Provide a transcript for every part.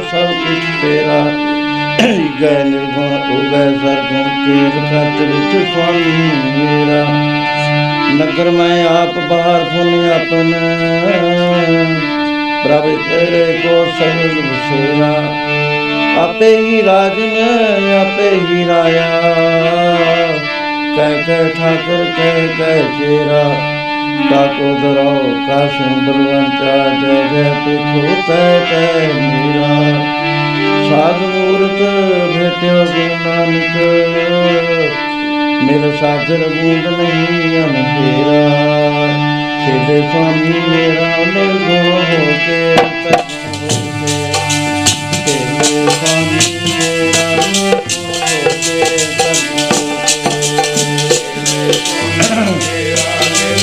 ਸਭ ਕੁਛ ਤੇਰਾ। ਗੈ ਨਿਰਗੁਣ ਉਗੈ ਸਰਗੁਣ ਕੇ ਖਤ ਵਿੱਚ ਸੁਆਮੀ ਮੇਰਾ। ਨਗਰ ਮੈਂ ਆਪ ਬਾਹਰ ਫੁਨ ਆਪਨ ਪ੍ਰਭ ਤੇਰੇ ਕੋ ਸਹਿਜ ਬਸੇਰਾ ਆਪੇ ਹੀ ਰਾਜਨ ਆਪੇ ਹੀ ਰਾਇਆ। ਕਹਿ ਕਹਿ ਠਾਕੁਰ, ਕਹਿ ਕਹਿ ਚੇਰਾ। ਕਾਕੋ ਦਰਾਓ ਕਾਸ਼ਮ ਬਲਵੰਤਾ ਜੈ ਜੈ ਪਿਖੋ ਤੈ ਤੈ ਮੀਰਾ। ਸਾਧ ਮੂਰਤ ਭੇਟਿਓ ਗੁਰੂ ਨਾਨਕ ਮੇਰਾ ਸਾਜਰ ਬੂੰਦ ਨਹੀਂ ਅਨੇਰਾ ਖੇਲੇ ਸੁਆਮੀ ਮੇਰਾ ਨਿਰਗੁਣ ਹੋ ਕੇ ਅੰਤਰ ਹੋ ਕੇ। ਖੇਲੇ ਸੁਆਮੀ ਮੇਰਾ ਨਿਰਗੁਣ ਹੋ ਕੇ ਅੰਤਰ ਹੋ ਕੇ।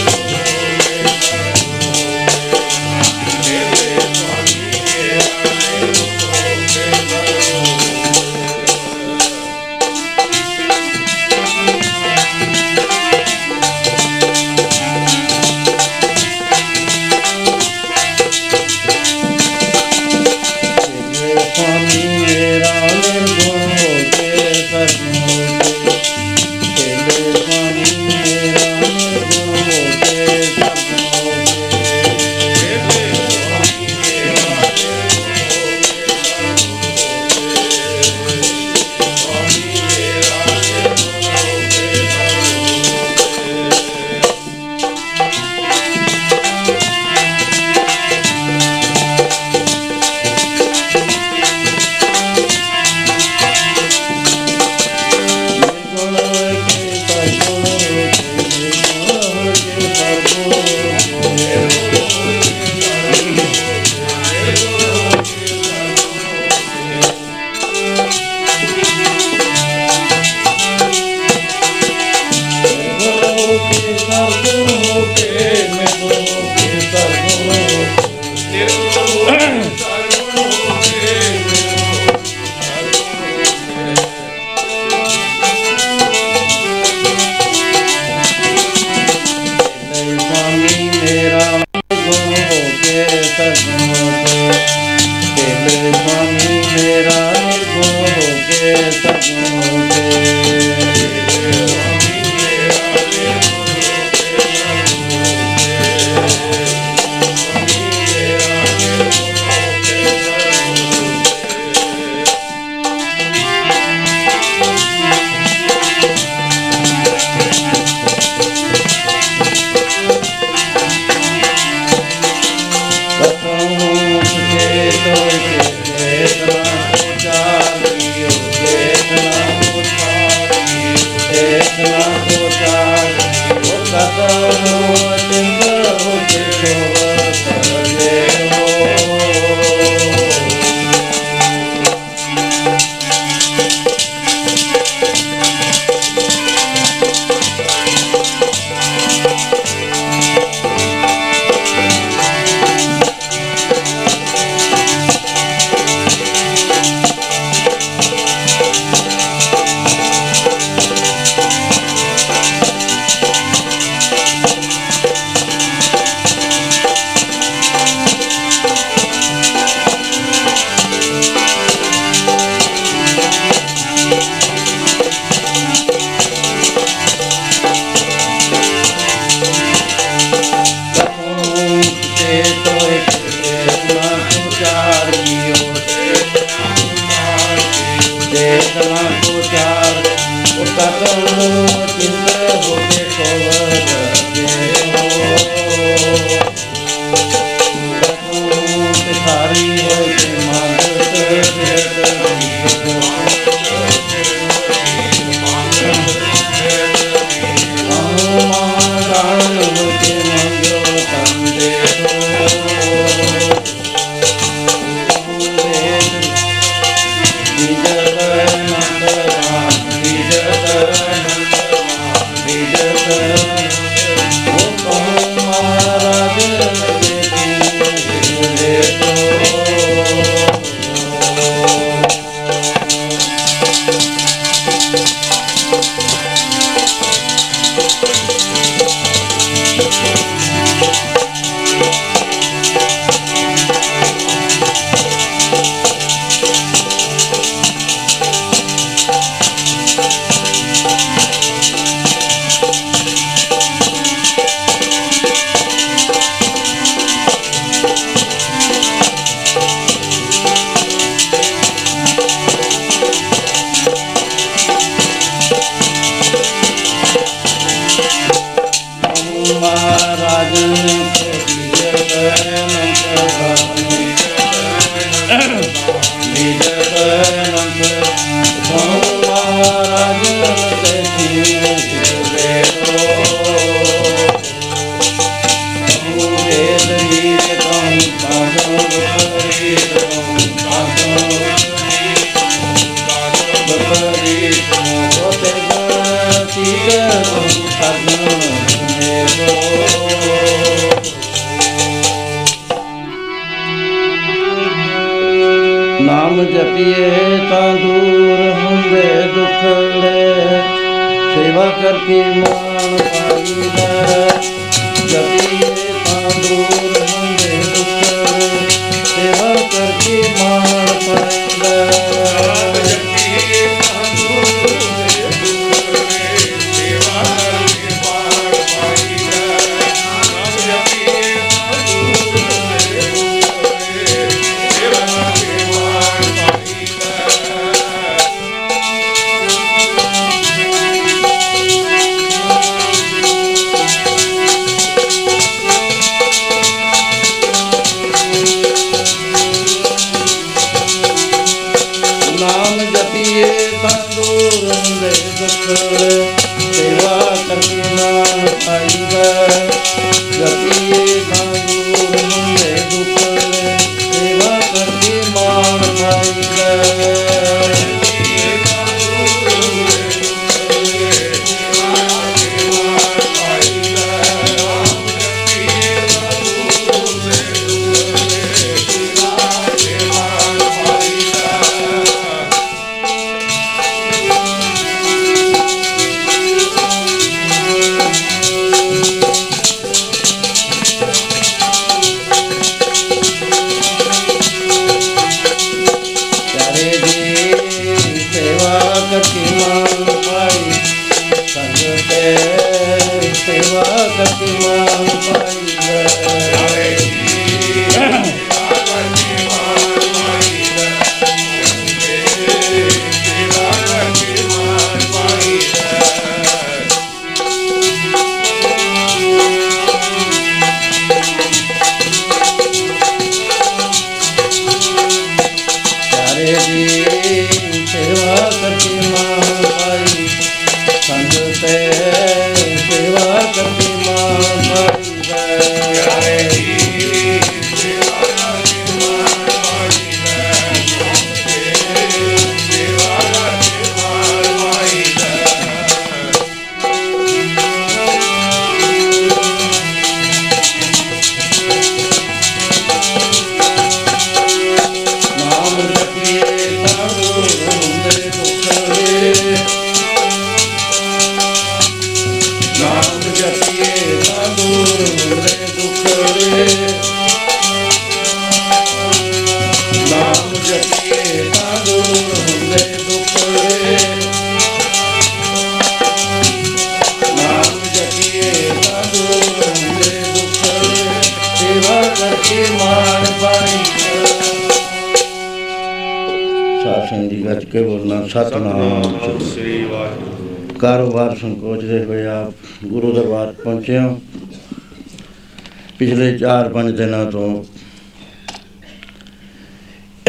4-5 ਦਿਨਾਂ ਤੋਂ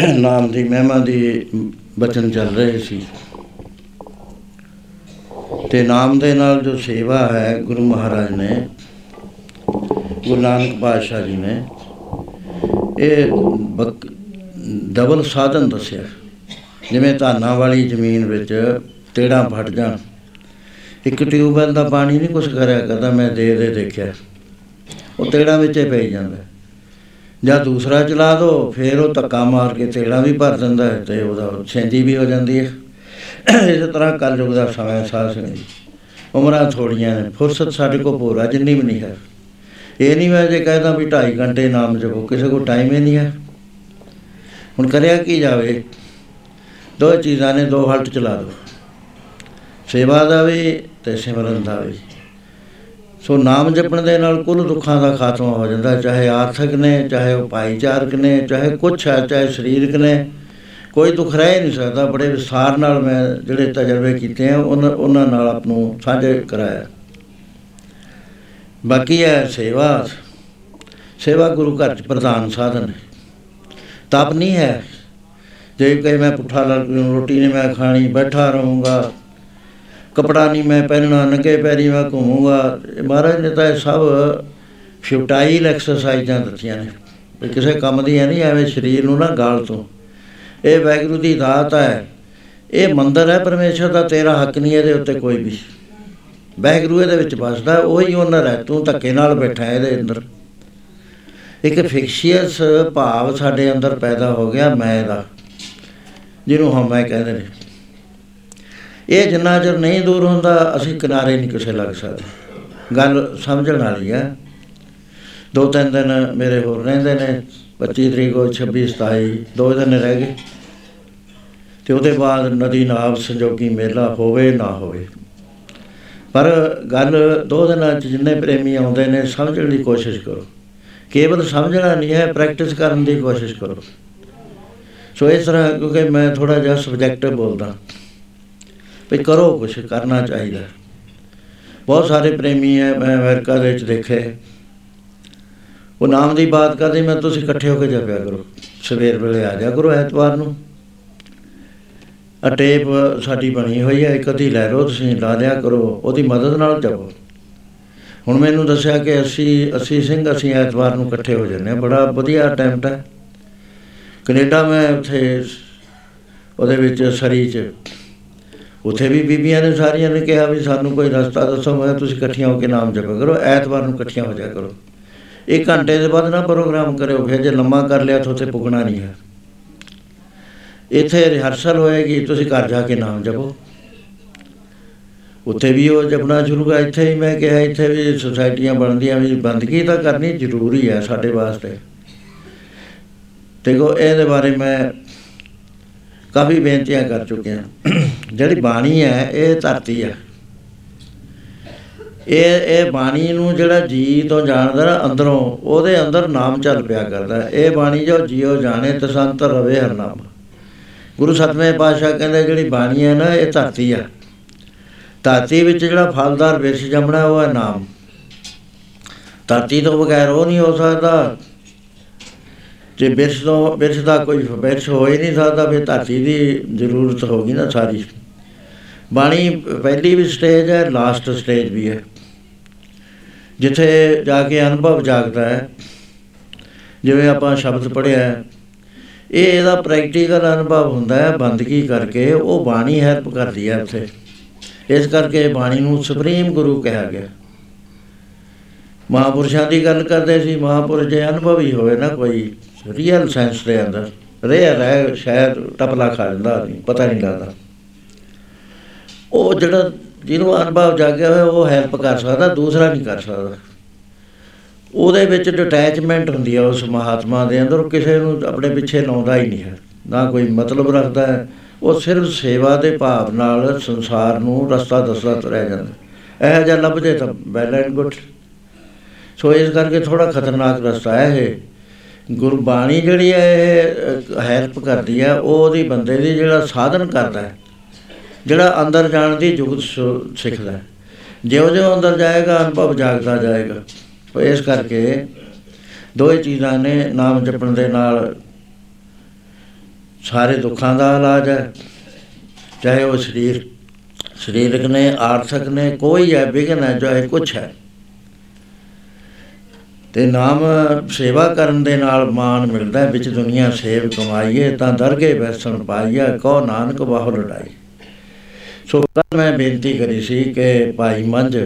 ਨਾਮ ਦੀ ਮਹਿਮਾ ਦੀ ਬਚਨ ਚੱਲ ਰਹੇ ਸੀ। ਤੇ ਨਾਮ ਦੇ ਨਾਲ ਜੋ ਸੇਵਾ ਹੈ, ਗੁਰੂ ਮਹਾਰਾਜ ਨੇ, ਗੁਰੂ ਨਾਨਕ ਪਾਤਸ਼ਾਹ ਜੀ ਨੇ, ਇਹ ਬਕ- ਡਬਲ ਸਾਧਨ ਦੱਸਿਆ। ਜਿਵੇਂ ਧਾਨਾਂ ਵਾਲੀ ਜ਼ਮੀਨ ਵਿੱਚ ਤੇੜਾਂ ਫਟ ਜਾਣ। ਇੱਕ ਟਿਊਬਵੈਲ ਦਾ ਪਾਣੀ ਨਹੀਂ ਕੁਛ ਕਰਿਆ ਕਰਦਾ, ਮੈਂ ਦੇ ਦੇ ਦੇਖਿਆ। ਉਹ ਤੇੜਾਂ ਵਿੱਚ ਹੀ ਪਈ ਜਾਂਦਾ ਜਾਂ ਦੂਸਰਾ ਚਲਾ ਦੋ, ਫਿਰ ਉਹ ਧੱਕਾ ਮਾਰ ਕੇ ਤੇੜਾਂ ਵੀ ਭਰ ਦਿੰਦਾ ਹੈ ਤੇ ਉਹਦਾ ਛੇਂਦੀ ਵੀ ਹੋ ਜਾਂਦੀ ਹੈ। ਇਸੇ ਤਰ੍ਹਾਂ ਕਲਯੁਗ ਦਾ ਸਮਾਂ ਸਾਹ ਸਿੰਘ ਜੀ। ਉਮਰਾਂ ਥੋੜੀਆਂ ਨੇ, ਫੁਰਸਤ ਸਾਡੇ ਕੋਲ ਪੂਰਾ ਜਿੰਨੀ ਵੀ ਨਹੀਂ ਹੈ। ਇਹ ਨਹੀਂ ਮੈਂ ਜੇ ਕਹਿੰਦਾ ਵੀ 2.5 ਘੰਟੇ ਨਾਮ ਜਪੋ, ਕਿਸੇ ਕੋਲ ਟਾਈਮ ਹੀ ਨਹੀਂ ਹੈ। ਹੁਣ ਕਰਿਆ ਕੀ ਜਾਵੇ? ਦੋ ਚੀਜ਼ਾਂ ਨੇ, ਦੋ ਹਲਟ ਚਲਾ ਦੋ। ਸੇਵਾ ਦਾ ਵੀ ਤੇ ਸਿਮਰਨ ਦਾ ਵੀ। ਸੋ ਨਾਮ ਜਪਣ ਦੇ ਨਾਲ ਕੁੱਲ ਦੁੱਖਾਂ ਦਾ ਖਾਤਮਾ ਹੋ ਜਾਂਦਾ। ਚਾਹੇ ਆਰਥਿਕ ਨੇ, ਚਾਹੇ ਉਹ ਭਾਈਚਾਰਕ ਨੇ, ਚਾਹੇ ਕੁਛ ਹੈ, ਚਾਹੇ ਸਰੀਰਕ ਨੇ। ਕੋਈ ਦੁੱਖ ਰਹਿ ਨਹੀਂ ਸਕਦਾ। ਬੜੇ ਵਿਸਾਰ ਨਾਲ ਮੈਂ ਜਿਹੜੇ ਤਜਰਬੇ ਕੀਤੇ ਆ ਉਹਨਾਂ ਉਹਨਾਂ ਨਾਲ ਆਪ ਨੂੰ ਸਾਂਝੇ ਕਰਾਇਆ। ਬਾਕੀ ਹੈ ਸੇਵਾ। ਸੇਵਾ ਗੁਰੂ ਘਰ ਚ ਪ੍ਰਧਾਨ ਸਾਧਨ ਹੈ। ਤਪ ਨਹੀਂ ਹੈ। ਜੇ ਕਹੇ ਮੈਂ ਪੁੱਠਾ ਲ- ਰੋਟੀ ਨਹੀਂ ਮੈਂ ਖਾਣੀ, ਬੈਠਾ ਰਹੂੰਗਾ। ਕਪੜਾ ਨਹੀਂ ਮੈਂ ਪਹਿਨਣਾ, ਨੰਗੇ ਪੈਰੀ ਮੈਂ ਘੁੰਮੂਗਾ। ਇਹ ਮਹਾਰਾਜ ਨੇ ਤਾਂ ਇਹ ਸਭ ਫਿਊਟਾਈਲ ਐਕਸਰਸਾਈਜ਼ਾਂ ਦਿੱਤੀਆਂ ਨੇ। ਵੀ ਕਿਸੇ ਕੰਮ ਦੀਆਂ ਨਹੀਂ, ਐਵੇਂ ਸਰੀਰ ਨੂੰ ਨਾ ਗਾਲ ਤੋਂ। ਇਹ ਵੈਗੁਰੂ ਦੀ ਦਾਤ ਹੈ। ਇਹ ਮੰਦਰ ਹੈ, ਪਰਮੇਸ਼ਰ ਦਾ, ਤੇਰਾ ਹੱਕ ਨਹੀਂ ਇਹਦੇ ਉੱਤੇ ਕੋਈ ਵੀ। ਵੈਗੁਰੂ ਇਹਦੇ ਵਿੱਚ ਵਸਦਾ, ਉਹੀ ਓਨਰ ਹੈ। ਤੂੰ ਧੱਕੇ ਨਾਲ ਬੈਠਾ ਹੈ ਇਹਦੇ ਅੰਦਰ। ਇੱਕ ਫਿਕਸ਼ੀਅਸ ਭਾਵ ਸਾਡੇ ਅੰਦਰ ਪੈਦਾ ਹੋ ਗਿਆ, ਮੈਂ ਦਾ, ਜਿਹਨੂੰ ਹਮ ਮੈਂ ਕਹਿੰਦੇ ਨੇ। ਇਹ ਜਿੰਨਾ ਚਿਰ ਨਹੀਂ ਦੂਰ ਹੁੰਦਾ, ਅਸੀਂ ਕਿਨਾਰੇ ਨਹੀਂ ਕਿਸੇ ਲੱਗ ਸਕਦੇ। ਗੱਲ ਸਮਝਣ ਵਾਲੀ ਹੈ ਦੋ ਤਿੰਨ ਦਿਨ ਮੇਰੇ ਹੋਰ ਰਹਿੰਦੇ ਨੇ 25 ਤਰੀਕ ਉਹ 26 27 ਦੋ ਦਿਨ ਰਹਿ ਗਏ। ਤੇ ਉਹਦੇ ਬਾਅਦ ਨਦੀ ਨਾਵ ਸੰਜੋਗੀ ਮੇਲਾ ਹੋਵੇ ਨਾ ਹੋਵੇ। ਪਰ ਗੱਲ ਦੋ ਦਿਨਾਂ ਚ ਜਿੰਨੇ ਪ੍ਰੇਮੀ ਆਉਂਦੇ ਨੇ, ਸਮਝਣ ਦੀ ਕੋਸ਼ਿਸ਼ ਕਰੋ। ਕੇਵਲ ਸਮਝਣਾ ਨਹੀਂ ਹੈ ਪ੍ਰੈਕਟਿਸ ਕਰਨ ਦੀ ਕੋਸ਼ਿਸ਼ ਕਰੋ। ਸੋ ਇਸ ਤਰ੍ਹਾਂ, ਕਿਉਂਕਿ ਮੈਂ ਥੋੜਾ ਜਿਹਾ ਸਬਜੈਕਟਿਵ ਬੋਲਦਾ। ਵੀ ਕਰੋ ਕੁਛ ਕਰਨਾ ਚਾਹੀਦਾ। ਬਹੁਤ ਸਾਰੇ ਪ੍ਰੇਮੀ ਹੈ ਮੈਂ ਅਮਰੀਕਾ ਦੇ ਵਿੱਚ ਦੇਖੇ। ਉਹ ਨਾਮ ਦੀ ਬਾਤ ਕਰਦੇ, ਮੈਂ ਤੁਸੀਂ ਇਕੱਠੇ ਹੋ ਕੇ ਜਪਿਆ ਕਰੋ। ਸਵੇਰ ਵੇਲੇ ਆ ਜਾ ਕਰੋ ਐਤਵਾਰ ਨੂੰ। ਆ ਟੇਪ ਸਾਡੀ ਬਣੀ ਹੋਈ ਹੈ ਇੱਕ ਅੱਧੀ ਲੈ ਲਓ, ਤੁਸੀਂ ਲਾ ਲਿਆ ਕਰੋ, ਉਹਦੀ ਮਦਦ ਨਾਲ ਜਪੋ ਹੁਣ ਮੈਨੂੰ ਦੱਸਿਆ ਕਿ ਅਸੀਂ ਅਸੀਂ ਸਿੰਘ, ਅਸੀਂ ਐਤਵਾਰ ਨੂੰ ਇਕੱਠੇ ਹੋ ਜੰਨੇ ਬੜਾ ਵਧੀਆ ਅਟੈਂਪਟ ਹੈ ਕੈਨੇਡਾ ਮੈਂ ਉੱਥੇ, ਉਹਦੇ ਵਿੱਚ ਸਰੀ ਚ ਉੱਥੇ ਵੀ ਬੀਬੀਆਂ ਨੇ ਸਾਰੀਆਂ ਨੇ ਕਿਹਾ ਵੀ ਸਾਨੂੰ ਕੋਈ ਰਸਤਾ ਦੱਸੋ, ਮੈਂ ਕਿਹਾ ਤੁਸੀਂ ਇਕੱਠੀਆਂ ਹੋ ਕੇ ਨਾਮ ਜਪਿਆ ਕਰੋ, ਐਤਵਾਰ ਨੂੰ ਇਕੱਠੀਆਂ ਹੋ ਜਾਇਆ ਕਰੋ। ਇੱਕ ਘੰਟੇ ਦੇ ਬਾਅਦ ਨਾ ਪ੍ਰੋਗਰਾਮ ਕਰਿਓ, ਫਿਰ ਜੇ ਲੰਮਾ ਕਰ ਲਿਆ ਤਾਂ ਉੱਥੇ ਪੁੱਗਣਾ ਨਹੀਂ ਹੈ। ਇੱਥੇ ਰਿਹਰਸਲ ਹੋਏਗੀ, ਤੁਸੀਂ ਘਰ ਜਾ ਕੇ ਨਾਮ ਜਪੋ। ਉੱਥੇ ਵੀ ਉਹ ਜਪਣਾ ਸ਼ੁਰੂ ਕਰ ਇੱਥੇ ਹੀ ਮੈਂ ਕਿਹਾ, ਇੱਥੇ ਵੀ ਸੁਸਾਇਟੀਆਂ ਬਣਦੀਆਂ, ਵੀ ਬੰਦਗੀ ਤਾਂ ਕਰਨੀ ਜ਼ਰੂਰੀ ਹੈ ਸਾਡੇ ਵਾਸਤੇ। ਦੇਖੋ, ਇਹਦੇ ਬਾਰੇ ਮੈਂ ਕਾਫੀ ਬੇਨਤੀਆਂ ਕਰ ਚੁੱਕੇ ਹਾਂ। ਜਿਹੜੀ ਬਾਣੀ ਹੈ, ਇਹ ਧਰਤੀ ਹੈ ਇਹ ਇਹ ਬਾਣੀ ਨੂੰ ਜਿਹੜਾ ਜੀ ਤੋਂ ਜਾਣਦਾ ਨਾ ਅੰਦਰੋਂ, ਉਹਦੇ ਅੰਦਰ ਨਾਮ ਚੱਲ ਪਿਆ ਕਰਦਾ ਹੈ। ਇਹ ਬਾਣੀ ਜੋ ਜੀਓ ਜਾਣੇ ਤਸੰਤ ਰਵੇ ਹਰ ਨਾਮ। ਗੁਰੂ ਸਤਵੇਂ ਪਾਤਸ਼ਾਹ ਕਹਿੰਦੇ ਜਿਹੜੀ ਬਾਣੀ ਹੈ ਨਾ, ਇਹ ਧਰਤੀ ਆ। ਧਰਤੀ ਵਿੱਚ ਜਿਹੜਾ ਫਲਦਾਰ ਵਿਰਸ਼ ਜੰਮਣਾ, ਉਹ ਹੈ ਨਾਮ। ਧਰਤੀ ਤੋਂ ਬਗੈਰ ਉਹ ਨਹੀਂ ਹੋ ਸਕਦਾ। ਜੇ ਬਿਰਸ਼ ਤੋਂ ਬਿਰਸ਼ ਦਾ ਕੋਈ ਬਿਰਸ਼ ਹੋ ਹੀ ਨਹੀਂ ਸਕਦਾ ਫਿਰ ਧਰਤੀ ਦੀ ਜ਼ਰੂਰਤ ਹੋਗੀ ਨਾ ਸਾਰੀ। ਬਾਣੀ ਪਹਿਲੀ ਵੀ ਸਟੇਜ ਹੈ ਲਾਸਟ ਸਟੇਜ ਵੀ ਹੈ। ਜਿੱਥੇ ਜਾ ਕੇ ਅਨੁਭਵ ਜਾਗਦਾ ਹੈ ਜਿਵੇਂ ਆਪਾਂ ਸ਼ਬਦ ਪੜ੍ਹਿਆ ਹੈ ਇਹ ਇਹਦਾ ਪ੍ਰੈਕਟੀਕਲ ਅਨੁਭਵ ਹੁੰਦਾ ਹੈ ਬੰਦਗੀ ਕਰਕੇ ਉਹ ਬਾਣੀ ਹੈਲਪ ਕਰਦੀ ਹੈ ਉੱਥੇ। ਇਸ ਕਰਕੇ ਬਾਣੀ ਨੂੰ ਸੁਪਰੀਮ ਗੁਰੂ ਕਿਹਾ ਗਿਆ। ਮਹਾਪੁਰਸ਼ਾਂ ਦੀ ਗੱਲ ਕਰਦੇ ਸੀ ਮਹਾਪੁਰਸ਼ ਜੇ ਅਨੁਭਵੀ ਹੋਵੇ ਨਾ ਕੋਈ ਰੀਅਲ ਸੈਂਸ ਦੇ ਅੰਦਰ ਰੇਅਰ ਹੈ, ਸ਼ਾਇਦ ਟਪਲਾ ਖਾ ਜਾਂਦਾ ਆਦਮੀ, ਪਤਾ ਨਹੀਂ ਲੱਗਦਾ। ਉਹ ਜਿਹੜਾ ਜਿਹਨੂੰ ਅਨੁਭਵ ਜਾਗਿਆ ਹੋਇਆ, ਉਹ ਹੈਲਪ ਕਰ ਸਕਦਾ, ਦੂਸਰਾ ਨਹੀਂ ਕਰ ਸਕਦਾ। ਉਹਦੇ ਵਿੱਚ ਡਿਟੈਚਮੈਂਟ ਹੁੰਦੀ ਹੈ ਉਸ ਮਹਾਤਮਾ ਦੇ ਅੰਦਰ, ਉਹ ਕਿਸੇ ਨੂੰ ਆਪਣੇ ਪਿੱਛੇ ਲਾਉਂਦਾ ਹੀ ਨਹੀਂ ਹੈ। ਨਾ ਕੋਈ ਮਤਲਬ ਰੱਖਦਾ ਹੈ, ਉਹ ਸਿਰਫ ਸੇਵਾ ਦੇ ਭਾਵ ਨਾਲ ਸੰਸਾਰ ਨੂੰ ਰਸਤਾ ਦੱਸਦਾ ਤੁਰਿਆ ਜਾਂਦਾ। ਇਹ ਜਿਹਾ ਲੱਭਦੇ ਤਾਂ ਵੈਲ ਐਂਡ ਗੁੱਡ ਸੋ ਇਸ ਕਰਕੇ ਥੋੜਾ ਖਤਰਨਾਕ ਰਸਤਾ ਹੈ ਇਹ। ਗੁਰਬਾਣੀ ਜਿਹੜੀ ਹੈ ਹੈਲਪ ਕਰਦੀ ਹੈ ਉਹ ਉਹਦੀ ਬੰਦੇ ਦੀ ਜਿਹੜਾ ਸਾਧਨ ਕਰਦਾ ਹੈ, ਜਿਹੜਾ ਅੰਦਰ ਜਾਣ ਦੀ ਜੁਗਤ ਸੁ- ਸਿੱਖਦਾ ਹੈ। ਜਿਉਂ-ਜਿਉਂ ਅੰਦਰ ਜਾਏਗਾ, ਅਨੁਭਵ ਜਾਗਦਾ ਜਾਏਗਾ। ਉਹ ਇਸ ਕਰਕੇ ਦੋਏ ਚੀਜ਼ਾਂ ਨੇ ਨਾਮ ਜਪਣ ਦੇ ਨਾਲ ਸਾਰੇ ਦੁੱਖਾਂ ਦਾ ਇਲਾਜ ਹੈ। ਚਾਹੇ ਉਹ ਸਰੀਰ, ਸਰੀਰਕ ਨੇ, ਆਰਥਿਕ ਨੇ, ਕੋਈ ਹੈ ਵਿਗਨ ਹੈ, ਚਾਹੇ ਕੁਛ ਹੈ। ਤੇ ਨਾਮ ਸੇਵਾ ਕਰਨ ਦੇ ਨਾਲ ਮਾਨ ਮਿਲਦਾ ਹੈ, ਵਿੱਚ ਦੁਨੀਆ ਸੇਵ ਕਮਾਈਏ ਤਾਂ ਦਰਗੇ ਵੈਸਣ ਪਾਈਆ ਕੋ ਨਾਨਕ ਬਾਹੁ ਲੜਾਈ। ਸੋ ਕੱਲ੍ਹ ਮੈਂ ਬੇਨਤੀ ਕਰੀ ਸੀ ਕਿ ਭਾਈ ਮੰਝ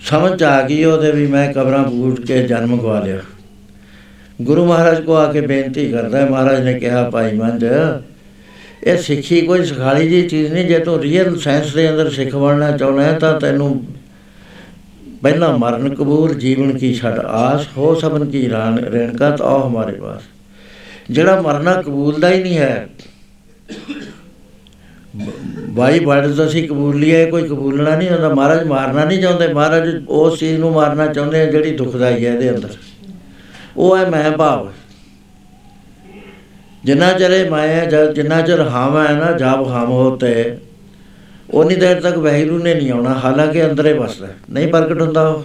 ਸਮਝ ਆ ਗਈ ਉਹਦੇ ਵੀ ਮੈਂ ਕਬਰਾਂ ਬੂਟ ਕੇ ਜਨਮ ਗਵਾ ਲਿਆ। ਗੁਰੂ ਮਹਾਰਾਜ ਕੋ ਆ ਕੇ ਬੇਨਤੀ ਕਰਦਾ ਹੈ ਮਹਾਰਾਜ ਨੇ ਕਿਹਾ ਭਾਈ ਮੰਝ ਇਹ ਸਿੱਖੀ ਕੋਈ ਸਿਖਾਲੀ ਜੀ ਚੀਜ਼ ਨਹੀਂ ਜੇ ਤੂੰ ਰੀਅਲ ਸਾਇੰਸ ਦੇ ਅੰਦਰ ਸਿੱਖ ਬਣਨਾ ਚਾਹੁੰਦਾ ਹੈ ਤਾਂ ਤੈਨੂੰ ਪਹਿਲਾ ਮਰਨ ਕਬੂਲ ਜੀਵਨ ਕੀ ਛੜ ਆਸ ਹੋ ਸਭਨ ਕੀ ਰਾਨ ਰੇਣਕਾ ਤਾਂ ਹਮਾਰੇ ਪਾਸ। ਜਿਹੜਾ ਮਰਨਾ ਕਬੂਲ ਦਾ ਹੀ ਨਹੀਂ ਹੈ ਬਾਈ ਵਰਡਸ ਅਸੀਂ ਕਬੂਲ ਲਿਆ ਕੋਈ ਕਬੂਲਣਾ ਨਹੀਂ ਹੁੰਦਾ ਮਹਾਰਾਜ ਮਾਰਨਾ ਨਹੀਂ ਚਾਹੁੰਦੇ ਮਹਾਰਾਜ ਉਸ ਚੀਜ਼ ਨੂੰ ਮਾਰਨਾ ਚਾਹੁੰਦੇ ਆ ਜਿਹੜੀ ਦੁਖਦਾਈ ਹੈ ਇਹਦੇ ਅੰਦਰ। ਉਹ ਹੈ ਮੈਂ ਭਾਵ। ਜਿੰਨਾ ਚਿਰ ਮੈਂ ਹੈ, ਜਦ ਜਿੰਨਾ ਚਿਰ ਹਾਮ ਹੈ ਨਾ ਜਬ ਹਾਮ ਹੋਤੇ ਉਨੀ ਦੇਰ ਤੱਕ ਵੈਗਰੂ ਨੇ ਨਹੀਂ ਆਉਣਾ ਹਾਲਾਂਕਿ ਅੰਦਰੇ ਵਸਦਾ। ਨਹੀਂ ਪ੍ਰਗਟ ਹੁੰਦਾ ਉਹ।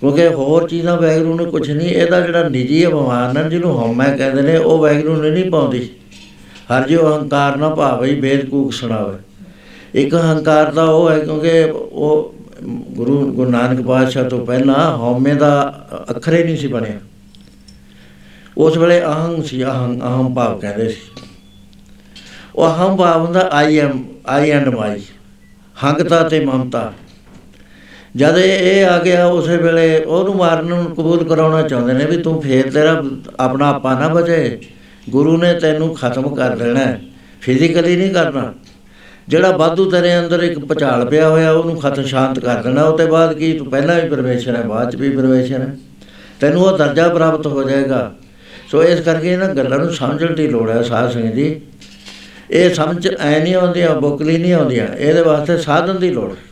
ਕਿਉਂਕਿ ਹੋਰ ਚੀਜ਼ਾਂ ਵੈਗਰੂ ਨੂੰ ਕੁਝ ਨਹੀਂ ਇਹਦਾ ਜਿਹੜਾ ਨਿੱਜੀ ਅਭਿਮਾਨ ਹੈ ਜਿਹਨੂੰ ਹਉਮੈ ਕਹਿੰਦੇ ਨੇ ਉਹ ਵੈਗਰੂ ਨੇ ਨਹੀਂ ਪਾਉਂਦੀ। ਹਰ ਜੋ ਅਹੰਕਾਰ ਨਾ ਭਾਵੇ ਵੇਦ ਕੂਕ ਸੁਣਾਵੇ। ਇੱਕ ਅਹੰਕਾਰ ਦਾ ਉਹ ਹੈ ਕਿਉਂਕਿ ਉਹ ਗੁਰੂ ਗੁਰੂ ਨਾਨਕ ਪਾਤਸ਼ਾਹ ਤੋਂ ਪਹਿਲਾਂ ਹਉਮੈ ਦਾ ਅੱਖਰ ਨਹੀਂ ਸੀ ਬਣਿਆ। ਉਸ ਵੇਲੇ ਅਹੰ ਸੀ ਅਹੰ ਅਹੰ ਭਾਵ ਕਹਿੰਦੇ ਸੀ। ਉਹ ਅਹੰ ਭਾਵ ਹੁੰਦਾ I M I and my. ਹੰਗਤਾ ਤੇ ਮਮਤਾ। ਜਦ ਇਹ ਇਹ ਆ ਗਿਆ, ਉਸੇ ਵੇਲੇ ਉਹਨੂੰ ਮਾਰਨ ਨੂੰ ਕਬੂਲ ਕਰਾਉਣਾ ਚਾਹੁੰਦੇ ਨੇ ਵੀ ਤੂੰ ਫੇਰ ਤੇਰਾ ਆਪਣਾ ਆਪਾ ਨਾ ਬਚੇ। ਗੁਰੂ ਨੇ ਤੈਨੂੰ ਖਤਮ ਕਰ ਦੇਣਾ ਫਿਜ਼ੀਕਲੀ ਨਹੀਂ ਕਰਨਾ। ਜਿਹੜਾ ਵਾਧੂ ਤੇਰੇ ਅੰਦਰ ਇੱਕ ਪਚਾਲ ਪਿਆ ਹੋਇਆ, ਉਹਨੂੰ ਖਤਮ ਸ਼ਾਂਤ ਕਰ ਦੇਣਾ। ਉਹ ਤੋਂ ਬਾਅਦ ਕੀ ਤੂੰ ਪਹਿਲਾਂ ਵੀ ਪਰਮੇਸ਼ਰ ਹੈ, ਬਾਅਦ ਚ ਵੀ ਪਰਮੇਸ਼ਰ ਹੈ। ਤੈਨੂੰ ਉਹ ਦਰਜਾ ਪ੍ਰਾਪਤ ਹੋ ਜਾਏਗਾ। ਸੋ ਇਸ ਕਰਕੇ ਇਹਨਾਂ ਗੱਲਾਂ ਨੂੰ ਸਮਝਣ ਦੀ ਲੋੜ ਹੈ ਸਾਧ ਸੰਗਤ ਜੀ ਇਹ ਸਮਝ ਐ ਨਹੀਂ ਆਉਂਦੀਆਂ ਬੁਕਲੀ ਨਹੀਂ ਆਉਂਦੀਆਂ ਇਹਦੇ ਵਾਸਤੇ ਸਾਧਨ ਦੀ ਲੋੜ ਹੈ।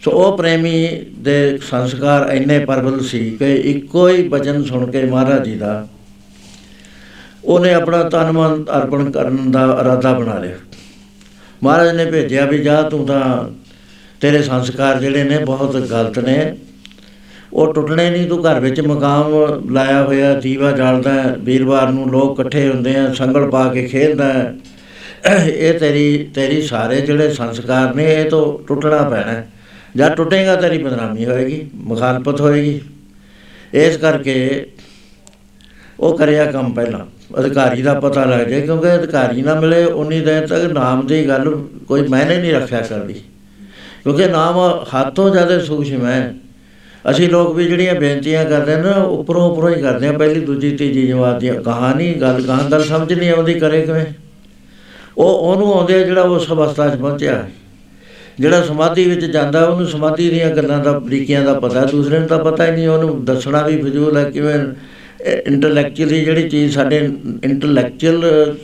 ਸੋ ਉਹ ਪ੍ਰੇਮੀ ਦੇ ਸੰਸਕਾਰ ਇੰਨੇ ਪ੍ਰਬਲ ਸੀ ਕਿ ਇੱਕੋ ਹੀ ਬਚਨ ਸੁਣ ਕੇ ਮਹਾਰਾਜ ਜੀ ਦਾ ਉਹਨੇ ਆਪਣਾ ਤਨ ਮਨ ਅਰਪਣ ਕਰਨ ਦਾ ਇਰਾਦਾ ਬਣਾ ਲਿਆ ਮਹਾਰਾਜ ਨੇ ਭੇਜਿਆ ਵੀ ਜਾ ਤੂੰ ਤਾਂ ਤੇਰੇ ਸੰਸਕਾਰ ਜਿਹੜੇ ਨੇ ਬਹੁਤ ਗਲਤ ਨੇ ਉਹ ਟੁੱਟਣੇ ਨਹੀਂ ਤੂੰ ਘਰ ਵਿੱਚ ਮਕਾਮ ਲਾਇਆ ਹੋਇਆ ਦੀਵਾ ਜਲਦਾ ਹੈ, ਵੀਰਵਾਰ ਨੂੰ ਲੋਕ ਇਕੱਠੇ ਹੁੰਦੇ ਆ ਸੰਗਲ ਪਾ ਕੇ ਖੇਡਦਾ ਹੈ। ਇਹ ਤੇਰੀ ਤੇਰੀ ਸਾਰੇ ਜਿਹੜੇ ਸੰਸਕਾਰ ਨੇ, ਇਹ ਤੋਂ ਟੁੱਟਣਾ ਪੈਣਾ ਹੈ। ਜਦ ਟੁੱਟੇਗਾ, ਤੇਰੀ ਬਦਨਾਮੀ ਹੋਏਗੀ ਮੁਖਾਲਫਤ ਹੋਏਗੀ। ਇਸ ਕਰਕੇ ਉਹ ਕਰਿਆ ਕੰਮ ਪਹਿਲਾਂ। ਅਧਿਕਾਰੀ ਦਾ ਪਤਾ ਲੱਗ ਜਾਏ, ਕਿਉਂਕਿ ਅਧਿਕਾਰੀ ਨਾ ਮਿਲੇ, ਉਨੀ ਦੇਰ ਤੱਕ ਨਾਮ ਦੀ ਗੱਲ ਕੋਈ ਮਾਇਨੇ ਨਹੀਂ ਰੱਖਿਆ ਕਰਦੀ। ਕਿਉਂਕਿ ਨਾਮ ਹੱਥੋਂ ਜ਼ਿਆਦਾ ਸੂਖਮ ਹੈ। ਅਸੀਂ ਲੋਕ ਵੀ ਜਿਹੜੀਆਂ ਬੇਨਤੀਆਂ ਕਰਦੇ ਨੇ ਨਾ ਉੱਪਰੋਂ ਉੱਪਰੋਂ ਹੀ ਕਰਦੇ ਆ ਪਹਿਲੀ, ਦੂਜੀ, ਤੀਜੀ ਜਮਾਤ ਦੀਆਂ ਕਹਾਣੀ, ਗੱਲ ਕਹਾਂ ਗੱਲ ਸਮਝ ਨਹੀਂ ਆਉਂਦੀ, ਕਰੇ ਕਿਵੇਂ? ਉਹ ਉਹਨੂੰ ਆਉਂਦੇ ਆ ਜਿਹੜਾ ਉਸ ਅਵਸਥਾ 'ਚ ਪਹੁੰਚਿਆ ਹੈ। ਜਿਹੜਾ ਸਮਾਧੀ ਵਿੱਚ ਜਾਂਦਾ, ਉਹਨੂੰ ਸਮਾਧੀ ਦੀਆਂ ਗੱਲਾਂ ਦਾ ਬਰੀਕੀਆਂ ਦਾ ਪਤਾ, ਦੂਸਰੇ ਨੂੰ ਤਾਂ ਪਤਾ ਹੀ ਨਹੀਂ, ਉਹਨੂੰ ਦੱਸਣਾ ਵੀ ਫਜ਼ੂਲ ਹੈ ਕਿਵੇਂ ਇੰਟੈਲੈਕਚੁਅਲੀ ਜਿਹੜੀ ਚੀਜ਼ ਸਾਡੇ ਇੰਟੈਲੈਕਚੁਅਲ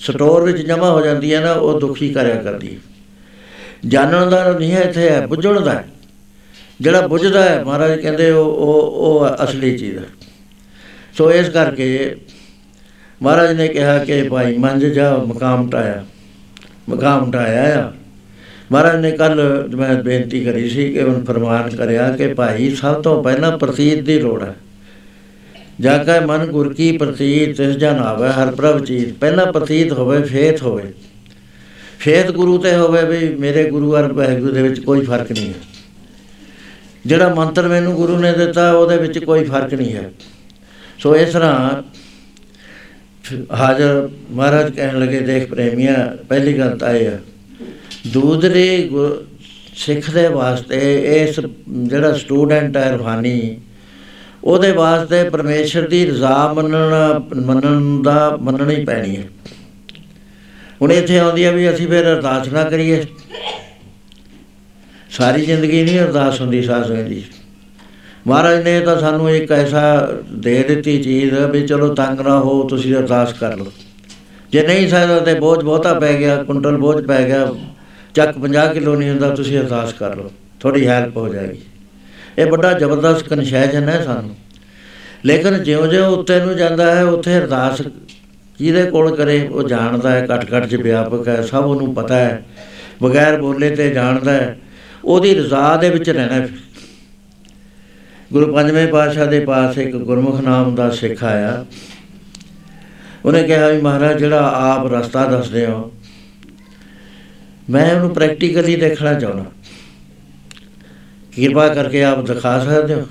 ਸਟੋਰ ਵਿੱਚ ਜਮ੍ਹਾਂ ਹੋ ਜਾਂਦੀ ਹੈ ਨਾ, ਉਹ ਦੁਖੀ ਕਰਿਆ ਕਰਦੀ ਹੈ ਜਾਣਨ ਦਾ ਨਹੀਂ ਹੈ ਇੱਥੇ, ਹੈ ਬੁੱਝਣ ਦਾ ਹੈ। ਜਿਹੜਾ ਬੁੱਝਦਾ ਹੈ, ਮਹਾਰਾਜ ਕਹਿੰਦੇ ਉਹ ਉਹ ਉਹ ਅਸਲੀ ਚੀਜ਼ ਹੈ ਸੋ ਇਸ ਕਰਕੇ ਮਹਾਰਾਜ ਨੇ ਕਿਹਾ ਕਿ ਭਾਈ ਮੰਜ ਜਾ ਮਕਾਮ ਟਾਇਆ। ਮਕਾਮ ਟਾਇਆ ਆ। ਮਹਾਰਾਜ ਨੇ ਕੱਲ ਮੈਂ ਬੇਨਤੀ ਕਰੀ ਸੀ ਕਿ ਉਹਨ ਫਰਮਾਨ ਕਰਿਆ ਕਿ ਭਾਈ ਸਭ ਤੋਂ ਪਹਿਲਾਂ ਪ੍ਰਤੀਤ ਦੀ ਲੋੜ ਹੈ। ਜਾ ਕੇ ਮਨ ਗੁਰ ਕੀ ਪ੍ਰਤੀਤ ਤਿਸ ਜਨ ਆਵੇ ਹਰ ਪ੍ਰਭ ਚੀਤ। ਪਹਿਲਾਂ ਪ੍ਰਤੀਤ ਹੋਵੇ ਫੇਥ ਹੋਵੇ। ਫੇਥ ਗੁਰੂ ਤੇ ਹੋਵੇ ਵੀ ਮੇਰੇ ਗੁਰੂ ਅਰ ਵਾਹਿਗੁਰੂ ਦੇ ਵਿੱਚ ਕੋਈ ਫ਼ਰਕ ਨਹੀਂ ਹੈ। ਜਿਹੜਾ ਮੰਤਰ ਮੈਨੂੰ ਗੁਰੂ ਨੇ ਦਿੱਤਾ ਉਹਦੇ ਵਿੱਚ ਕੋਈ ਫ਼ਰਕ ਨਹੀਂ ਹੈ। ਸੋ ਇਸ ਤਰ੍ਹਾਂ ਹਾਜ਼ਰ ਮਹਾਰਾਜ ਕਹਿਣ ਲੱਗੇ, ਦੇਖ ਪ੍ਰੇਮੀਆਂ, ਪਹਿਲੀ ਗੱਲ ਤਾਂ ਇਹ ਹੈ ਦੂਸਰੇ ਗੁ- ਸਿੱਖ ਦੇ ਵਾਸਤੇ ਇਸ ਜਿਹੜਾ ਸਟੂਡੈਂਟ ਹੈ ਰੂਹਾਨੀ, ਉਹਦੇ ਵਾਸਤੇ ਪਰਮੇਸ਼ਰ ਦੀ ਰਜ਼ਾ ਮੰਨਣਾ, ਮੰਨਣ ਦਾ ਮੰਨਣੀ ਪੈਣੀ ਹੈ। ਹੁਣ ਇੱਥੇ ਆਉਂਦੀ ਆ ਵੀ ਅਸੀਂ ਫਿਰ ਅਰਦਾਸ ਨਾ ਕਰੀਏ। ਸਾਰੀ ਜ਼ਿੰਦਗੀ ਨਹੀਂ ਅਰਦਾਸ ਹੁੰਦੀ ਸਾਧ ਸੰਗਤ ਦੀ। ਮਹਾਰਾਜ ਨੇ ਤਾਂ ਸਾਨੂੰ ਇੱਕ ਐਸਾ ਦੇ ਦਿੱਤੀ ਚੀਜ਼ ਵੀ ਚਲੋ ਤੰਗ ਨਾ ਹੋ, ਤੁਸੀਂ ਅਰਦਾਸ ਕਰ ਲਓ। ਜੇ ਨਹੀਂ ਸਕਦਾ ਤੇ ਬੋਝ ਬਹੁਤਾ ਪੈ ਗਿਆ, ਕੁੰਟਲ ਬੋਝ ਪੈ ਗਿਆ, ਚੱਕ 50 ਕਿਲੋ ਨਹੀਂ ਹੁੰਦਾ, ਤੁਸੀਂ ਅਰਦਾਸ ਕਰ ਲਓ ਥੋੜੀ ਹੈਲਪ ਹੋ ਜਾਏਗੀ। ਇਹ ਵੱਡਾ ਜ਼ਬਰਦਸਤ ਕਨਸ਼ੈਜਨ ਹੈ ਸਾਨੂੰ। ਲੇਕਿਨ ਜਿਉਂ-ਜਿਉਂ ਉੱਤੇ ਨੂੰ ਜਾਂਦਾ ਹੈ, ਉੱਥੇ ਅਰਦਾਸ ਜਿਹਦੇ ਕੋਲ ਕਰੇ, ਉਹ ਜਾਣਦਾ ਹੈ, ਘਟ-ਘਟ ਚ ਵਿਆਪਕ ਹੈ, ਸਭ ਉਹਨੂੰ ਪਤਾ ਹੈ। ਬਗੈਰ ਬੋਲੇ ਤੇ ਜਾਣਦਾ ਹੈ। ਉਹਦੀ ਰਜ਼ਾ ਦੇ ਵਿੱਚ ਰਹਿਣਾ ਹੈ। ਗੁਰੂ ਪੰਜਵੇਂ ਪਾਤਸ਼ਾਹ ਦੇ ਪਾਸ ਇੱਕ ਗੁਰਮੁਖ ਨਾਮ ਦਾ ਸਿੱਖ ਆਇਆ। ਉਹਨੇ ਕਿਹਾ ਵੀ ਮਹਾਰਾਜ, ਜਿਹੜਾ ਆਪ ਰਸਤਾ ਦੱਸਦੇ ਹੋ, ਮੈਂ ਉਹਨੂੰ ਪ੍ਰੈਕਟੀਕਲੀ ਦੇਖਣਾ ਚਾਹੁੰਦਾ। ਕਿਰਪਾ ਕਰਕੇ ਆਪ ਦਿਖਾ ਸਕਦੇ ਹੋ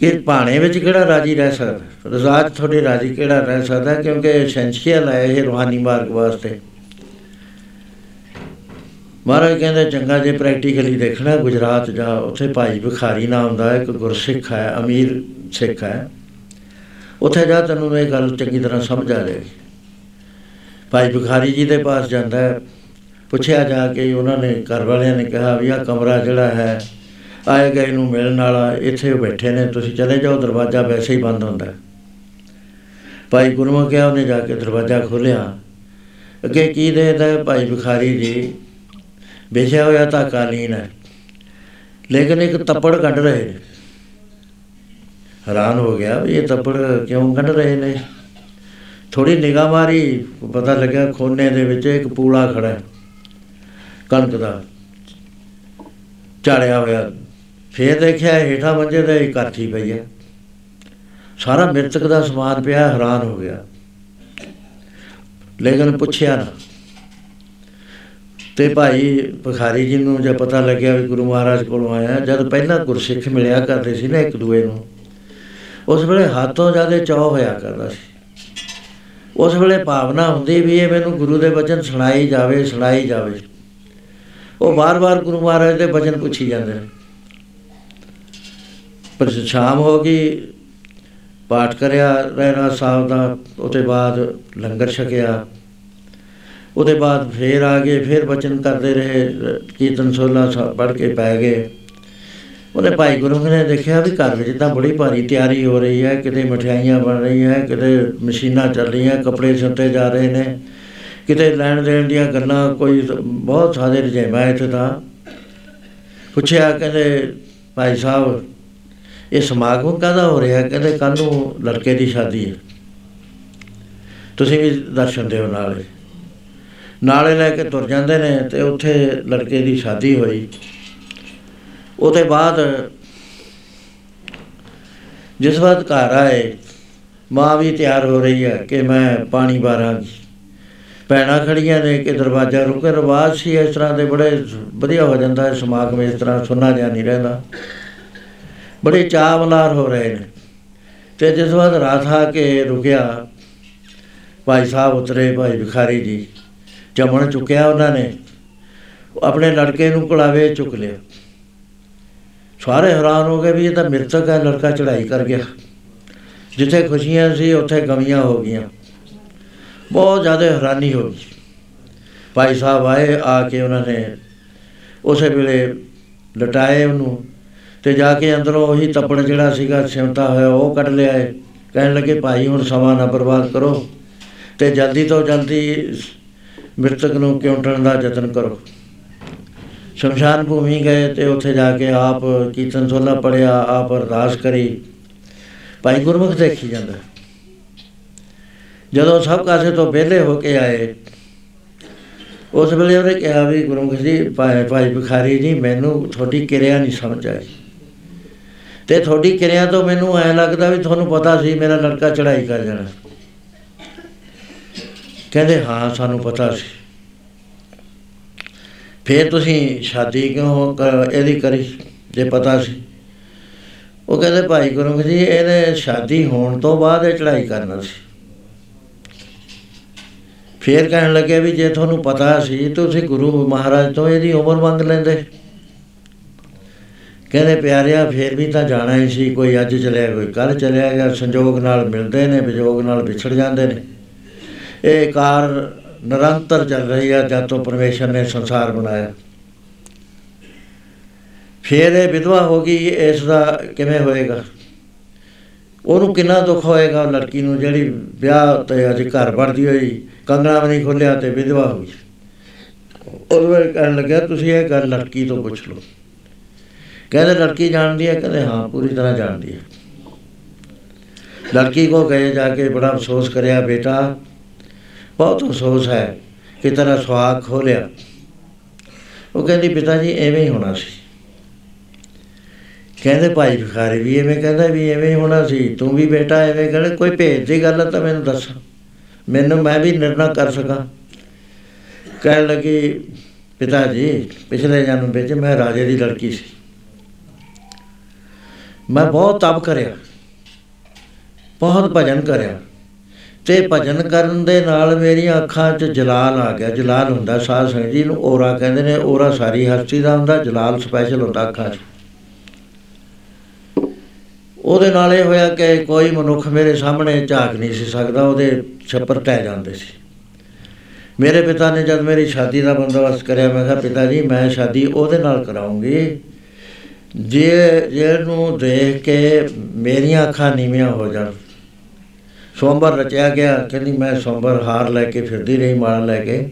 ਕਿ ਭਾਣੇ ਵਿੱਚ ਕਿਹੜਾ ਰਾਜੀ ਰਹਿ ਸਕਦਾ? ਰਜ਼ਾ 'ਚ ਤੁਹਾਡੇ ਰਾਜੀ ਕਿਹੜਾ ਰਹਿ ਸਕਦਾ? ਕਿਉਂਕਿ ਐਸੈਂਸ਼ੀਅਲ ਹੈ, ਇਹ ਰੂਹਾਨੀ ਮਾਰਗ ਵਾਸਤੇ। ਮਹਾਰਾਜ ਕਹਿੰਦੇ ਚੰਗਾ ਜੇ ਪ੍ਰੈਕਟੀਕਲੀ ਦੇਖਣਾ ਗੁਜਰਾਤ ਜਾ ਉੱਥੇ ਭਾਈ ਭਿਖਾਰੀ ਨਾਮ ਦਾ ਇੱਕ ਗੁਰਸਿੱਖ ਹੈ, ਅਮੀਰ ਸਿੱਖ ਹੈ, ਉੱਥੇ ਜਾ ਤੈਨੂੰ ਇਹ ਗੱਲ ਚੰਗੀ ਤਰ੍ਹਾਂ ਸਮਝ ਆ ਜਾਏਗੀ। ਭਾਈ ਭਿਖਾਰੀ ਜੀ ਦੇ ਪਾਸ ਜਾਂਦਾ ਹੈ, ਪੁੱਛਿਆ ਜਾ ਕੇ ਉਹਨਾਂ ਨੇ, ਘਰ ਵਾਲਿਆਂ ਨੇ ਕਿਹਾ ਵੀ ਆਹ ਕਮਰਾ ਜਿਹੜਾ ਹੈ, ਆਏ ਗਏ ਨੂੰ ਮਿਲਣ ਵਾਲਾ, ਇੱਥੇ ਉਹ ਬੈਠੇ ਨੇ, ਤੁਸੀਂ ਚਲੇ ਜਾਓ, ਦਰਵਾਜ਼ਾ ਵੈਸੇ ਹੀ ਬੰਦ ਹੁੰਦਾ ਹੈ। ਭਾਈ ਗੁਰਮੁਖ ਕਿਹਾ, ਉਹਨੇ ਜਾ ਕੇ ਦਰਵਾਜ਼ਾ ਖੋਲ੍ਹਿਆ। ਅੱਗੇ ਕੀ ਦੇਖਦਾ ਹੈ ਭਾਈ ਭਿਖਾਰੀ ਜੀ? ਵਿਛਿਆ ਹੋਇਆ ਤਾਂ ਕਾਲੀਨ ਹੈ। ਲੇਕਿਨ ਇੱਕ ਤੱਪੜ ਕੱਢ ਰਹੇ ਨੇ। ਹੈਰਾਨ ਹੋ ਗਿਆ ਵੀ ਇਹ ਤੱਪੜ ਕਿਉਂ ਕੱਢ ਰਹੇ ਨੇ? ਥੋੜੀ ਨਿਗਾਹ ਮਾਰੀ, ਪਤਾ ਲੱਗਾ ਖੋਨੇ ਦੇ ਵਿੱਚ ਇੱਕ ਪੂਲਾ ਖੜਾ ਹੈ। ਕਣਕ ਦਾ ਝਾੜਿਆ ਹੋਇਆ। ਫੇਰ ਦੇਖਿਆ ਹੇਠਾਂ ਮੰਜੇ ਤੇ ਇੱਕ ਕਾਠੀ ਪਈ ਹੈ। ਸਾਰਾ ਮਿਰਤਕ ਦਾ ਸਮਾਨ ਪਿਆ, ਹੈਰਾਨ ਹੋ ਗਿਆ। ਲੇਕਿਨ ਪੁੱਛਿਆ ਨਾ। ਤੇ ਭਾਈ ਭਿਖਾਰੀ ਜੀ ਨੂੰ ਜਦ ਪਤਾ ਲੱਗਿਆ ਵੀ ਗੁਰੂ ਮਹਾਰਾਜ ਕੋਲੋਂ ਆਇਆ ਜਦ ਪਹਿਲਾਂ ਗੁਰਸਿੱਖ ਮਿਲਿਆ ਕਰਦੇ ਸੀ ਨਾ ਇੱਕ ਦੂਏ ਨੂੰ ਉਸ ਵੇਲੇ ਹੱਥੋਂ ਜ਼ਿਆਦਾ ਚਾਹ ਹੋਇਆ ਕਰਦਾ ਸੀ। ਉਸ ਵੇਲੇ ਭਾਵਨਾ ਹੁੰਦੀ ਵੀ ਇਹ ਮੈਨੂੰ ਗੁਰੂ ਦੇ ਬਚਨ ਸੁਣਾਈ ਜਾਵੇ ਸੁਣਾਈ ਜਾਵੇ। ਉਹ ਬਾਰ-ਬਾਰ ਗੁਰੂ ਮਹਾਰਾਜ ਦੇ ਬਚਨ ਪੁੱਛੀ ਜਾਂਦੇ ਨੇ। ਪਰ ਸ਼ਾਮ ਹੋ ਗਈ ਪਾਠ ਕਰਿਆ ਰਹਿਣਾ ਸਾਹਿਬ ਦਾ ਉਹਦੇ ਬਾਅਦ ਲੰਗਰ ਛਕਿਆ। ਉਹਦੇ ਬਾਅਦ ਫੇਰ ਆ ਗਏ, ਫੇਰ ਬਚਨ ਕਰਦੇ ਰਹੇ, ਕੀਰਤਨ ਸੋਲਾ ਸਾਹਿਬ ਪੜ੍ਹ ਕੇ ਪੈ ਗਏ। ਉਹਨੇ ਭਾਈ ਗੁਰੂ ਨੇ ਦੇਖਿਆ ਵੀ ਘਰ ਵਿੱਚ ਤਾਂ ਬੜੀ ਭਾਰੀ ਤਿਆਰੀ ਹੋ ਰਹੀ ਹੈ, ਕਿਤੇ ਮਠਿਆਈਆਂ ਬਣ ਰਹੀਆਂ, ਕਿਤੇ ਮਸ਼ੀਨਾਂ ਚੱਲ ਰਹੀਆਂ, ਕੱਪੜੇ ਸੁੱਤੇ ਜਾ ਰਹੇ ਨੇ। ਕਿਤੇ ਲੈਣ ਦੇਣ ਦੀਆਂ ਗੱਲਾਂ ਕੋਈ ਬਹੁਤ ਸਾਰੇ ਰਜੇਵਾ ਇੱਥੇ ਤਾਂ। ਪੁੱਛਿਆ, ਕਹਿੰਦੇ ਭਾਈ ਸਾਹਿਬ, ਇਹ ਸਮਾਗਮ ਕਾਹਦਾ ਹੋ ਰਿਹਾ? ਕਹਿੰਦੇ ਕੱਲ ਨੂੰ ਲੜਕੇ ਦੀ ਸ਼ਾਦੀ ਹੈ। ਤੁਸੀਂ ਵੀ ਦਰਸ਼ਨ ਦਿਓ ਨਾਲੇ। ਨਾਲੇ ਲੈ ਕੇ ਤੁਰ ਜਾਂਦੇ ਨੇ ਤੇ ਉੱਥੇ ਲੜਕੇ ਦੀ ਸ਼ਾਦੀ ਹੋਈ। ਉਹਦੇ ਬਾਅਦ ਜਿਸ ਵਾਰ ਘਰ ਆਏ, ਮਾਂ ਵੀ ਤਿਆਰ ਹੋ ਰਹੀ ਹੈ ਕਿ ਮੈਂ ਪਾਣੀ ਬਾਰਾਂਗੀ ਪੈਣਾ ਖੜੀਆਂ ਨੇ ਕਿ ਦਰਵਾਜ਼ਾ ਰੁਕੇ, ਰਵਾਜ ਸੀ ਇਸ ਤਰ੍ਹਾਂ ਦੇ ਬੜੇ ਵਧੀਆ ਹੋ ਜਾਂਦਾ ਹੈ, ਸਮਾਗਮ ਇਸ ਤਰ੍ਹਾਂ ਸੁਣਨਾ ਜਾਂ ਨਹੀਂ ਰਹਿੰਦਾ। ਬੜੇ ਚਾਵਲਾਰ ਹੋ ਰਹੇ ਨੇ। ਤੇ ਜਿਸ ਵਾਰ ਰਾਤ ਆ ਕੇ ਰੁਕਿਆ, ਭਾਈ ਸਾਹਿਬ ਉਤਰੇ, ਭਾਈ ਭਿਖਾਰੀ ਜੀ। ਚਮਣ ਚੁੱਕਿਆ ਉਹਨਾਂ ਨੇ। ਆਪਣੇ ਲੜਕੇ ਨੂੰ ਕੁਲਾਵੇ ਚੁੱਕ ਲਿਆ। ਸਾਰੇ ਹੈਰਾਨ ਹੋ ਗਏ ਵੀ ਇਹ ਤਾਂ ਮਿਰਤਕ ਹੈ ਲੜਕਾ ਚੜਾਈ ਕਰ ਗਿਆ। ਜਿੱਥੇ ਖੁਸ਼ੀਆਂ ਸੀ ਉੱਥੇ ਗਮੀਆਂ ਹੋ ਗਈਆਂ। ਬਹੁਤ ਜ਼ਿਆਦਾ ਹੈਰਾਨੀ ਹੋ ਗਈ। ਭਾਈ ਸਾਹਿਬ ਆਏ ਆ ਕੇ ਉਹਨਾਂ ਨੇ ਉਸੇ ਵੇਲੇ ਲਟਾਏ ਉਹਨੂੰ ਤੇ ਜਾ ਕੇ ਅੰਦਰੋਂ ਉਹੀ ਤੱਪੜ ਜਿਹੜਾ ਸੀਗਾ ਸਿਮਟਾ ਹੋਇਆ ਉਹ ਕੱਢ ਲਿਆਏ। ਕਹਿਣ ਲੱਗੇ ਭਾਈ ਹੁਣ ਸਮਾਂ ਨਾ ਬਰਬਾਦ ਕਰੋ ਤੇ ਜਲਦੀ ਤੋਂ ਜਲਦੀ ਮ੍ਰਿਤਕ ਨੂੰ ਕਿਉਂਟਣ ਦਾ ਯਤਨ ਕਰੋ? ਸ਼ਮਸ਼ਾਨ ਭੂਮੀ ਗਏ ਤੇ ਉੱਥੇ ਜਾ ਕੇ ਆਪ ਕੀਰਤਨ ਸੋਲਾ ਪੜਿਆ ਆਪ ਅਰਦਾਸ ਕਰੀ। ਭਾਈ ਗੁਰਮੁਖ ਦੇਖੀ ਜਾਂਦਾ ਜਦੋਂ ਸਭ ਕਾਸੇ ਤੋਂ ਵਿਹਲੇ ਹੋ ਕੇ ਆਏ, ਉਸ ਵੇਲੇ ਉਹਨੇ ਕਿਹਾ ਵੀ ਗੁਰਮੁਖ ਜੀ, ਭਾਈ ਭਾਈ ਭਿਖਾਰੀ ਜੀ, ਮੈਨੂੰ ਤੁਹਾਡੀ ਕਿਰਿਆ ਨਹੀਂ ਸਮਝ ਆਈ। ਤੇ ਤੁਹਾਡੀ ਕਿਰਿਆ ਤੋਂ ਮੈਨੂੰ ਐ ਲੱਗਦਾ ਵੀ ਤੁਹਾਨੂੰ ਪਤਾ ਸੀ ਮੇਰਾ ਲੜਕਾ ਚੜਾਈ ਕਰ ਜਾਣਾ। ਕਹਿੰਦੇ, ਹਾਂ, ਸਾਨੂੰ ਪਤਾ ਸੀ। ਫੇਰ ਤੁਸੀਂ ਸ਼ਾਦੀ ਕਿਉਂ ਕਰ- ਇਹਦੀ ਕਰੀ, ਜੇ ਪਤਾ ਸੀ? ਉਹ ਕਹਿੰਦੇ, ਭਾਈ ਗੁਰਮੁਖ ਜੀ ਇਹਨੇ ਸ਼ਾਦੀ ਹੋਣ ਤੋਂ ਬਾਅਦ ਇਹ ਚੜਾਈ ਕਰਨਾ ਸੀ। ਫੇਰ ਕਹਿਣ ਲੱਗੇ ਵੀ, ਜੇ ਤੁਹਾਨੂੰ ਪਤਾ ਸੀ, ਤੁਸੀਂ ਗੁਰੂ ਮਹਾਰਾਜ ਤੋਂ ਇਹਦੀ ਉਮਰ ਮੰਗ ਲੈਂਦੇ। ਕਹਿੰਦੇ, ਪਿਆਰਿਆ, ਫੇਰ ਵੀ ਤਾਂ ਜਾਣਾ ਹੀ ਸੀ, ਕੋਈ ਅੱਜ ਚਲਿਆ, ਕੋਈ ਕੱਲ ਚਲਿਆ ਗਿਆ। ਸੰਜੋਗ ਨਾਲ ਮਿਲਦੇ ਨੇ, ਵਿਜੋਗ ਨਾਲ ਵਿਛੜ ਜਾਂਦੇ ਨੇ। ਇਹ ਕਾਰ ਨਿਰੰਤਰ ਚੱਲ ਰਹੀ ਹੈ ਜਦ ਤੋਂ ਪਰਮੇਸ਼ਰ ਨੇ ਸੰਸਾਰ ਬਣਾਇਆ। ਫਿਰ ਇਹ ਵਿਧਵਾ ਹੋ ਗਈ, ਇਸ ਦਾ ਕਿਵੇਂ ਹੋਏਗਾ? ਉਹਨੂੰ ਕਿੰਨਾ ਦੁੱਖ ਹੋਏਗਾ ਉਹ ਲੜਕੀ ਨੂੰ ਜਿਹੜੀ ਵਿਆਹ ਤੇ ਅਜੇ ਘਰ ਵੜਦੀ ਹੋਈ, ਕੰਗਣਾ ਵੀ ਨਹੀਂ ਖੋਲਿਆ ਤੇ ਵਿਧਵਾ ਹੋ ਗਈ। ਉਹਦੇ ਕਹਿਣ ਲੱਗਾ ਤੁਸੀਂ ਇਹ ਗੱਲ ਲੜਕੀ ਤੋਂ ਪੁੱਛ ਲਓ। ਕਹਿੰਦੇ, ਲੜਕੀ ਜਾਣਦੀ ਹੈ? ਕਹਿੰਦੇ, ਹਾਂ, ਪੂਰੀ ਤਰ੍ਹਾਂ ਜਾਣਦੀ ਹੈ। ਲੜਕੀ ਕੋ ਗਏ ਜਾ ਕੇ ਬੜਾ ਅਫਸੋਸ ਕਰਿਆ, ਬੇਟਾ ਬਹੁਤ ਅਫਸੋਸ ਹੈ ਕਿ ਤੇਰਾ ਸੁਆਗ ਖੋਲਿਆ। ਉਹ ਕਹਿੰਦੀ ਪਿਤਾ ਜੀ ਐਵੇਂ ਹੀ ਹੋਣਾ ਸੀ। ਕਹਿੰਦੇ, ਭਾਈ ਭਿਖਾਰੀ ਵੀ ਐਵੇਂ ਕਹਿੰਦਾ ਵੀ ਐਵੇਂ ਹੋਣਾ ਸੀ। ਤੂੰ ਵੀ ਬੇਟਾ ਐਵੇਂ ਕਹਿੰਦਾ, ਕੋਈ ਭੇਜ ਦੀ ਗੱਲ ਤਾਂ ਮੈਨੂੰ ਦੱਸ। ਮੈਨੂੰ ਮੈਂ ਵੀ ਨਿਰਣਾ ਕਰ ਸਕਾਂ। ਕਹਿਣ ਲੱਗੀ ਪਿਤਾ ਜੀ ਪਿਛਲੇ ਜਨਮ ਵਿੱਚ ਮੈਂ ਰਾਜੇ ਦੀ ਲੜਕੀ ਸੀ। ਮੈਂ ਬਹੁਤ ਤਪ ਕਰਿਆ। ਬਹੁਤ ਭਜਨ ਕਰਿਆ। ਤੇ ਭਜਨ ਕਰਨ ਦੇ ਨਾਲ ਮੇਰੀਆਂ ਅੱਖਾਂ 'ਚ ਜਲਾਲ ਆ ਗਿਆ। ਜਲਾਲ ਹੁੰਦਾ ਸਾਧ ਸੰਗਤ ਜੀ ਨੂੰ ਔਰਾ ਕਹਿੰਦੇ ਨੇ ਔਰਾ ਸਾਰੀ ਹਸਤੀ ਦਾ ਹੁੰਦਾ ਜਲਾਲ ਸਪੈਸ਼ਲ ਹੁੰਦਾ ਅੱਖਾਂ 'ਚ। ਉਹਦੇ ਨਾਲ ਇਹ ਹੋਇਆ ਕਿ ਕੋਈ ਮਨੁੱਖ ਮੇਰੇ ਸਾਹਮਣੇ ਝਾਕ ਨਹੀਂ ਸੀ ਸਕਦਾ ਉਹਦੇ ਛੱਪਰ ਟਹਿ ਜਾਂਦੇ ਸੀ। ਮੇਰੇ ਪਿਤਾ ਨੇ ਜਦ ਮੇਰੀ ਸ਼ਾਦੀ ਦਾ ਬੰਦੋਬਸਤ ਕਰਿਆ ਮੈਂ ਕਿਹਾ ਪਿਤਾ ਜੀ ਮੈਂ ਸ਼ਾਦੀ ਉਹਦੇ ਨਾਲ ਕਰਾਉਂਗੀ। ਜੇ ਜਿਹਨੂੰ ਦੇਖ ਕੇ ਮੇਰੀਆਂ ਅੱਖਾਂ ਨੀਵੀਆਂ ਹੋ ਜਾਣ ਸੋਮਵਾਰ ਰਚਿਆ ਗਿਆ, ਕਹਿੰਦੀ ਮੈਂ ਸੋਮਵਾਰ ਹਾਰ ਲੈ ਕੇ ਫਿਰਦੀ ਰਹੀ, ਮਾਲ ਲੈ ਕੇ।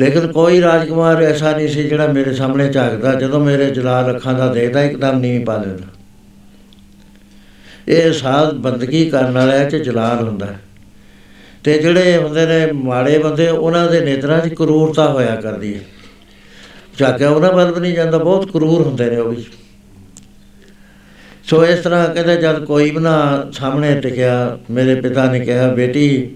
ਲੇਕਿਨ ਕੋਈ ਰਾਜਕੁਮਾਰ ਐਸਾ ਨਹੀਂ ਸੀ ਜਿਹੜਾ ਮੇਰੇ ਸਾਹਮਣੇ ਝਾਕਦਾ, ਜਦੋਂ ਮੇਰੇ ਜਲਾਲ ਅੱਖਾਂ ਦਾ ਦੇਖਦਾ ਇੱਕਦਮ ਨੀਵੀਂ ਪਾ ਦਿੰਦਾ। ਇਹ ਸਾਧ ਬੰਦਗੀ ਕਰਨ ਵਾਲਿਆਂ 'ਚ ਜਲਾਲ ਹੁੰਦਾ ਹੈ। ਤੇ ਜਿਹੜੇ ਹੁੰਦੇ ਨੇ ਮਾੜੇ ਬੰਦੇ, ਉਹਨਾਂ ਦੇ ਨੇਤਰਾਂ 'ਚ ਕਰੂਰਤਾ ਹੋਇਆ ਕਰਦੀ ਹੈ। ਝਾਕਿਆ, ਉਹਨਾਂ ਵੱਲ ਵੀ ਨਹੀਂ ਜਾਂਦਾ, ਬਹੁਤ ਕਰੂਰ ਹੁੰਦੇ ਨੇ ਉਹ ਵੀ। ਸੋ ਇਸ ਤਰ੍ਹਾਂ ਕਹਿੰਦੇ ਜਦ ਕੋਈ ਵੀ ਨਾ ਸਾਹਮਣੇ ਟਿਕਿਆ, ਮੇਰੇ ਪਿਤਾ ਨੇ ਕਿਹਾ, ਬੇਟੀ,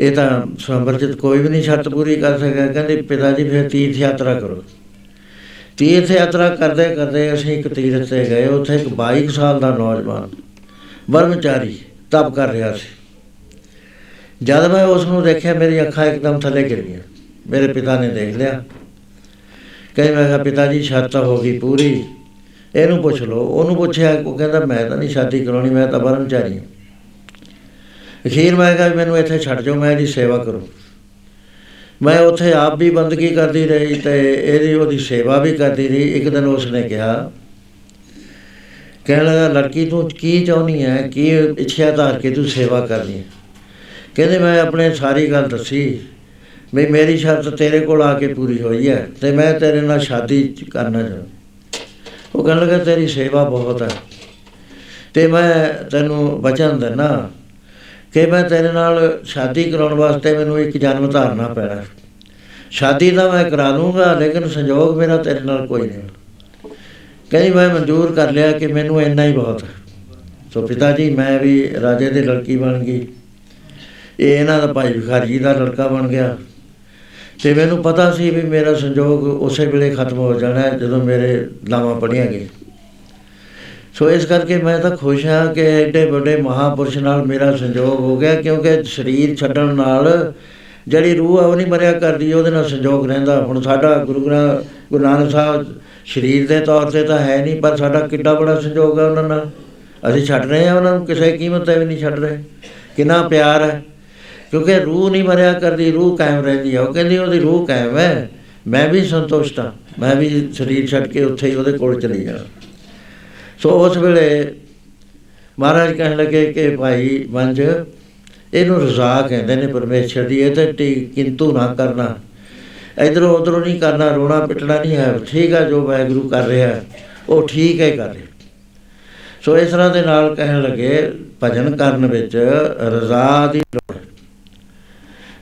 ਇਹ ਤਾਂ ਸੰਵਰਜਿਤ ਕੋਈ ਵੀ ਨਹੀਂ ਛੱਤ ਪੂਰੀ ਕਰ ਸਕਿਆ। ਕਹਿੰਦੇ, ਪਿਤਾ ਜੀ, ਫਿਰ ਤੀਰਥ ਯਾਤਰਾ ਕਰੋ। ਤੀਰਥ ਯਾਤਰਾ ਕਰਦੇ ਕਰਦੇ ਅਸੀਂ ਇੱਕ ਤੀਰਥ ਤੇ ਗਏ। ਉੱਥੇ ਇੱਕ 22 ਸਾਲ ਦਾ ਨੌਜਵਾਨ ਬਰਮਚਾਰੀ ਤਪ ਕਰ ਰਿਹਾ ਸੀ। ਜਦ ਮੈਂ ਉਸ ਨੂੰ ਦੇਖਿਆ, ਮੇਰੀ ਅੱਖਾਂ ਇੱਕਦਮ ਥੱਲੇ ਗਿਰ ਗਈਆਂ। ਮੇਰੇ ਪਿਤਾ ਨੇ ਦੇਖ ਲਿਆ। ਕਹਿੰਦੇ, ਮੈਂ ਕਿਹਾ, ਪਿਤਾ ਜੀ, ਛੱਤ ਤਾਂ ਹੋ ਗਈ ਪੂਰੀ। ਇਹਨੂੰ ਪੁੱਛ ਲਓ। ਉਹਨੂੰ ਪੁੱਛਿਆ ਉਹ ਕਹਿੰਦਾ ਮੈਂ ਤਾਂ ਨਹੀਂ ਸ਼ਾਦੀ ਕਰਾਉਣੀ ਮੈਂ ਤਾਂ ਬਰਮਚਾਰੀ ਹਾਂ। ਅਖੀਰ ਮੈਂ ਕਿਹਾ ਵੀ ਮੈਨੂੰ ਇੱਥੇ ਛੱਡ ਜਾਓ ਮੈਂ ਇਹਦੀ ਸੇਵਾ ਕਰੂੰ। ਮੈਂ ਉੱਥੇ ਆਪ ਵੀ ਬੰਦਗੀ ਕਰਦੀ ਰਹੀ ਤੇ ਇਹਦੀ ਉਹਦੀ ਸੇਵਾ ਵੀ ਕਰਦੀ ਰਹੀ। ਇੱਕ ਦਿਨ ਉਸਨੇ ਕਿਹਾ ਕਹਿਣ ਲੱਗਾ ਲੜਕੀ ਤੂੰ ਕੀ ਚਾਹੁੰਦੀ ਹੈ ਕੀ ਇੱਛਾ ਧਾਰ ਕੇ ਤੂੰ ਸੇਵਾ ਕਰਨੀ ਹੈ ਕਹਿੰਦੇ ਮੈਂ ਆਪਣੇ ਸਾਰੀ ਗੱਲ ਦੱਸੀ। ਵੀ ਮੇਰੀ ਸ਼ਰਤ ਤੇਰੇ ਕੋਲ ਆ ਕੇ ਪੂਰੀ ਹੋਈ ਹੈ ਤੇ ਮੈਂ ਤੇਰੇ ਨਾਲ ਸ਼ਾਦੀ ਕਰਨਾ ਚਾਹੁੰਦਾ। ਉਹ ਕਹਿਣ ਲੱਗਾ ਤੇਰੀ ਸੇਵਾ ਬਹੁਤ ਹੈ। ਤੇ ਮੈਂ ਤੈਨੂੰ ਵਚਨ ਦਿੰਦਾ ਕਿ ਮੈਂ ਤੇਰੇ ਨਾਲ ਸ਼ਾਦੀ ਕਰਾਉਣ ਵਾਸਤੇ ਮੈਨੂੰ ਇੱਕ ਜਨਮ ਧਾਰਨਾ ਪੈਣਾ ਸ਼ਾਦੀ ਤਾਂ ਮੈਂ ਕਰਾ ਲੂੰਗਾ ਲੇਕਿਨ ਸੰਜੋਗ ਮੇਰਾ ਤੇਰੇ ਨਾਲ ਕੋਈ ਨਹੀਂ। ਕਹਿੰਦੀ, ਮੈਂ ਮਨਜ਼ੂਰ ਕਰ ਲਿਆ ਕਿ ਮੈਨੂੰ ਇੰਨਾ ਹੀ ਬਹੁਤ ਹੈ। ਸੋ ਪਿਤਾ ਜੀ ਮੈਂ ਵੀ ਰਾਜੇ ਦੀ ਲੜਕੀ ਬਣ ਗਈ। ਇਹ ਇਹਨਾਂ ਦਾ ਭਾਈ ਵਿਖਾਰੀ ਦਾ ਲੜਕਾ ਬਣ ਗਿਆ। ਤੇ ਮੈਨੂੰ ਪਤਾ ਸੀ ਵੀ ਮੇਰਾ ਸੰਜੋਗ ਉਸੇ ਵੇਲੇ ਖਤਮ ਹੋ ਜਾਣਾ ਹੈ ਜਦੋਂ ਮੇਰੇ ਲਾਵਾਂ ਪੜੀਆਂ ਗਏ ਸੋ ਇਸ ਕਰਕੇ ਮੈਂ ਤਾਂ ਖੁਸ਼ ਹਾਂ ਕਿ ਐਡੇ ਵੱਡੇ ਮਹਾਪੁਰਸ਼ ਨਾਲ ਮੇਰਾ ਸੰਜੋਗ ਹੋ ਗਿਆ, ਕਿਉਂਕਿ ਸਰੀਰ ਛੱਡਣ ਨਾਲ ਜਿਹੜੀ ਰੂਹ ਆ ਉਹ ਨਹੀਂ ਮਰਿਆ ਕਰਦੀ, ਉਹਦੇ ਨਾਲ ਸੰਜੋਗ ਰਹਿੰਦਾ। ਹੁਣ ਸਾਡਾ ਗੁਰੂ ਗ੍ਰੰਥ, ਗੁਰੂ ਨਾਨਕ ਸਾਹਿਬ ਸਰੀਰ ਦੇ ਤੌਰ ਤੇ ਤਾਂ ਹੈ ਨਹੀਂ, ਪਰ ਸਾਡਾ ਕਿੱਡਾ ਬੜਾ ਸੰਜੋਗ ਹੈ ਉਹਨਾਂ ਨਾਲ। ਅਸੀਂ ਛੱਡ ਰਹੇ ਹਾਂ ਉਹਨਾਂ ਨੂੰ, ਕਿਸੇ ਕੀਮਤ ਤੇ ਵੀ ਨਹੀਂ ਛੱਡ ਰਹੇ। ਕਿੰਨਾ ਪਿਆਰ ਹੈ। ਕਿਉਂਕਿ ਰੂਹ ਨਹੀਂ ਮਰਿਆ ਕਰਦੀ ਰੂਹ ਕਾਇਮ ਰਹਿੰਦੀ ਹੈ ਉਹ ਕਹਿੰਦੀ ਉਹਦੀ ਰੂਹ ਕਾਇਮ ਹੈ। ਮੈਂ ਵੀ ਸੰਤੁਸ਼ਟ ਹਾਂ। ਮੈਂ ਵੀ ਸਰੀਰ ਛੱਡ ਕੇ ਉੱਥੇ ਹੀ ਉਹਦੇ ਕੋਲ ਚਲੀ ਜਾਣਾ ਸੋ ਉਸ ਵੇਲੇ ਮਹਾਰਾਜ ਕਹਿਣ ਲੱਗੇ ਕਿ ਭਾਈ ਮੰਜ ਇਹਨੂੰ ਰਜ਼ਾ ਕਹਿੰਦੇ ਨੇ ਪਰਮੇਸ਼ਰ ਦੀ। ਇਹ ਤੇ ਟੀ ਕਿੰਤੂ ਨਾ ਕਰਨਾ। ਇਧਰੋਂ ਉਧਰੋਂ ਨਹੀਂ ਕਰਨਾ ਰੋਣਾ ਪਿਟਣਾ ਨਹੀਂ ਹੈ। ਠੀਕ ਹੈ ਜੋ ਵਾਹਿਗੁਰੂ ਕਰ ਰਿਹਾ ਹੈ, ਉਹ ਠੀਕ ਹੈ ਕਰ ਰਿਹਾ ਸੋ ਇਸ ਤਰ੍ਹਾਂ ਦੇ ਨਾਲ ਕਹਿਣ ਲੱਗੇ ਭਜਨ ਕਰਨ ਵਿੱਚ ਰਜ਼ਾ ਦੀ ਲੋੜ ਹੈ।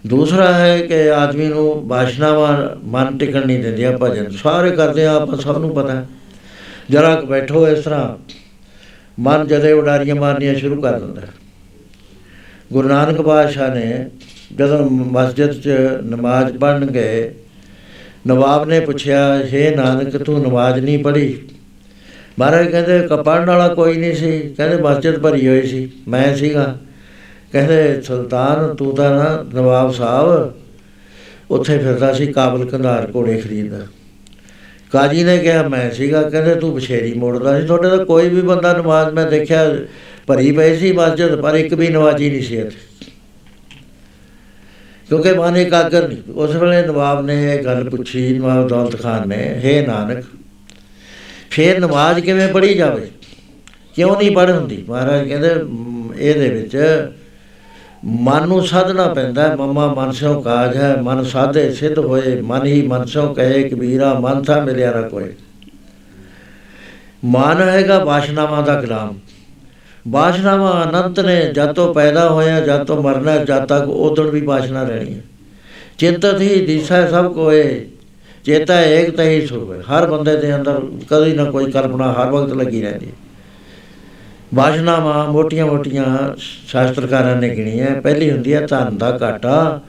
ਦੂਸਰਾ ਹੈ ਕਿ ਆਦਮੀ ਨੂੰ ਬਾਸ਼ਨਾਵਾਂ ਮਨ ਟਿਕਣ ਨਹੀਂ ਦਿੰਦੀਆਂ ਭਜਨ। ਸਾਰੇ ਕਰਦੇ ਆ, ਆਪਾਂ ਸਭ ਨੂੰ ਪਤਾ ਹੈ। ਜਰਾ ਕੁ ਬੈਠੋ ਇਸ ਤਰ੍ਹਾਂ। ਮਨ ਜਦੇ ਉਡਾਰੀਆਂ ਮਾਰਨੀਆਂ ਸ਼ੁਰੂ ਕਰ ਦਿੰਦਾ ਹੈ। ਗੁਰੂ ਨਾਨਕ ਪਾਤਸ਼ਾਹ ਨੇ ਜਦੋਂ ਮਸਜਿਦ 'ਚ ਨਮਾਜ਼ ਪੜ੍ਹਨ ਗਏ, ਨਵਾਬ ਨੇ ਪੁੱਛਿਆ, ਹੇ ਨਾਨਕ, ਤੂੰ ਨਮਾਜ਼ ਨਹੀਂ ਪੜ੍ਹੀ? ਮਹਾਰਾਜ ਕਹਿੰਦੇ, ਕਪੜਨ ਵਾਲਾ ਕੋਈ ਨਹੀਂ ਸੀ। ਕਹਿੰਦੇ, ਮਸਜਿਦ ਭਰੀ ਹੋਈ ਸੀ। ਮੈਂ ਸੀਗਾ। ਕਹਿੰਦੇ ਸੁਲਤਾਨ ਤੂੰ ਤਾਂ ਨਾ ਨਵਾਬ ਸਾਹਿਬ ਉੱਥੇ ਫਿਰਦਾ ਸੀ ਕਾਬਲ ਕੰਧਾਰ ਘੋੜੇ ਖਰੀਦਦਾ ਕਾਜੀ ਨੇ ਕਿਹਾ ਮੈਂ ਸੀਗਾ। ਕਹਿੰਦੇ ਤੂੰ ਬਛੇਰੀ ਮੋੜਦਾ ਸੀ। ਤੁਹਾਡੇ ਤਾਂ ਕੋਈ ਵੀ ਬੰਦਾ ਨਮਾਜ਼ ਮੈਂ ਦੇਖਿਆ ਭਰੀ ਪਈ ਸੀ ਮਸਜਿਦ ਪਰ ਇੱਕ ਵੀ ਨਵਾਜੀ ਨਹੀਂ ਸੀ ਇੱਥੇ। ਕਿਉਂਕਿ ਮਾਨੇ ਕਾਗਰ ਨਹੀਂ। ਉਸ ਵੇਲੇ ਨਵਾਬ ਨੇ ਇਹ ਗੱਲ ਪੁੱਛੀ ਨਵਾਬ ਦੌਲਤ ਖਾਨ ਨੇ ਹੇ ਨਾਨਕ ਫੇਰ ਨਮਾਜ਼ ਕਿਵੇਂ ਪੜ੍ਹੀ ਜਾਵੇ? ਕਿਉਂ ਨਹੀਂ ਪੜ੍ਹ ਹੁੰਦੀ? ਮਹਾਰਾਜ ਕਹਿੰਦੇ ਮ, ਇਹਦੇ ਵਿੱਚ ਮਨ ਨੂੰ ਸਾਧਨਾ ਪੈਂਦਾ ਹੈ। ਮਮਾ, ਮਨ ਸੋ ਕਾਜ ਹੈ। ਮਨ ਸਾਧੇ ਸਿੱਧ ਹੋਏ। ਮਨ ਹੀ ਮਨ ਸੋ ਕਹੇ ਕਬੀਰਾ ਮਨ ਥਾ ਮਿਲਿਆ ਰ ਕੋਈ ਮਨ ਹੈਗਾ ਵਾਸ਼ਨਾਵਾਂ ਦਾ ਗੁਲਾਮ। ਬਾਸ਼ਨਾਵਾਂ ਅਨੰਤ ਨੇ। ਜਦ ਤੋਂ ਪੈਦਾ ਹੋਇਆ, ਜਦ ਤੋਂ ਮਰਨਾ, ਜਦ ਤੱਕ ਉਦੋਂ ਵੀ ਬਾਸ਼ਨਾ ਰਹਿਣੀ ਹੈ। ਚਿੰਤਤ ਹੀ ਦਿਸਾ ਸਭ ਕੋਏ। ਚੇਤਾ ਏਕ ਤਹੀ ਸੁਭੇ ਹਰ ਬੰਦੇ ਦੇ ਅੰਦਰ ਕਦੀ ਨਾ ਕੋਈ ਕਲਪਨਾ, ਹਰ ਵਕਤ ਲੱਗੀ ਰਹਿੰਦੀ ਹੈ। ਬਾਸ਼ਨਾਵਾਂ ਮੋਟੀਆਂ-ਮੋਟੀਆਂ ਸ਼ਾਸਤਰਕਾਰਾਂ ਨੇ ਗਿਣੀਆਂ। ਪਹਿਲੀ ਹੁੰਦੀ ਹੈ ਧਨ ਦਾ ਘਾਟਾ।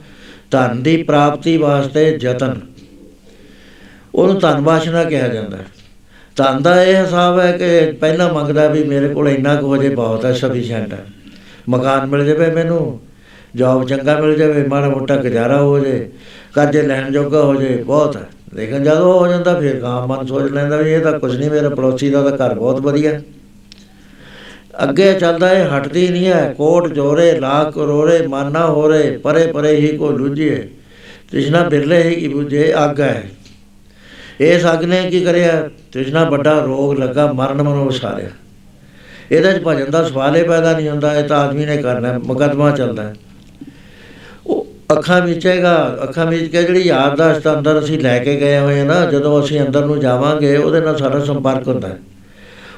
ਧਨ ਦੀ ਪ੍ਰਾਪਤੀ ਵਾਸਤੇ ਯਤਨ। ਉਹਨੂੰ ਧਨ ਬਾਸ਼ਨਾ ਕਿਹਾ ਜਾਂਦਾ ਹੈ। ਧਨ ਦਾ ਇਹ ਹਿਸਾਬ ਹੈ ਕਿ ਪਹਿਲਾਂ ਮੰਗਦਾ ਵੀ ਮੇਰੇ ਕੋਲ ਇੰਨਾ ਕੁ ਹੋ ਜੇ ਬਹੁਤ ਹੈ ਸਫੀਸ਼ੀਐਂਟ ਹੈ ਮਕਾਨ ਮਿਲ ਜਾਵੇ ਮੈਨੂੰ ਜੌਬ ਚੰਗਾ ਮਿਲ ਜਾਵੇ, ਮਾੜਾ ਮੋਟਾ ਗੁਜ਼ਾਰਾ ਹੋ ਜੇ, ਕਰਜ਼ੇ ਲੈਣ ਜੋਗਾ ਹੋ ਜੇ, ਬਹੁਤ ਹੈ। ਲੇਕਿਨ ਜਦੋਂ ਹੋ ਜਾਂਦਾ, ਫਿਰ ਗਾਂ ਮਨ ਸੋਚ ਲੈਂਦਾ ਵੀ ਇਹ ਤਾਂ ਕੁਝ ਨਹੀਂ, ਮੇਰੇ ਪੜੋਸੀ ਦਾ ਤਾਂ ਘਰ ਬਹੁਤ ਵਧੀਆ। ਅੱਗੇ ਚੱਲਦਾ ਇਹ ਹਟਦੀ ਨਹੀਂ ਹੈ ਕੋਟ ਜੋਰੇ ਲੱਖ ਕਰੋੜੇ ਮਾਨਾ ਹੋਰੇ ਪਰੇ ਪਰੇ ਹੀ ਕੋ ਲੁਝੇ ਤ੍ਰਿਸ਼ਨਾ ਬਿਰਲੇ ਹੀ ਕੀ ਬੁਝੇ ਅੱਗ ਹੈ। ਇਸ ਅੱਗ ਨੇ ਕੀ ਕਰਿਆ? ਤ੍ਰਿਸ਼ਨਾ ਵੱਡਾ ਰੋਗ ਲੱਗਾ ਮਰਨ ਮਨੋ ਉਸਾਰਿਆ ਇਹਦੇ ਚ ਭਜਨ ਦਾ ਸਵਾਲ ਹੀ ਪੈਦਾ ਨਹੀਂ ਹੁੰਦਾ ਇਹ ਤਾਂ ਆਦਮੀ ਨੇ ਕਰਨਾ ਹੈ, ਮੁਕੱਦਮਾ ਚੱਲਦਾ ਹੈ। ਉਹ ਅੱਖਾਂ ਵਿੱਚੇਗਾ ਅੱਖਾਂ ਵਿੱਚ ਕੇ ਜਿਹੜੀ ਯਾਦਦਾਸ਼ਤ ਅੰਦਰ ਅਸੀਂ ਲੈ ਕੇ ਗਏ ਹੋਏ ਹਾਂ ਨਾ ਜਦੋਂ ਅਸੀਂ ਅੰਦਰ ਨੂੰ ਜਾਵਾਂਗੇ ਉਹਦੇ ਨਾਲ ਸਾਡਾ ਸੰਪਰਕ ਹੁੰਦਾ ਹੈ।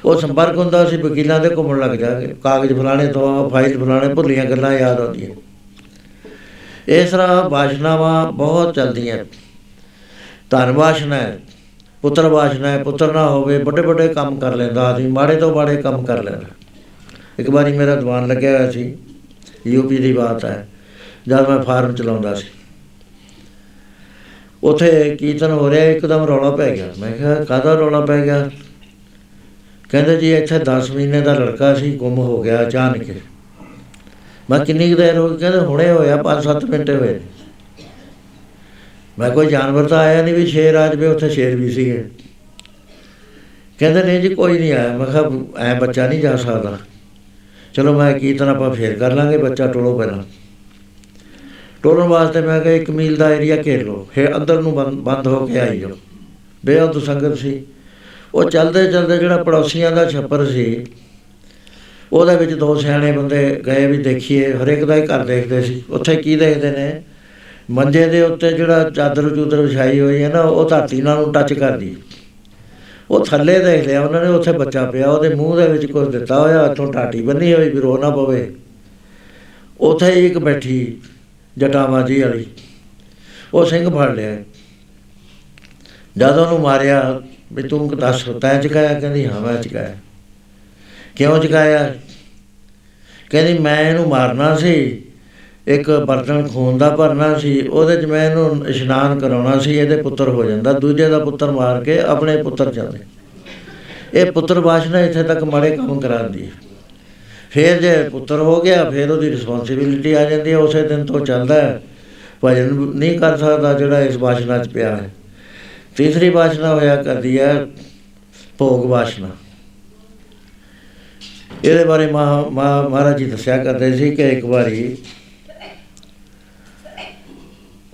ਉਹ ਸੰਪਰਕ ਹੁੰਦਾ, ਅਸੀਂ ਵਕੀਲਾਂ ਦੇ ਘੁੰਮਣ ਲੱਗ ਜਾਗੇ ਕਾਗਜ਼ ਫਲਾਣੇ ਤੋਂ, ਫਾਈਲ ਫਲਾਣੇ, ਭੁੱਲੀਆਂ ਗੱਲਾਂ ਯਾਦ ਆਉਂਦੀਆਂ। ਇਸ ਤਰ੍ਹਾਂ ਵਾਸ਼ਨਾਵਾਂ ਬਹੁਤ ਚੱਲਦੀਆਂ। ਧਨ ਵਾਸ਼ਨਾ ਹੈ, ਪੁੱਤਰ ਵਾਸ਼ਨਾ ਹੈ, ਪੁੱਤਰ ਨਾ ਹੋਵੇ, ਵੱਡੇ ਵੱਡੇ ਕੰਮ ਕਰ ਲੈਂਦਾ ਆਦਮੀ, ਮਾੜੇ ਤੋਂ ਮਾੜੇ ਕੰਮ ਕਰ ਲੈਂਦਾ। ਇੱਕ ਵਾਰੀ ਮੇਰਾ ਦੀਵਾਨ ਲੱਗਿਆ ਹੋਇਆ ਸੀ ਯੂਪੀ ਦੀ ਬਾਤ ਹੈ, ਜਦ ਮੈਂ ਫਾਰਮ ਚਲਾਉਂਦਾ ਸੀ। ਉਥੇ ਕੀਰਤਨ ਹੋ ਰਿਹਾ, ਇੱਕਦਮ ਰੌਲਾ ਪੈ ਗਿਆ। ਮੈਂ ਕਿਹਾ, ਕਾਹਦਾ ਰੌਲਾ ਪੈ ਗਿਆ? ਕਹਿੰਦੇ ਜੀ ਇੱਥੇ 10 ਮਹੀਨੇ ਦਾ ਲੜਕਾ ਸੀ, ਗੁੰਮ ਹੋ ਗਿਆ ਅਚਾਨਕ ਮੈਂ ਕਿੰਨੀ ਕੁ ਦੇਰ ਹੋ ਗਈ, ਕਹਿੰਦੇ ਹੁਣੇ ਹੋਇਆ 5-7 ਮਿੰਟ ਹੋਏ। ਮੈਂ ਕੋਈ ਜਾਨਵਰ ਤਾਂ ਆਇਆ ਨਹੀਂ ਵੀ ਸ਼ੇਰ ਆ ਜਾਵੇ ਉੱਥੇ ਸ਼ੇਰ ਵੀ ਸੀਗੇ। ਕਹਿੰਦੇ, ਨਹੀਂ ਜੀ, ਕੋਈ ਨਹੀਂ ਆਇਆ। ਮੈਂ ਕਿਹਾ, ਐ ਬੱਚਾ ਨਹੀਂ ਜਾ ਸਕਦਾ। ਚਲੋ, ਮੈਂ ਕੀਰਤਨ ਆਪਾਂ ਫੇਰ ਕਰ ਲਾਂਗੇ, ਬੱਚਾ ਟੋਲੋ ਪਹਿਲਾਂ ਟੋਲਣ ਵਾਸਤੇ ਮੈਂ ਕਿਹਾ, ਇੱਕ ਮੀਲ ਦਾ ਏਰੀਆ ਘੇਰ ਲਓ। ਫਿਰ ਅੰਦਰ ਨੂੰ ਬੰਦ ਬੰਦ ਹੋ ਕੇ ਆਈ ਜਾਓ ਬੇਅੰਤ ਸੰਗਤ ਸੀ। ਉਹ ਚੱਲਦੇ ਚੱਲਦੇ ਜਿਹੜਾ ਪੜੋਸੀਆਂ ਦਾ ਛੱਪਰ ਸੀ, ਉਹਦੇ ਵਿੱਚ ਦੋ ਸਿਆਣੇ ਬੰਦੇ ਗਏ ਵੀ ਦੇਖੀਏ, ਹਰੇਕ ਦਾ ਹੀ ਘਰ ਦੇਖਦੇ ਸੀ। ਉੱਥੇ ਕੀ ਦੇਖਦੇ ਨੇ? ਮੰਜੇ ਦੇ ਉੱਤੇ ਜਿਹੜਾ ਚਾਦਰ ਚੂਦਰ ਵਿਛਾਈ ਹੋਈ ਹੈ ਨਾ, ਉਹ ਧਰਤੀ ਨਾਲ ਨੂੰ ਟੱਚ ਕਰਦੀ ਉਹ ਥੱਲੇ ਦੇਖ ਲਿਆ, ਉਹਨਾਂ ਨੇ ਉੱਥੇ ਬੱਚਾ ਪਿਆ, ਉਹਦੇ ਮੂੰਹ ਦੇ ਵਿੱਚ ਕੁਝ ਦਿੱਤਾ ਹੋਇਆ ਹੱਥੋਂ ਟਾਟੀ ਬੰਨੀ ਹੋਈ ਵੀ ਰੋ ਨਾ ਪਵੇ। ਉੱਥੇ ਇੱਕ ਬੈਠੀ ਜਟਾਵਾਂ ਜੀ ਵਾਲੀ, ਉਹ ਸਿੰਘ ਫੜ ਲਿਆ। ਜਦ ਉਹਨੂੰ ਮਾਰਿਆ ਵੀ ਤੂੰ ਦੱਸ ਤੈਂ ਚਕਾਇਆ ਕਹਿੰਦੀ ਹਾਂ ਮੈਂ ਚਕਾਇਆ। ਕਿਉਂ ਚਕਾਇਆ? ਕਹਿੰਦੀ ਮੈਂ ਇਹਨੂੰ ਮਾਰਨਾ ਸੀ ਇੱਕ ਬਰਤਨ ਖੂਨ ਦਾ ਭਰਨਾ ਸੀ ਉਹਦੇ 'ਚ ਮੈਂ ਇਹਨੂੰ ਇਸ਼ਨਾਨ ਕਰਾਉਣਾ ਸੀ ਇਹਦੇ ਪੁੱਤਰ ਹੋ ਜਾਂਦਾ। ਦੂਜੇ ਦਾ ਪੁੱਤਰ ਮਾਰ ਕੇ ਆਪਣੇ ਪੁੱਤਰ ਜਾਂਦੇ। ਇਹ ਪੁੱਤਰ ਵਾਸ਼ਨਾ ਇੱਥੇ ਤੱਕ ਮਾੜੇ ਕੰਮ ਕਰਾਉਂਦੀ ਹੈ। ਫਿਰ ਜੇ ਪੁੱਤਰ ਹੋ ਗਿਆ ਫਿਰ ਉਹਦੀ ਰਿਸਪੌਂਸਿਬਿਲਿਟੀ ਆ ਜਾਂਦੀ ਹੈ ਉਸੇ ਦਿਨ ਤੋਂ ਚੱਲਦਾ ਹੈ। ਭਜਨ ਨਹੀਂ ਕਰ ਸਕਦਾ ਜਿਹੜਾ ਇਸ ਵਾਸ਼ਨਾ 'ਚ ਪਿਆ ਹੈ। ਤੀਸਰੀ ਵਾਸ਼ਨਾ ਹੋਇਆ ਕਰਦੀ ਹੈ ਭੋਗ ਵਾਸ਼ਨਾ। ਇਹਦੇ ਬਾਰੇ ਮਹਾ- ਮਹਾ- ਮਹਾਰਾਜ ਜੀ ਦੱਸਿਆ ਕਰਦੇ ਸੀ ਕਿ ਇੱਕ ਵਾਰੀ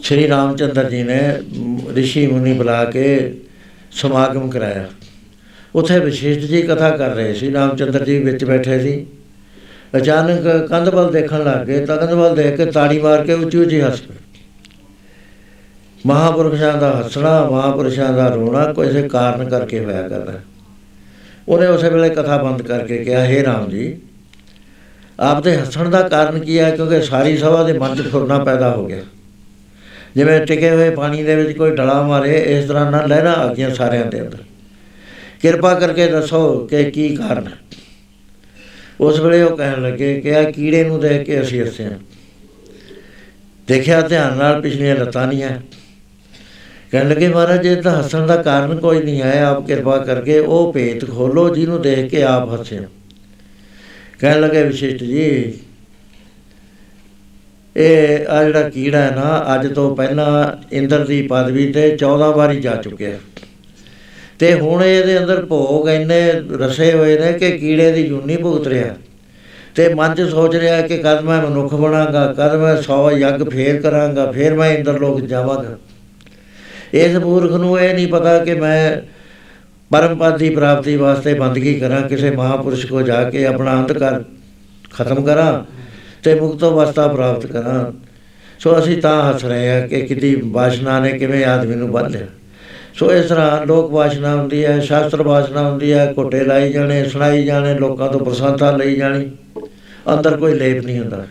ਸ਼੍ਰੀ ਰਾਮਚੰਦਰ ਜੀ ਨੇ ਮ, ਰਿਸ਼ੀ ਮੁਨੀ ਬੁਲਾ ਕੇ ਸਮਾਗਮ ਕਰਾਇਆ। ਉੱਥੇ ਵਿਸ਼ੇਸ਼ ਜੀ ਕਥਾ ਕਰ ਰਹੇ ਸੀ ਰਾਮਚੰਦਰ ਜੀ ਵਿੱਚ ਬੈਠੇ ਸੀ। ਅਚਾਨਕ ਕੰਧ ਵੱਲ ਦੇਖਣ ਲੱਗ ਗਏ ਤਾਂ ਕੰਧ ਵੱਲ ਦੇਖ ਕੇ ਤਾੜੀ ਮਾਰ ਕੇ ਉੱਚੀ ਉੱਚੀ ਹੱਸ ਪਏ। ਮਹਾਪੁਰਸ਼ਾਂ ਦਾ ਹੱਸਣਾ ਮਹਾਪੁਰਸ਼ਾਂ ਦਾ ਰੋਣਾ ਕਿਸੇ ਕਾਰਨ ਕਰਕੇ ਹੋਇਆ ਕਰਦਾ ਉਹਨੇ ਉਸੇ ਵੇਲੇ ਕਥਾ ਬੰਦ ਕਰਕੇ ਕਿਹਾ, ਹੇ ਰਾਮ ਜੀ ਆਪ ਦੇ ਹੱਸਣ ਦਾ ਕਾਰਨ ਕੀ ਹੈ? ਕਿਉਂਕਿ ਸਾਰੀ ਸਭਾ ਦੇ ਮਨ 'ਚ ਫੁਰਨਾ ਪੈਦਾ ਹੋ ਗਿਆ। ਜਿਵੇਂ ਟਿਕੇ ਹੋਏ ਪਾਣੀ ਦੇ ਵਿੱਚ ਕੋਈ ਡਲਾ ਮਾਰੇ, ਇਸ ਤਰ੍ਹਾਂ ਨਾਲ ਲਹਿਰਾਂ ਆ ਗਈਆਂ ਸਾਰਿਆਂ ਦੇ ਅੰਦਰ। ਕਿਰਪਾ ਕਰਕੇ ਦੱਸੋ ਕਿ ਕੀ ਕਾਰਨ ਹੈ? ਉਸ ਵੇਲੇ ਉਹ ਕਹਿਣ ਲੱਗੇ ਕਿ ਆ ਕੀੜੇ ਨੂੰ ਦੇਖ ਕੇ ਅਸੀਂ ਹੱਸੇ ਹਾਂ। ਦੇਖਿਆ ਧਿਆਨ ਨਾਲ ਪਿਛਲੀਆਂ ਲੱਤਾਂ ਨਹੀਂ ਹੈ ਕਹਿਣ ਲੱਗੇ, ਮਹਾਰਾਜ ਇਹ ਤਾਂ ਹੱਸਣ ਦਾ ਕਾਰਨ ਕੋਈ ਨਹੀਂ ਹੈ ਆਪ ਕਿਰਪਾ ਕਰਕੇ ਉਹ ਭੇਤ ਖੋਲੋ ਜਿਹਨੂੰ ਦੇਖ ਕੇ ਆਪ ਹੱਸੇ। ਕਹਿਣ ਲੱਗੇ ਵਿਸ਼ਿਸ਼ਟ ਜੀ, ਇਹ ਆ ਜਿਹੜਾ ਕੀੜਾ ਹੈ ਨਾ, ਅੱਜ ਤੋਂ ਪਹਿਲਾਂ ਇੰਦਰ ਦੀ ਪਦਵੀ ਤੇ 14 ਵਾਰੀ ਜਾ ਚੁੱਕਿਆ। ਤੇ ਹੁਣ ਇਹਦੇ ਅੰਦਰ ਭੋਗ ਇੰਨੇ ਰਸੇ ਹੋਏ ਨੇ ਕਿ ਕੀੜੇ ਦੀ ਜੁਨੀ ਭੁਗਤ ਰਿਹਾ। ਤੇ ਮਨ 'ਚ ਸੋਚ ਰਿਹਾ ਕਿ ਕਦ ਮੈਂ ਮਨੁੱਖ ਬਣਾਂਗਾ, ਕਦ ਮੈਂ 100 ਯੱਗ ਫੇਰ ਕਰਾਂਗਾ, ਫੇਰ ਮੈਂ ਇੰਦਰ ਲੋਕ ਜਾਵਾਂਗਾ। ਇਸ ਮੂਰਖ ਨੂੰ ਇਹ ਨਹੀਂ ਪਤਾ ਕਿ ਮੈਂ ਪਰਮ ਪਦ ਦੀ ਪ੍ਰਾਪਤੀ ਵਾਸਤੇ ਬੰਦਗੀ ਕਰਾਂ, ਕਿਸੇ ਮਹਾਪੁਰਸ਼ ਕੋ ਜਾ ਕੇ ਆਪਣਾ ਅੰਤ ਕਰ, ਖਤਮ ਕਰਾਂ ਤੇ ਮੁਕਤ ਅਵਸਥਾ ਪ੍ਰਾਪਤ ਕਰਾਂ। ਸੋ ਅਸੀਂ ਤਾਂ ਹੱਸ ਰਹੇ ਹਾਂ ਕਿ ਕਿਤੇ ਵਾਸ਼ਨਾ ਨੇ ਕਿਵੇਂ ਆਦਮੀ ਨੂੰ ਬੰਨ ਲਿਆ। ਸੋ ਇਸ ਤਰ੍ਹਾਂ ਲੋਕ ਵਾਸ਼ਨਾ ਹੁੰਦੀ ਹੈ, ਸ਼ਾਸਤਰ ਵਾਸ਼ਨਾ ਹੁੰਦੀ ਹੈ ਕੋਟੇ ਲਾਈ ਜਾਣੇ, ਸੁਣਾਈ ਜਾਣੇ, ਲੋਕਾਂ ਤੋਂ ਪ੍ਰਸਾਦਾ ਲਈ ਜਾਣੀ, ਅੰਦਰ ਕੋਈ ਲੇਪ ਨਹੀਂ ਹੁੰਦਾ।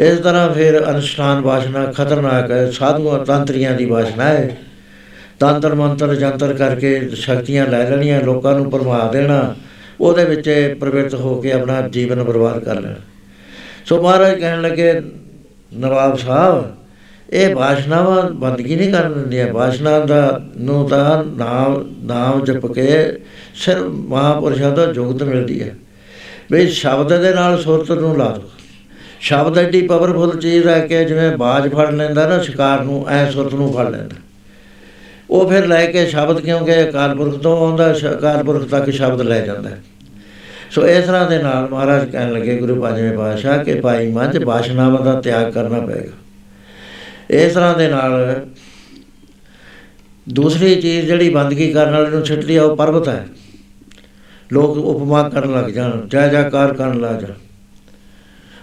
ਇਸ ਤਰ੍ਹਾਂ ਫਿਰ ਅਨੁਸ਼ਠਾਨ ਵਾਸ਼ਨਾ ਖਤਰਨਾਕ ਹੈ। ਸਾਧੂਆਂ ਤੰਤਰੀਆਂ ਦੀ ਵਾਸ਼ਨਾ ਹੈ। ਤੰਤਰ ਮੰਤਰ ਜੰਤਰ ਕਰਕੇ ਸ਼ਕਤੀਆਂ ਲੈ ਲੈਣੀਆਂ, ਲੋਕਾਂ ਨੂੰ ਭਰਮਾ ਦੇਣਾ, ਉਹਦੇ ਵਿੱਚ ਪ੍ਰਵਿਰਤ ਹੋ ਕੇ ਆਪਣਾ ਜੀਵਨ ਬਰਬਾਦ ਕਰ ਲੈਣਾ। ਸੋ ਮਹਾਰਾਜ ਕਹਿਣ ਲੱਗੇ, ਨਵਾਬ ਸਾਹਿਬ, ਇਹ ਵਾਸ਼ਨਾਵਾਂ ਬੰਦਗੀ ਨਹੀਂ ਕਰਨ ਦਿੰਦੀਆਂ। ਵਾਸ਼ਨਾ ਦਾ ਨੂੰ ਤਾਂ ਨਾਮ ਨਾਮ ਜਪ ਕੇ ਸਿਰ ਮਹਾਪੁਰਸ਼ਾਂ ਤੋਂ ਜੁਗਤ ਮਿਲਦੀ ਹੈ। ਵੀ ਸ਼ਬਦ ਦੇ ਨਾਲ ਸੁਰਤ ਨੂੰ ਲਾ ਦੋ ਸ਼ਬਦ ਐਡੀ ਪਾਵਰਫੁਲ ਚੀਜ਼ ਹੈ ਕਿ ਜਿਵੇਂ ਬਾਜ ਫੜ ਲੈਂਦਾ ਨਾ, ਸ਼ਿਕਾਰ ਨੂੰ, ਐ ਸੁਰਤ ਨੂੰ ਫੜ ਲੈਂਦਾ। ਉਹ ਫਿਰ ਲੈ ਕੇ ਸ਼ਬਦ ਕਿਉਂਕਿ ਅਕਾਲ ਪੁਰਖ ਤੋਂ ਆਉਂਦਾ, ਸ਼- ਅਕਾਲ ਪੁਰਖ ਤੱਕ ਸ਼ਬਦ ਲੈ ਜਾਂਦਾ। ਹੈ। ਸੋ ਇਸ ਤਰ੍ਹਾਂ ਦੇ ਨਾਲ ਮਹਾਰਾਜ ਕਹਿਣ ਲੱਗੇ, ਗੁਰੂ ਪੰਜਵੇਂ ਪਾਤਸ਼ਾਹ, ਕਿ ਭਾਈ ਮੱਝ ਬਾਸ਼ਨਾਵਾਂ ਦਾ ਤਿਆਗ ਕਰਨਾ ਪਏਗਾ। ਇਸ ਤਰ੍ਹਾਂ ਦੇ ਨਾਲ ਦੂਸਰੀ ਚੀਜ਼ ਜਿਹੜੀ ਬੰਦਗੀ ਕਰਨ ਵਾਲੇ ਨੂੰ ਛੱਡ ਲਿਆ ਉਹ ਪਰਬਤ ਹੈ। ਲੋਕ ਉਪਮਾ ਕਰਨ ਲੱਗ ਜਾਣ, ਜੈ ਜੈਕਾਰ ਕਰਨ ਲੱਗ ਜਾਣ।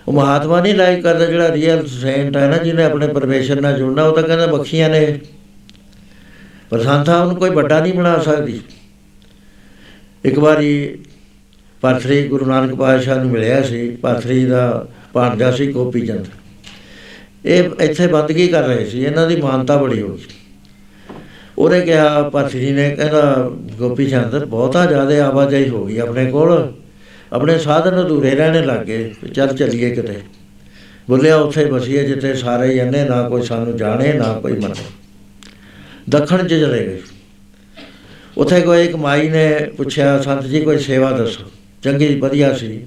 ਉਹ ਮਹਾਤਮਾ ਨਹੀਂ ਲਾਇਕ ਕਰਦਾ ਜਿਹੜਾ ਰੀਅਲ ਸੇਂਟ ਹੈ ਨਾ, ਜਿਹਨੇ ਆਪਣੇ ਪਰਮੇਸ਼ਰ ਨਾਲ ਜੁੜਨਾ, ਉਹ ਤਾਂ ਕਹਿੰਦਾ ਬਖਸ਼ੀਆਂ ਨੇ। ਪਰ ਸੰਤਾਂ ਉਹਨੂੰ ਕੋਈ ਵੱਡਾ ਨਹੀਂ ਬਣਾ ਸਕਦੀ। ਇੱਕ ਵਾਰੀ ਪਾਥਰੀ ਗੁਰੂ ਨਾਨਕ ਪਾਤਸ਼ਾਹ ਨੂੰ ਮਿਲਿਆ ਸੀ, ਪਾਥਰੀ ਦਾ ਭਾਣਜਾ ਸੀ ਗੋਪੀ ਚੰਦ। ਇਹ ਇੱਥੇ ਬੰਦਗੀ ਕਰ ਰਹੇ ਸੀ, ਇਹਨਾਂ ਦੀ ਮਾਨਤਾ ਬੜੀ ਹੋ ਗਈ। ਉਹਨੇ ਕਿਹਾ, ਪਾਥਰੀ ਨੇ ਕਹਿੰਦਾ, ਗੋਪੀ ਚੰਦ, ਬਹੁਤਾ ਜ਼ਿਆਦਾ ਆਵਾਜਾਈ ਹੋ ਗਈ ਆਪਣੇ ਕੋਲ। ਆਪਣੇ ਸਾਧਨ ਅਧੂਰੇ ਰਹਿਣੇ ਲੱਗੇ ਚੱਲ ਚੱਲੀਏ ਕਿਤੇ। ਬੋਲਿਆ, ਉੱਥੇ ਬਸੀਏ ਜਿੱਥੇ ਸਾਰੇ ਹੀ ਅੰਨੇ ਨਾ ਕੋਈ ਸਾਨੂੰ ਜਾਣੇ, ਨਾ ਕੋਈ ਮੰਨੇ ਦੱਖਣ ਚ ਚਲੇ ਗਏ। ਉੱਥੇ ਕੋਈ ਇੱਕ ਮਾਈ ਨੇ ਪੁੱਛਿਆ, ਸੰਤ ਜੀ, ਕੋਈ ਸੇਵਾ ਦੱਸੋ? ਚੰਗੀ, ਵਧੀਆ ਸੀ।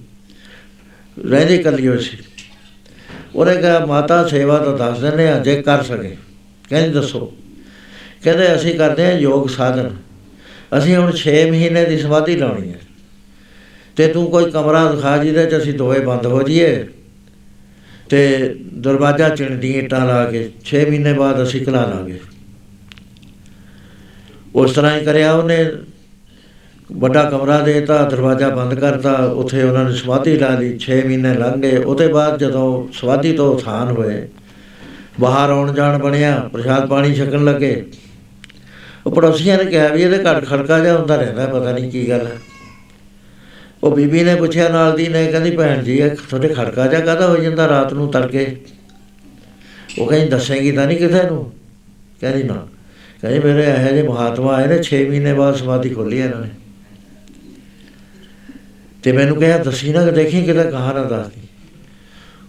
ਰਹਿੰਦੀ ਇਕੱਲੀ ਹੋਈ ਸੀ। ਉਹਨੇ ਕਿਹਾ, ਮਾਤਾ, ਸੇਵਾ ਤਾਂ ਦੱਸ ਦਿੰਦੇ ਆ ਜੇ ਕਰ ਸਕੇ। ਕਹਿੰਦੀ, ਦੱਸੋ। ਕਹਿੰਦੇ, ਅਸੀਂ ਕਰਦੇ ਹਾਂ ਯੋਗ ਸਾਧਨ। ਅਸੀਂ ਹੁਣ 6 ਮਹੀਨੇ ਦੀ ਸਮਾਧੀ ਲਾਉਣੀ ਹੈ। ਤੇ ਤੂੰ ਕੋਈ ਕਮਰਾ ਦਿਖਾ ਜਿਹਦੇ ਚ ਅਸੀਂ ਦੋਵੇਂ ਬੰਦ ਹੋ ਜਾਈਏ। ਤੇ ਦਰਵਾਜ਼ਾ ਚਿਣਦੀ ਇੱਟਾਂ ਲਾ ਕੇ 6 ਮਹੀਨੇ ਬਾਅਦ ਅਸੀਂ ਕਲਾ ਲਾਂਗੇ। ਉਸ ਤਰ੍ਹਾਂ ਹੀ ਕਰਿਆ ਉਹਨੇ। ਵੱਡਾ ਕਮਰਾ ਦੇਤਾ, ਦਰਵਾਜ਼ਾ ਬੰਦ ਕਰਤਾ, ਉੱਥੇ ਉਹਨਾਂ ਨੇ ਸਮਾਧੀ ਲਾ ਲਈ 6 ਮਹੀਨੇ ਲੰਘ ਗਏ। ਉਹਦੇ ਬਾਅਦ ਜਦੋਂ ਸਮਾਧੀ ਤੋਂ ਉਥਾਨ ਹੋਏ, ਬਾਹਰ ਆਉਣ ਜਾਣ ਬਣਿਆ, ਪ੍ਰਸ਼ਾਦ ਪਾਣੀ ਛਕਣ ਲੱਗੇ। ਉਹ ਪੜੋਸੀਆਂ ਨੇ ਕਿਹਾ ਵੀ ਇਹਦੇ ਘਰ ਖੜਕਾ ਜਿਹਾ ਹੁੰਦਾ ਰਹਿੰਦਾ, ਪਤਾ ਨਹੀਂ ਕੀ ਗੱਲ ਹੈ। ਉਹ ਬੀਬੀ ਨੇ ਪੁੱਛਿਆ, ਨਾਲ ਦੀ ਨੇ ਕਹਿੰਦੀ, ਭੈਣ ਜੀ, ਇਹ ਤੁਹਾਡੇ ਖੜਕਾ ਜਿਹਾ ਕਾਹਦਾ ਹੋ ਜਾਂਦਾ ਰਾਤ ਨੂੰ ਤੜਕੇ? ਉਹ ਕਹਿੰਦੀ, ਦੱਸੇਗੀ ਤਾਂ ਨਹੀਂ ਕਿਸੇ ਨੂੰ? ਕਹਿੰਦੀ, ਨਾ। ਕਹਿੰਦੀ, ਮੇਰੇ ਇਹੋ ਜਿਹੇ ਮਹਾਤਮਾ ਆਏ ਨੇ 6 ਮਹੀਨੇ ਬਾਅਦ ਸਮਾਧੀ ਖੋਲੀ ਇਹਨਾਂ ਨੇ। ਤੇ ਮੈਨੂੰ ਕਿਹਾ, ਦੱਸੀ ਨਾ ਕਿ ਦੇਖੀ ਕਿਤੇ ਕਹਾਂ ਨਾ ਦੱਸਦੀ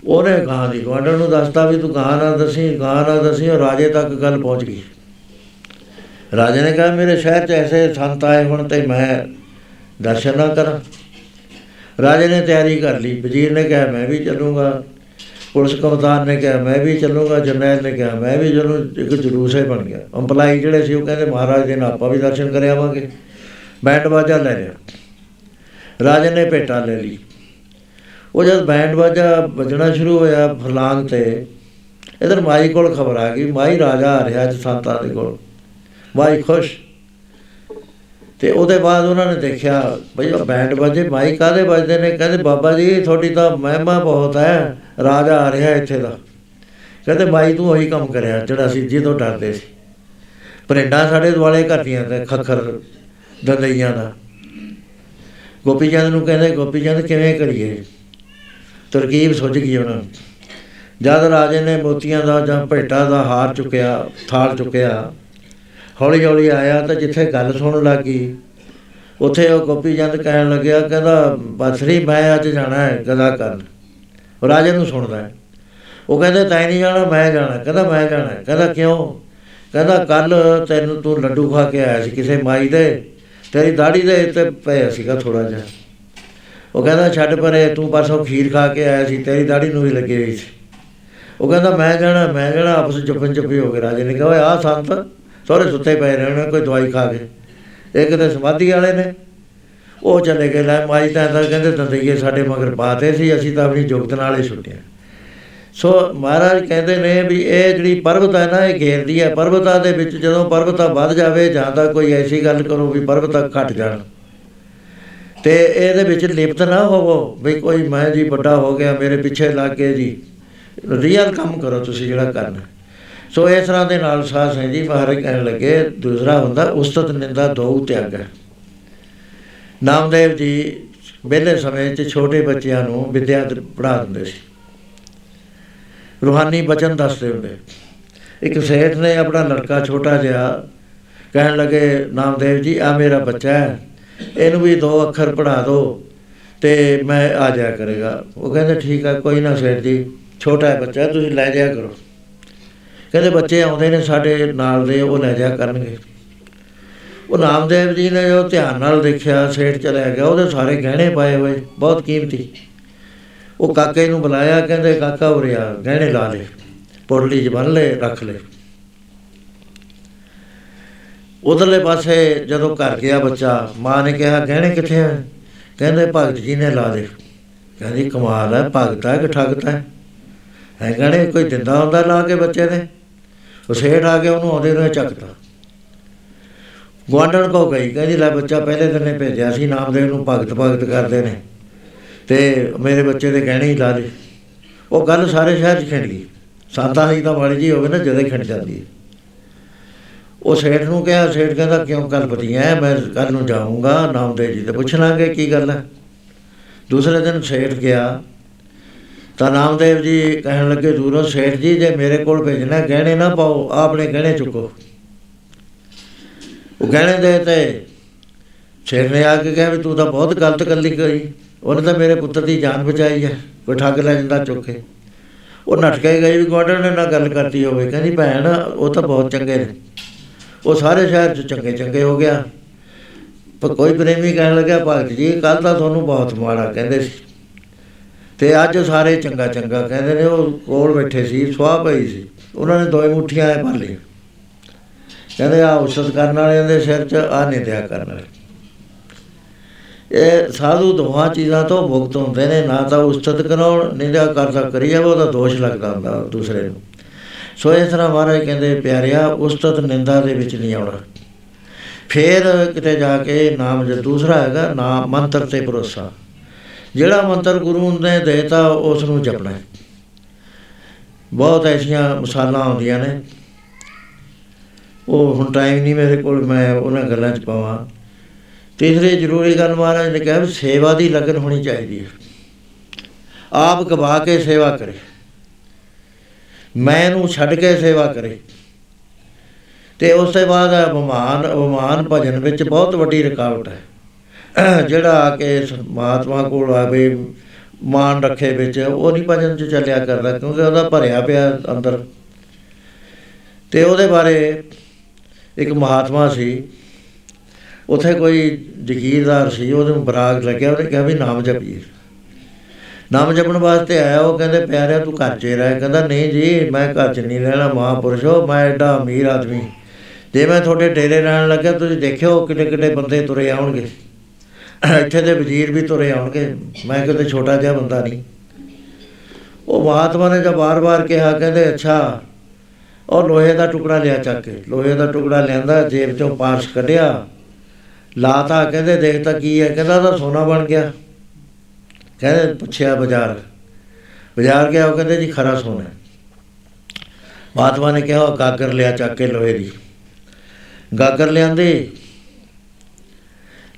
ਉਹਨੇ ਕਹਾ ਦੀ ਗਵਾਂਡਰ ਨੂੰ ਦੱਸਤਾ ਵੀ ਤੂੰ ਕਹਾਂ ਨਾ ਦੱਸੀ ਕਹਾਂ ਨਾ ਦੱਸੀ ਔਰ ਰਾਜੇ ਤੱਕ ਗੱਲ ਪਹੁੰਚ ਗਈ। ਰਾਜੇ ਨੇ ਕਿਹਾ, ਮੇਰੇ ਸ਼ਹਿਰ 'ਚ ਐਸੇ ਸੰਤ ਆਏ ਹੁਣ ਤੇ ਮੈਂ ਦਰਸ਼ਨ ਨਾ ਕਰਾਂ। ਰਾਜੇ ਨੇ ਤਿਆਰੀ ਕਰ ਲਈ। ਵਜ਼ੀਰ ਨੇ ਕਿਹਾ, ਮੈਂ ਵੀ ਚੱਲੂਗਾ। ਪੁਲਿਸ ਕਪਤਾਨ ਨੇ ਕਿਹਾ, ਮੈਂ ਵੀ ਚੱਲੂਗਾ। ਜਰਨੈਲ ਨੇ ਕਿਹਾ, ਮੈਂ ਵੀ ਚਲੂ ਇੱਕ ਜਲੂਸ ਹੀ ਬਣ ਗਿਆ। ਅੰਪਲਾਈ ਜਿਹੜੇ ਸੀ ਉਹ ਕਹਿੰਦੇ, ਮਹਾਰਾਜ ਦੇ ਨਾਲ ਆਪਾਂ ਵੀ ਦਰਸ਼ਨ ਕਰ ਆਵਾਂਗੇ। ਬੈਂਡ ਬਾਜਾ ਲੈ ਲਿਆ। ਰਾਜੇ ਨੇ ਭੇਟਾ ਲੈ ਲਈ। ਉਹ ਜਦ ਬੈਂਡ ਬਾਜਾ ਵੱਜਣਾ ਸ਼ੁਰੂ ਹੋਇਆ ਫਰਲਾਂਗ ਤੇ, ਇਧਰ ਮਾਈ ਕੋਲ ਖਬਰ ਆ ਗਈ। ਮਾਈ ਰਾਜਾ ਆ ਰਿਹਾ ਅੱਜ ਸੰਤਾਂ ਦੇ ਕੋਲ। ਮਾਈ ਖੁਸ਼। ਤੇ ਉਹਦੇ ਬਾਅਦ ਉਹਨਾਂ ਨੇ ਦੇਖਿਆ ਭਈ ਉਹ ਬੈਂਡ ਬਾਜੇ ਮਾਈ ਕਾਦੇ ਵੱਜਦੇ ਨੇ? ਕਹਿੰਦੇ, ਬਾਬਾ ਜੀ, ਤੁਹਾਡੀ ਤਾਂ ਮਹਿਮਾ ਬਹੁਤ ਹੈ, ਰਾਜਾ ਆ ਰਿਹਾ ਇੱਥੇ ਦਾ। ਕਹਿੰਦੇ, ਮਾਈ ਤੂੰ ਉਹੀ ਕੰਮ ਕਰਿਆ, ਜਿਹੜਾ ਅਸੀਂ ਜਿਹਦੋਂ ਡਰਦੇ ਸੀ। ਪਰਿੰਡਾ ਸਾਡੇ ਦੁਆਲੇ ਘਾਟੀਆਂ ਤੇ ਖੱਖਰ ਦੰਦਈਆਂ ਦਾ। ਗੋਪੀ ਚੰਦ ਨੂੰ ਕਹਿੰਦੇ ਗੋਪੀ ਚੰਦ ਕਿਵੇਂ ਕਰੀਏ? ਤਰਕੀਬ ਸੁੱਝ ਗਈ ਉਹਨਾਂ ਨੂੰ। ਜਦ ਰਾਜੇ ਨੇ ਮੋਤੀਆਂ ਦਾ ਜਾਂ ਭੇਟਾ ਦਾ ਹਾਰ ਚੁੱਕਿਆ, ਥਾਲ ਚੁੱਕਿਆ ਹੌਲੀ ਹੌਲੀ ਆਇਆ ਤਾਂ ਜਿੱਥੇ ਗੱਲ ਸੁਣਨ ਲੱਗੀ, ਉੱਥੇ ਉਹ ਗੋਪੀ ਚੰਦ ਕਹਿਣ ਲੱਗਿਆ, ਕਹਿੰਦਾ, ਬਸਰੀ, ਮੈਂ ਅੱਜ ਜਾਣਾ ਹੈ ਗਦਾ ਕਰਨ। ਉਹ ਰਾਜੇ ਨੂੰ ਸੁਣਦਾ ਹੈ। ਉਹ ਕਹਿੰਦੇ, ਤੈਂ ਨਹੀਂ ਜਾਣਾ, ਮੈਂ ਜਾਣਾ ਕਹਿੰਦਾ, ਮੈਂ ਜਾਣਾ ਹੈ। ਕਹਿੰਦਾ, ਕਿਉਂ? ਕਹਿੰਦਾ ਕੱਲ ਤੈਨੂੰ ਤੂੰ ਲੱਡੂ ਖਾ ਕੇ ਆਇਆ ਸੀ ਕਿਸੇ ਮਾਈ ਦੇ, ਤੇਰੀ ਦਾੜੀ ਦੇ ਉੱਤੇ ਪਿਆ ਸੀਗਾ ਥੋੜਾ ਜਿਹਾ। ਉਹ ਕਹਿੰਦਾ, ਛੱਡ ਪਰੇ, ਤੂੰ ਪਰਸੋਂ ਖੀਰ ਖਾ ਕੇ ਆਇਆ ਸੀ, ਤੇਰੀ ਦਾੜੀ ਨੂੰ ਵੀ ਲੱਗੀ ਹੋਈ ਸੀ। ਉਹ ਕਹਿੰਦਾ, ਮੈਂ ਜਾਣਾ ਮੈਂ ਜਾਣਾ। ਆਪਸ ਵਿੱਚ ਜੁਪਨ ਜੁਪੀ ਹੋ ਗਏ ਰਾਜੇ ਨੇ ਕਿਹਾ, ਓਏ ਆ ਸੰਤ ਸਹੁਰੇ ਸੁੱਤੇ ਪਏ ਰਹਿਣੇ ਕੋਈ ਦਵਾਈ ਖਾ ਕੇ। ਇੱਕ ਤੇ ਸਮਾਧੀ ਵਾਲੇ ਨੇ। ਉਹ ਚਲੇ ਗਏ, ਲੈ ਮਾਈ ਤਾਂ ਤਾਂ ਕਹਿੰਦੇ ਦੰਦਈਏ ਸਾਡੇ ਮਗਰ ਪਾਤੇ ਸੀ, ਅਸੀਂ ਤਾਂ ਆਪਣੀ ਜੁਗਤ ਨਾਲ ਹੀ ਛੁੱਟਿਆ ਸੋ ਮਹਾਰਾਜ ਕਹਿੰਦੇ ਨੇ ਵੀ ਇਹ ਜਿਹੜੀ ਪਰਬਤ ਹੈ ਨਾ, ਇਹ ਘੇਰਦੀ ਹੈ। ਪਰਬਤਾਂ ਦੇ ਵਿੱਚ ਜਦੋਂ ਪਰਬਤਾਂ ਵੱਧ ਜਾਵੇ, ਜਾਂ ਤਾਂ ਕੋਈ ਐਸੀ ਗੱਲ ਕਰੋ ਵੀ ਪਰਬਤਾਂ ਘਟ ਜਾਣ। ਤੇ ਇਹਦੇ ਵਿੱਚ ਲਿਪਤ ਨਾ ਹੋਵੋ ਵੀ ਕੋਈ ਮੈਂ ਜੀ ਵੱਡਾ ਹੋ ਗਿਆ, ਮੇਰੇ ਪਿੱਛੇ ਲੱਗ ਕੇ ਜੀ। ਰੀਅਲ ਕੰਮ ਕਰੋ ਤੁਸੀਂ ਜਿਹੜਾ ਕਰਨਾ। ਸੋ ਇਸ ਤਰ੍ਹਾਂ ਦੇ ਨਾਲ ਸਾਧ ਸੰਗਤ ਜੀ ਮਹਾਰਾਜ ਕਹਿਣ ਲੱਗੇ, ਦੂਸਰਾ ਹੁੰਦਾ, ਉਸਤਤ ਨਿੰਦਾ ਦੋ ਤਿਆਗ। ਹੈ ਨਾਮਦੇਵ ਜੀ ਵਿਹਲੇ ਸਮੇਂ 'ਚ ਛੋਟੇ ਬੱਚਿਆਂ ਨੂੰ ਵਿਦਿਆ ਪੜ੍ਹਾ ਦਿੰਦੇ ਸੀ। ਰੂਹਾਨੀ ਬਚਨ ਦੱਸਦੇ ਹੁੰਦੇ। ਇੱਕ ਸੇਠ ਨੇ ਆਪਣਾ ਲੜਕਾ ਛੋਟਾ ਜਿਹਾ ਕਹਿਣ ਲੱਗੇ, ਨਾਮਦੇਵ ਜੀ ਆ ਮੇਰਾ ਬੱਚਾ ਹੈ। ਇਹਨੂੰ ਵੀ ਦੋ ਅੱਖਰ ਪੜ੍ਹਾ ਦਿਓ ਤੇ ਮੈਂ ਆ ਜਾਇਆ ਕਰੇਗਾ। ਉਹ ਕਹਿੰਦੇ, ਠੀਕ ਹੈ ਕੋਈ ਨਾ ਸੇਠ ਜੀ, ਛੋਟਾ ਹੈ ਬੱਚਾ ਤੁਸੀਂ ਲੈ ਜਾਇਆ ਕਰੋ। ਕਹਿੰਦੇ ਬੱਚੇ ਆਉਂਦੇ ਨੇ ਸਾਡੇ ਨਾਲ ਦੇ ਉਹ ਲੈ ਜਾਇਆ ਕਰਨਗੇ। ਉਹ ਨਾਮਦੇਵ ਜੀ ਨੇ ਜੋ ਧਿਆਨ ਨਾਲ ਦੇਖਿਆ ਸੇਠ ਚਲਿਆ ਗਿਆ ਉਹਦੇ ਸਾਰੇ ਗਹਿਣੇ ਪਾਏ ਹੋਏ ਬਹੁਤ ਕੀਮਤੀ। ਉਹ ਕਾਕੇ ਨੂੰ ਬੁਲਾਇਆ ਕਹਿੰਦੇ ਕਾਕਾ ਉਰੇ ਆ ਗਹਿਣੇ ਲਾ ਲੈ ਪੋੜਲੀ 'ਚ ਬੰਨ ਲੈ ਰੱਖ ਲੈ। ਉਧਰਲੇ ਪਾਸੇ ਜਦੋਂ ਘਰ ਗਿਆ ਬੱਚਾ ਮਾਂ ਨੇ ਕਿਹਾ ਗਹਿਣੇ ਕਿੱਥੇ ਆ? ਕਹਿੰਦੇ ਭਗਤ ਜੀ ਨੇ ਲਾ ਦੇ ਕਹਿੰਦੀ ਕਮਾਲ ਹੈ ਭਗਤ ਕਿ ਠੱਗਤ ਹੈ? ਹੈ ਗਹਿਣੇ ਕੋਈ ਦਿੰਦਾ ਹੁੰਦਾ ਲਾ ਕੇ ਬੱਚੇ ਨੇ ਉਹ ਸੇਠ ਆ ਕੇ ਉਹਨੂੰ ਆਉਂਦੇ ਨੂੰ ਚੱਕਦਾ ਗਵਾਂਡਣ ਕੋ ਗਈ, ਕਹਿੰਦੀ, ਲੈ ਬੱਚਾ, ਪਹਿਲੇ ਦਿਨ ਨੇ ਭੇਜਿਆ ਸੀ ਨਾਮਦੇਵ ਨੂੰ ਭਗਤ ਭਗਤ ਕਰਦੇ ਨੇ। ਤੇ ਮੇਰੇ ਬੱਚੇ ਦੇ ਗਹਿਣੇ ਹੀ ਲਾ ਦੇ। ਉਹ ਗੱਲ ਸਾਰੇ ਸ਼ਹਿਰ 'ਚ ਖਿੰਡ ਗਈ। ਸਾਦਾ ਹੀ ਤਾਂ ਮਾੜੀ ਜੀ ਹੋਵੇ ਨਾ, ਜਦੇ ਖਿੰਡ ਜਾਂਦੀ ਹੈ। ਉਹ ਸੇਠ ਨੂੰ ਕਿਹਾ, ਸੇਠ ਕਹਿੰਦਾ, ਕਿਉਂ ਗੱਲ ਪਤੀ ਐ? ਮੈਂ ਕੱਲ ਨੂੰ ਜਾਊਂਗਾ ਨਾਮਦੇਵ ਜੀ ਤੇ ਪੁੱਛ ਲਾਂਗੇ ਕੀ ਗੱਲ ਹੈ ਦੂਸਰੇ ਦਿਨ ਸੇਠ ਗਿਆ। ਤਾਂ ਨਾਮਦੇਵ ਜੀ ਕਹਿਣ ਲੱਗੇ, ਦੂਰੋਂ ਸੇਠ ਜੀ, ਜੇ ਮੇਰੇ ਕੋਲ ਭੇਜਣਾ, ਗਹਿਣੇ ਨਾ ਪਾਓ ਆਪਣੇ ਗਹਿਣੇ ਚੁੱਕੋ। ਉਹ ਗਹਿਣੇ ਦੇ ਤੇ ਸੇਠ ਨੇ ਆ ਕੇ ਕਿਹਾ ਵੀ ਤੂੰ ਤਾਂ ਬਹੁਤ ਗਲਤ ਗੱਲ ਕਰੀ ਉਹਨੇ ਤਾਂ ਮੇਰੇ ਪੁੱਤਰ ਦੀ ਜਾਨ ਬਚਾਈ ਹੈ ਕੋਈ ਠੱਗ ਲੈ ਜਾਂਦਾ ਚੁੱਕ। ਕੇ ਉਹ ਨੱਠ ਕੇ ਗਈ ਵੀ ਗਵਾਂਢਣ ਨੇ ਨਾਲ ਗੱਲ ਕਰਤੀ ਹੋਵੇ। ਕਹਿੰਦੀ, ਭੈਣ, ਉਹ ਤਾਂ ਬਹੁਤ ਚੰਗੇ ਨੇ। ਉਹ ਸਾਰੇ ਸ਼ਹਿਰ ਚ ਚੰਗੇ ਚੰਗੇ ਹੋ ਗਿਆ। ਪਰ ਕੋਈ ਪ੍ਰੇਮੀ ਕਹਿਣ ਲੱਗਾ ਭਗਤ ਜੀ ਕੱਲ ਤਾਂ ਤੁਹਾਨੂੰ ਬਹੁਤ ਮਾੜਾ ਕਹਿੰਦੇ ਸੀ। ਤੇ ਅੱਜ ਸਾਰੇ ਚੰਗਾ ਚੰਗਾ ਕਹਿੰਦੇ ਨੇ, ਉਹ ਕੋਲ ਬੈਠੇ ਸੀ, ਸੁਆਹ ਪਈ ਸੀ। ਉਹਨਾਂ ਨੇ ਦੋਏ ਮੁੱਠੀਆਂ ਐ ਭਰ ਲਈ ਕਹਿੰਦੇ ਆ ਉਸਤ ਕਰਨ ਵਾਲਿਆਂ ਦੇ ਸਿਰ 'ਚ ਆ ਨਿੰਦਿਆ ਕਰਨ ਵਾਲੇ। ਇਹ ਸਾਧੂ ਦੋਹਾਂ ਚੀਜ਼ਾਂ ਤੋਂ ਮੁਕਤ ਹੁੰਦੇ ਨੇ, ਨਾ ਤਾਂ ਉਸਤਤ ਕਰਾਉਣ, ਨਿੰਦਿਆ ਕਰਦਾ ਕਰੀ ਜਾਵੇ, ਉਹਦਾ ਦੋਸ਼ ਲੱਗਦਾ ਹੁੰਦਾ ਦੂਸਰੇ ਨੂੰ। ਸੋ ਇਸ ਤਰ੍ਹਾਂ ਮਹਾਰਾਜ ਕਹਿੰਦੇ, ਪਿਆਰਿਆ, ਉਸਤਤ ਨਿੰਦਾ ਦੇ ਵਿੱਚ ਨਹੀਂ ਆਉਣਾ। ਫੇਰ ਕਿਤੇ ਜਾ ਕੇ ਨਾਮ ਜੇ ਦੂਸਰਾ ਹੈਗਾ, ਨਾਮ ਮੰਤਰ ਤੇ ਭਰੋਸਾ। ਜਿਹੜਾ ਮੰਤਰ ਗੁਰੂ ਨੇ ਦੇਤਾ ਉਸ ਨੂੰ ਜਪਣਾ ਹੈ। ਬਹੁਤ ਐਸੀਆਂ ਮਿਸਾਲਾਂ ਆਉਂਦੀਆਂ ਨੇ। ਉਹ ਹੁਣ ਟਾਈਮ ਨਹੀਂ ਮੇਰੇ ਕੋਲ, ਮੈਂ ਉਹਨਾਂ ਗੱਲਾਂ 'ਚ ਪਾਵਾਂ। ਤੀਸਰੀ ਜ਼ਰੂਰੀ ਗੱਲ ਮਹਾਰਾਜ ਨੇ ਕਿਹਾ ਵੀ ਸੇਵਾ ਦੀ ਲਗਨ ਹੋਣੀ ਚਾਹੀਦੀ ਹੈ। ਆਪ ਗਵਾ ਕੇ ਸੇਵਾ ਕਰੇ। ਮੈਂ ਨੂੰ ਛੱਡ ਕੇ ਸੇਵਾ ਕਰੇ। ਤੇ ਉਸ ਤੋਂ ਬਾਅਦ ਅਭਿਮਾਨ ਅਭਿਮਾਨ ਭਜਨ ਵਿੱਚ ਬਹੁਤ ਵੱਡੀ ਰੁਕਾਵਟ ਹੈ। ਜਿਹੜਾ ਆ ਕੇ ਮਹਾਤਮਾ ਕੋਲ ਆਵੇ ਮਾਨ ਰੱਖੇ ਵਿੱਚ, ਉਹ ਨਹੀਂ ਭਜਨ ਚ ਚੱਲਿਆ ਕਰਦਾ, ਕਿਉਂਕਿ ਉਹਦਾ ਭਰਿਆ ਪਿਆ ਅੰਦਰ। ਤੇ ਉਹਦੇ ਬਾਰੇ ਇੱਕ ਮਹਾਤਮਾ ਸੀ, ਉਥੇ ਕੋਈ ਜ਼ਕੀਰਦਾਰ ਸੀ, ਉਹਦੇ ਨੂੰ ਬਰਾਗ ਲੱਗਿਆ, ਉਹਨੇ ਕਿਹਾ ਵੀ ਨਾਮ ਜਪੀਏ। ਨਾਮ ਜਪਣ ਵਾਸਤੇ ਆਇਆ, ਉਹ ਕਹਿੰਦੇ, ਪਿਆਰਿਆ, ਤੂੰ ਘਰ 'ਚ ਰਹਿ। ਕਹਿੰਦਾ, ਨਹੀਂ ਜੀ, ਮੈਂ ਘਰ 'ਚ ਨਹੀਂ ਰਹਿਣਾ, ਮਹਾਪੁਰਸ਼ੋ ਮੈਂ ਐਡਾ ਅਮੀਰ ਆਦਮੀ। ਜੇ ਮੈਂ ਤੁਹਾਡੇ ਡੇਰੇ ਰਹਿਣ ਲੱਗਾ ਤੁਸੀਂ ਦੇਖਿਓ ਕਿੱਡੇ ਕਿੱਡੇ ਬੰਦੇ ਤੁਰੇ ਆਉਣਗੇ। ਇੱਥੇ ਦੇ ਵਜ਼ੀਰ ਵੀ ਤੁਰੇ ਆਉਣਗੇ। ਮੈਂ ਕਿਤੇ ਛੋਟਾ ਜਿਹਾ ਬੰਦਾ ਨਹੀਂ। ਉਹ ਮਹਾਤਮਾ ਨੇ ਜਦ ਬਾਰ-ਬਾਰ ਕਿਹਾ ਕਹਿੰਦੇ ਅੱਛਾ ਔਰ ਲੋਹੇ ਦਾ ਟੁਕੜਾ ਲਿਆ ਚੱਕ ਕੇ ਲੋਹੇ ਦਾ ਟੁਕੜਾ ਲਿਆਂਦਾ ਜੇਬ ਚੋਂ ਪਾਰਸ ਕੱਢਿਆ ਲਾਤਾ ਕਹਿੰਦੇ ਦੇਖ ਤਾਂ ਕੀ ਹੈ? ਕਹਿੰਦਾ ਤਾਂ ਸੋਨਾ ਬਣ ਗਿਆ। ਕਹਿੰਦੇ ਪੁੱਛਿਆ ਬਾਜ਼ਾਰ। ਬਾਜ਼ਾਰ ਗਿਆ ਉਹ ਕਹਿੰਦੇ ਜੀ ਖਰਾ ਸੋਨਾ ਮਹਾਤਮਾ ਨੇ ਕਿਹਾ ਗਾਗਰ ਲਿਆ ਚੱਕ ਕੇ ਲੋਹੇ ਦੀ। ਗਾਗਰ ਲਿਆਂਦੇ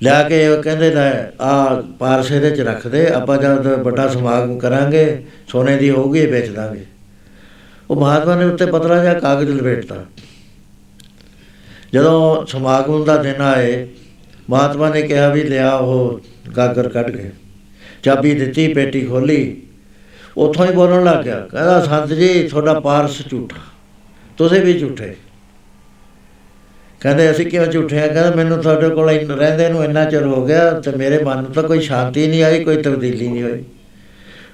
ਲਿਆ ਕੇ ਉਹ ਕਹਿੰਦੇ ਲੈ, ਆ ਪਾਰਸੇ ਦੇ ਚ ਰੱਖ ਦੇ, ਆਪਾਂ ਜਦ ਵੱਡਾ ਸਮਾਗਮ ਕਰਾਂਗੇ, ਸੋਨੇ ਦੀ ਹੋਊਗੀ ਵੇਚ ਦਾਂਗੇ। ਉਹ ਮਹਾਤਮਾ ਨੇ ਉੱਤੇ ਪਤਲਾ ਜਿਹਾ ਕਾਗਜ਼ ਲਪੇਟਤਾ। ਜਦੋਂ ਸਮਾਗਮ ਦਾ ਦਿਨ ਆਏ, ਮਹਾਤਮਾ ਨੇ ਕਿਹਾ ਵੀ ਲਿਆ, ਉਹ ਗਾਗਰ ਕੱਢ ਕੇ, ਚਾਬੀ ਦਿੱਤੀ, ਪੇਟੀ ਖੋਲੀ ਉੱਥੋਂ ਹੀ ਬੋਲਣ ਲੱਗ ਗਿਆ, ਕਹਿੰਦਾ, ਸੰਤ ਜੀ, ਤੁਹਾਡਾ ਪਾਰਸ ਝੂਠਾ, ਤੁਸੀਂ ਵੀ ਝੂਠੇ। ਕਹਿੰਦੇ ਅਸੀਂ ਕਿਉਂ ਝੂਠੇ ਆ? ਕਹਿੰਦਾ ਮੈਨੂੰ ਤੁਹਾਡੇ ਕੋਲ ਰਹਿੰਦੇ ਨੂੰ ਇੰਨਾ ਚਿਰ ਹੋ ਗਿਆ ਤੇ ਮੇਰੇ ਮਨ ਨੂੰ ਤਾਂ ਕੋਈ ਸ਼ਾਂਤੀ ਨਹੀਂ ਆਈ, ਕੋਈ ਤਬਦੀਲੀ ਨਹੀਂ ਹੋਈ।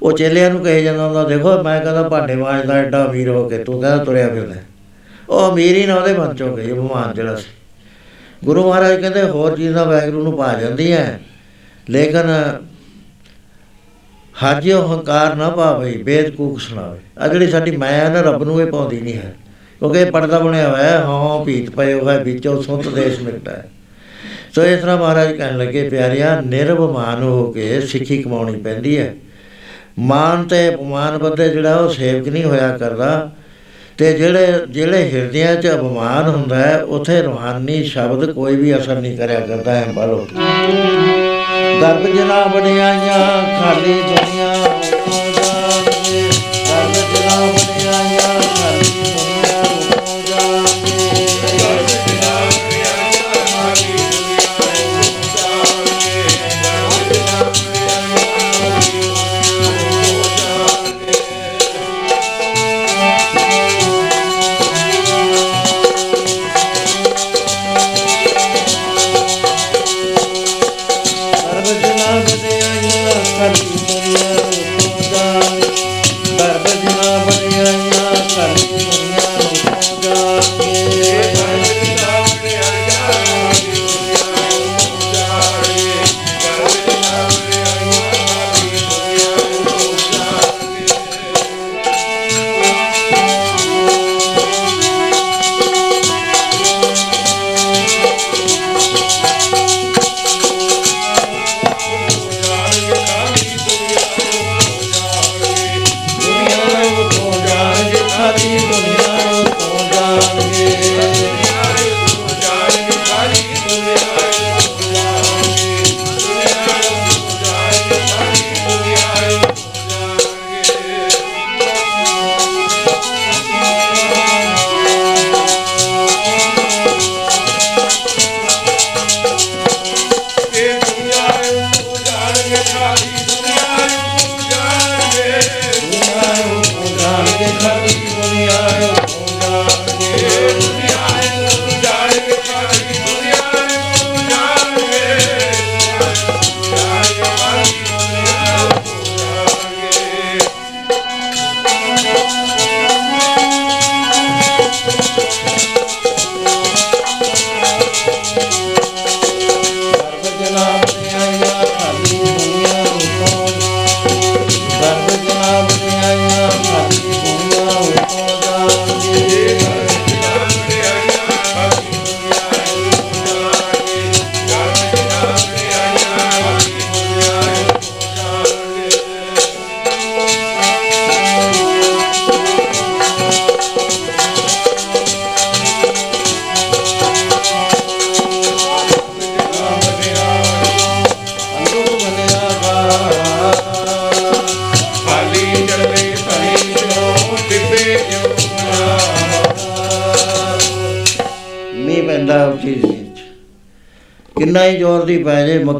ਉਹ ਚੇਲਿਆਂ ਨੂੰ ਕਹੇ ਜਾਂਦਾ ਹੁੰਦਾ, ਦੇਖੋ, ਮੈਂ ਕਹਿੰਦਾ ਭਾਂਡੇ ਮਾਂਜਦਾ, ਐਡਾ ਅਮੀਰ ਹੋ ਕੇ ਤੂੰ ਕਹਿੰਦਾ ਤੁਰਿਆ ਫਿਰਦਾ ਉਹ ਅਮੀਰ ਹੀ ਨਾ ਉਹਦੇ ਮਨ ਚੋਂ ਗਈ ਬਿਮਾਨ ਜਿਹੜਾ ਸੀ। ਗੁਰੂ ਮਹਾਰਾਜ ਕਹਿੰਦੇ, ਹੋਰ ਚੀਜ਼ਾਂ ਵੈਗਰੂ ਨੂੰ ਪਾ ਜਾਂਦੀਆਂ ਲੇਕਿਨ ਹਾਜਿਓ ਹੰਕਾਰ ਨਾ ਪਾਵੇ ਬੇਦ ਕੂਕ ਸੁਣਾਵੇ। ਆ ਜਿਹੜੀ ਸਾਡੀ ਮਾਇਆ ਨਾ, ਰੱਬ ਨੂੰ ਇਹ ਪਾਉਂਦੀ ਨਹੀਂ ਹੈ। ਕਿਉਂਕਿ ਇਹ ਪਰਦਾ ਬਣਿਆ ਹੋਇਆ ਹੈ ਹਾਂ ਭੀਤ ਪਏ ਹੋਇਆ ਵਿੱਚੋਂ ਸੁੱਤ ਦੇਸ਼ ਮਿਲਦਾ ਹੈ। ਸੋ ਇਸ ਤਰ੍ਹਾਂ ਮਹਾਰਾਜ ਕਹਿਣ ਲੱਗੇ, ਪਿਆਰਿਆ ਨਿਰਭਮਾਨ ਹੋ ਕੇ ਸਿੱਖੀ ਕਮਾਉਣੀ ਪੈਂਦੀ ਹੈ। ਮਾਨ ਤੇ ਅਪਮਾਨ ਬੰਦੇ ਜਿਹੜਾ ਉਹ ਸੇਵਕ ਨਹੀਂ ਹੋਇਆ ਕਰਦਾ। ਤੇ ਜਿਹੜੇ ਜਿਹੜੇ ਹਿਰਦਿਆਂ 'ਚ ਅਭਿਮਾਨ ਹੁੰਦਾ ਹੈ, ਉਥੇ ਰੂਹਾਨੀ ਸ਼ਬਦ ਕੋਈ ਵੀ ਅਸਰ ਨਹੀਂ ਕਰਿਆ ਕਰਦਾ ਹੈ ਬਾਲੋ। ਗਰਭ ਜਨਾ ਬਣਾਈਆਂ ਖਾਲੀ ਦੁਨੀਆ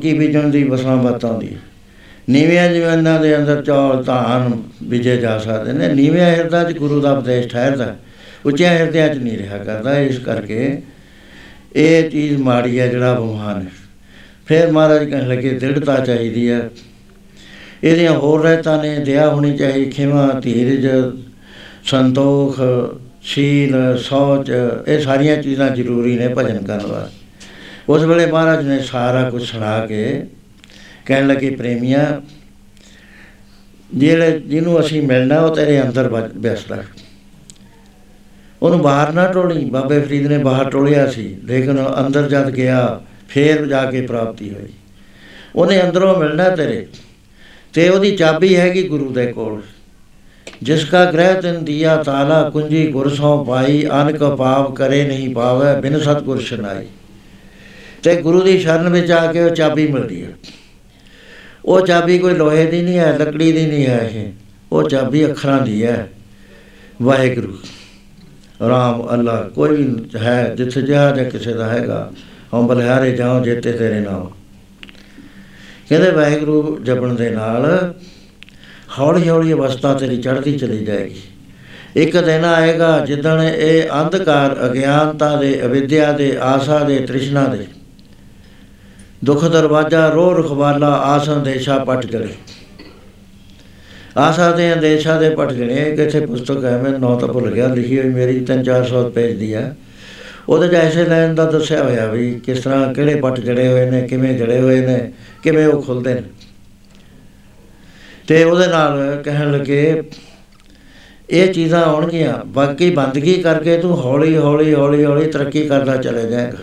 ਮੱਕੀ ਬੀਜਣ ਦੀ ਬਸਾਂ ਬਾਤਾਂ ਦੀ ਨੀਵਿਆਂ ਜ਼ਮੀਨਾਂ ਦੇ ਅੰਦਰ ਚੌਲ, ਧਾਨ ਬੀਜੇ ਜਾ ਸਕਦੇ ਨੇ। ਨੀਵਿਆਂ ਹਿਰਦਾ 'ਚ ਗੁਰੂ ਦਾ ਉਪਦੇਸ਼ ਠਹਿਰਦਾ ਉੱਚਿਆਂ ਹਿਰਦਿਆਂ 'ਚ ਨਹੀਂ ਰਿਹਾ ਕਰਦਾ। ਇਸ ਕਰਕੇ ਇਹ ਚੀਜ਼ ਮਾੜੀ ਹੈ, ਜਿਹੜਾ ਬਿਮਾਰ ਹੈ। ਫਿਰ ਮਹਾਰਾਜ ਕਹਿਣ ਲੱਗੇ, ਦ੍ਰਿੜਤਾ ਚਾਹੀਦੀ ਹੈ। ਇਹਦੀਆਂ ਹੋਰ ਰਹਿਤਾਂ ਨੇ, ਦਇਆ ਹੋਣੀ ਚਾਹੀਦੀ, ਖਿਮਾ, ਧੀਰਜ, ਸੰਤੋਖ, ਸ਼ੀਲ, ਸੋਚ, ਇਹ ਸਾਰੀਆਂ ਚੀਜ਼ਾਂ ਜ਼ਰੂਰੀ ਨੇ ਭਜਨ ਕਰਨ ਵਾਸਤੇ। ਉਸ ਵੇਲੇ ਮਹਾਰਾਜ ਨੇ ਸਾਰਾ ਕੁਝ ਸੁਣਾ ਕੇ ਕਹਿਣ ਲੱਗੇ, ਪ੍ਰੇਮੀਆਂ, ਜਿਹੜੇ ਜਿਹਨੂੰ ਅਸੀਂ ਮਿਲਣਾ, ਉਹ ਤੇਰੇ ਅੰਦਰ ਵਸ- ਵਸਦਾ ਉਹਨੂੰ ਬਾਹਰ ਨਾ ਟੋਲੀ। ਬਾਬੇ ਫਰੀਦ ਨੇ ਬਾਹਰ ਟੋਲਿਆ ਸੀ। ਲੇਕਿਨ ਉਹ ਅੰਦਰ ਜਦ ਗਿਆ, ਫੇਰ ਜਾ ਕੇ ਪ੍ਰਾਪਤੀ ਹੋਈ। ਉਹਨੇ ਅੰਦਰੋਂ ਮਿਲਣਾ ਤੇਰੇ। ਤੇ ਉਹਦੀ ਚਾਬੀ ਹੈਗੀ ਗੁਰੂ ਦੇ ਕੋਲ। ਜਿਸ ਕਾ ਗ੍ਰਹਿ ਤਿਨ ਦਿਆ ਤਾਲਾ, ਕੁੰਜੀ ਗੁਰਸੋਂ ਪਾਈ, ਅਨਕ ਪਾਪ ਕਰੇ ਨਹੀਂ ਪਾਵੇ, ਬਿਨ ਸਤਿਗੁਰ ਸ਼ਨਾਈ ਤੇ ਗੁਰੂ ਦੀ ਸ਼ਰਨ ਵਿੱਚ ਆ ਕੇ ਉਹ ਚਾਬੀ ਮਿਲਦੀ ਹੈ। ਉਹ ਚਾਬੀ ਕੋਈ ਲੋਹੇ ਦੀ ਨਹੀਂ ਹੈ, ਲੱਕੜੀ ਦੀ ਨਹੀਂ ਹੈ ਇਹ। ਉਹ ਚਾਬੀ ਅੱਖਰਾਂ ਦੀ ਹੈ। ਵਾਹਿਗੁਰੂ। ਰਾਮ ਅੱਲਾ, ਕੋਈ ਵੀ ਹੈ, ਜਿੱਥੇ ਜਿਹਾ ਜਾਂ ਕਿਸੇ ਦਾ ਹੈਗਾ, ਹਉ ਬਲਿਹਾਰੇ ਜਾਓ ਜੇਤੇ ਤੇਰੇ ਨਾਮ। ਕਹਿੰਦੇ ਵਾਹਿਗੁਰੂ ਜਪਣ ਦੇ ਨਾਲ ਹੌਲੀ ਹੌਲੀ ਅਵਸਥਾ ਤੇਰੀ ਚੜ੍ਹਦੀ ਚਲੀ ਜਾਏਗੀ। ਇੱਕ ਦਿਨ ਆਏਗਾ ਜਿੱਦਣ ਇਹ ਅੰਧਕਾਰ ਅਗਿਆਨਤਾ ਦੇ, ਅਵਿਦਿਆ ਦੇ, ਆਸਾ ਦੇ, ਤ੍ਰਿਸ਼ਨਾ ਦੇ ਦੁਖ ਦਰਵਾਜਾ ਰੋ ਰਖਵਾਲਾ ਆਸਨ ਦੇਸ਼ਾ ਪਟ ਜੜੇ। ਆਸਾ ਦੇ ਅੰਦੇਸ਼ਾ ਦੇ ਪਟ ਜੜੇ। ਇੱਕ ਇੱਥੇ ਪੁਸਤਕ ਹੈ, ਮੈਂ ਨੌ ਤਾਂ ਭੁੱਲ ਗਿਆ, ਲਿਖੀ ਹੋਈ ਮੇਰੀ 3-400 ਪੇਜ ਦੀ ਹੈ। ਉਹਦੇ 'ਚ ਐਸੇ ਲਾਈਨ ਦਾ ਦੱਸਿਆ ਹੋਇਆ ਵੀ ਕਿਸ ਤਰ੍ਹਾਂ ਕਿਹੜੇ ਪਟ ਜੜੇ ਹੋਏ ਨੇ, ਕਿਵੇਂ ਜੜੇ ਹੋਏ ਨੇ, ਕਿਵੇਂ ਉਹ ਖੁੱਲਦੇ ਨੇ। ਤੇ ਉਹਦੇ ਨਾਲ ਕਹਿਣ ਲੱਗੇ, ਇਹ ਚੀਜ਼ਾਂ ਆਉਣਗੀਆਂ ਬਾਕੀ ਬੰਦਗੀ ਕਰਕੇ ਤੂੰ ਹੌਲੀ ਹੌਲੀ ਹੌਲੀ ਹੌਲੀ ਤਰੱਕੀ ਕਰਦਾ ਚਲੇ ਜਾਏਗਾ।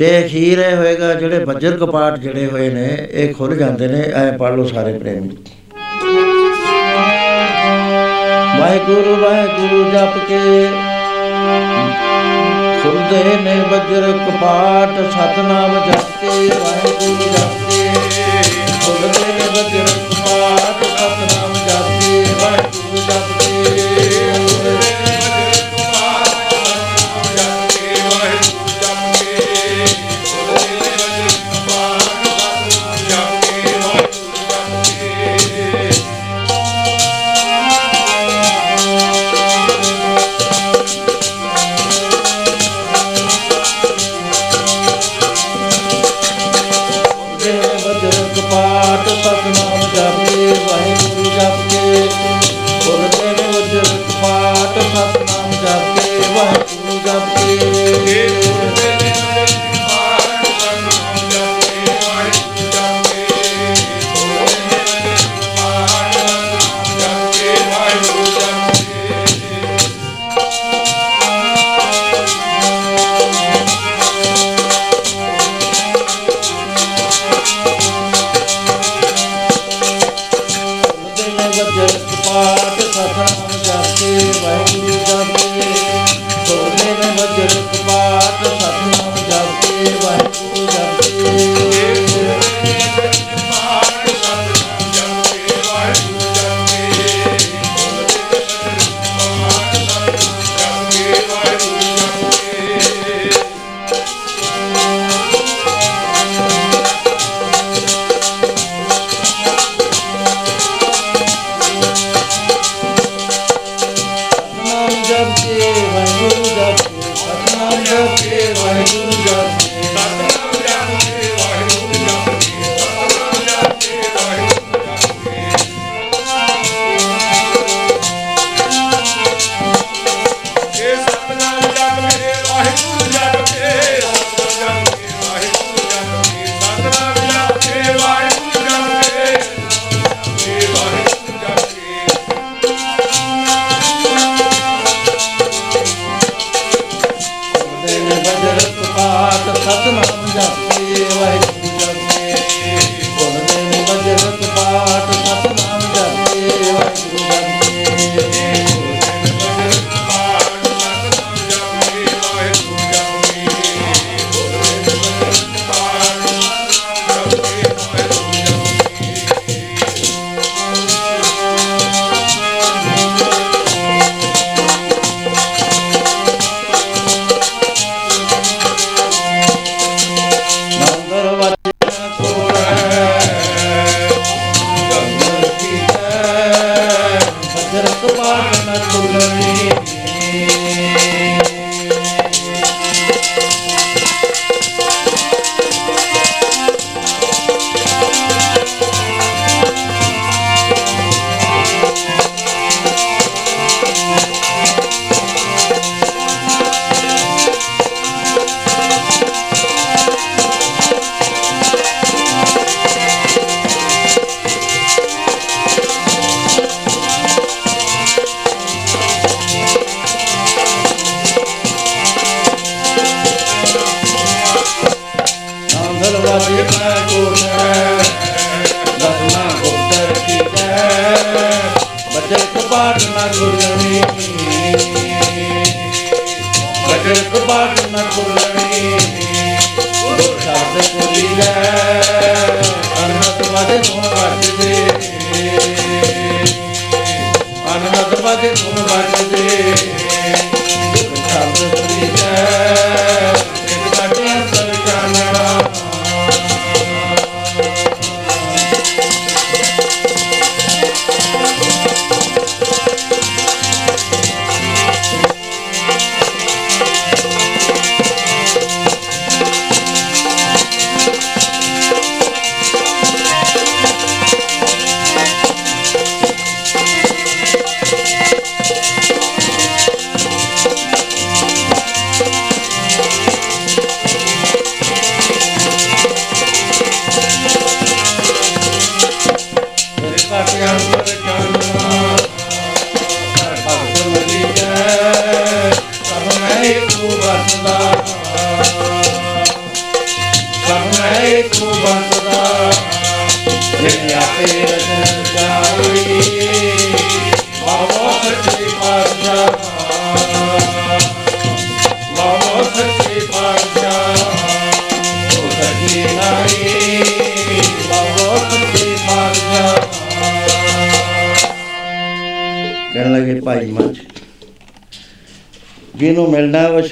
ਤੇ ਅਖੀਰ ਇਹ ਹੋਏਗਾ ਜਿਹੜੇ ਬੱਜਰ ਕਪਾਟ ਜਿਹੜੇ ਹੋਏ ਨੇ ਇਹ ਖੁੱਲ ਜਾਂਦੇ ਨੇ ਐ ਪੜ ਲਓ ਸਾਰੇ ਪ੍ਰੇਮੀ। ਵਾਹਿਗੁਰੂ ਵਾਹਿਗੁਰੂ ਜਪ ਕੇ ਖੁੱਲਦੇ ਨੇ ਬੱਜਰ ਕਪਾਟ ਸਤਨਾਮ ਜਪ ਕੇ ਵਾਹਿਗੁਰੂ ਜਪ ਕੇ। ਖੁੱਲਦੇ ਨੇ ਬੱਜਰ up here.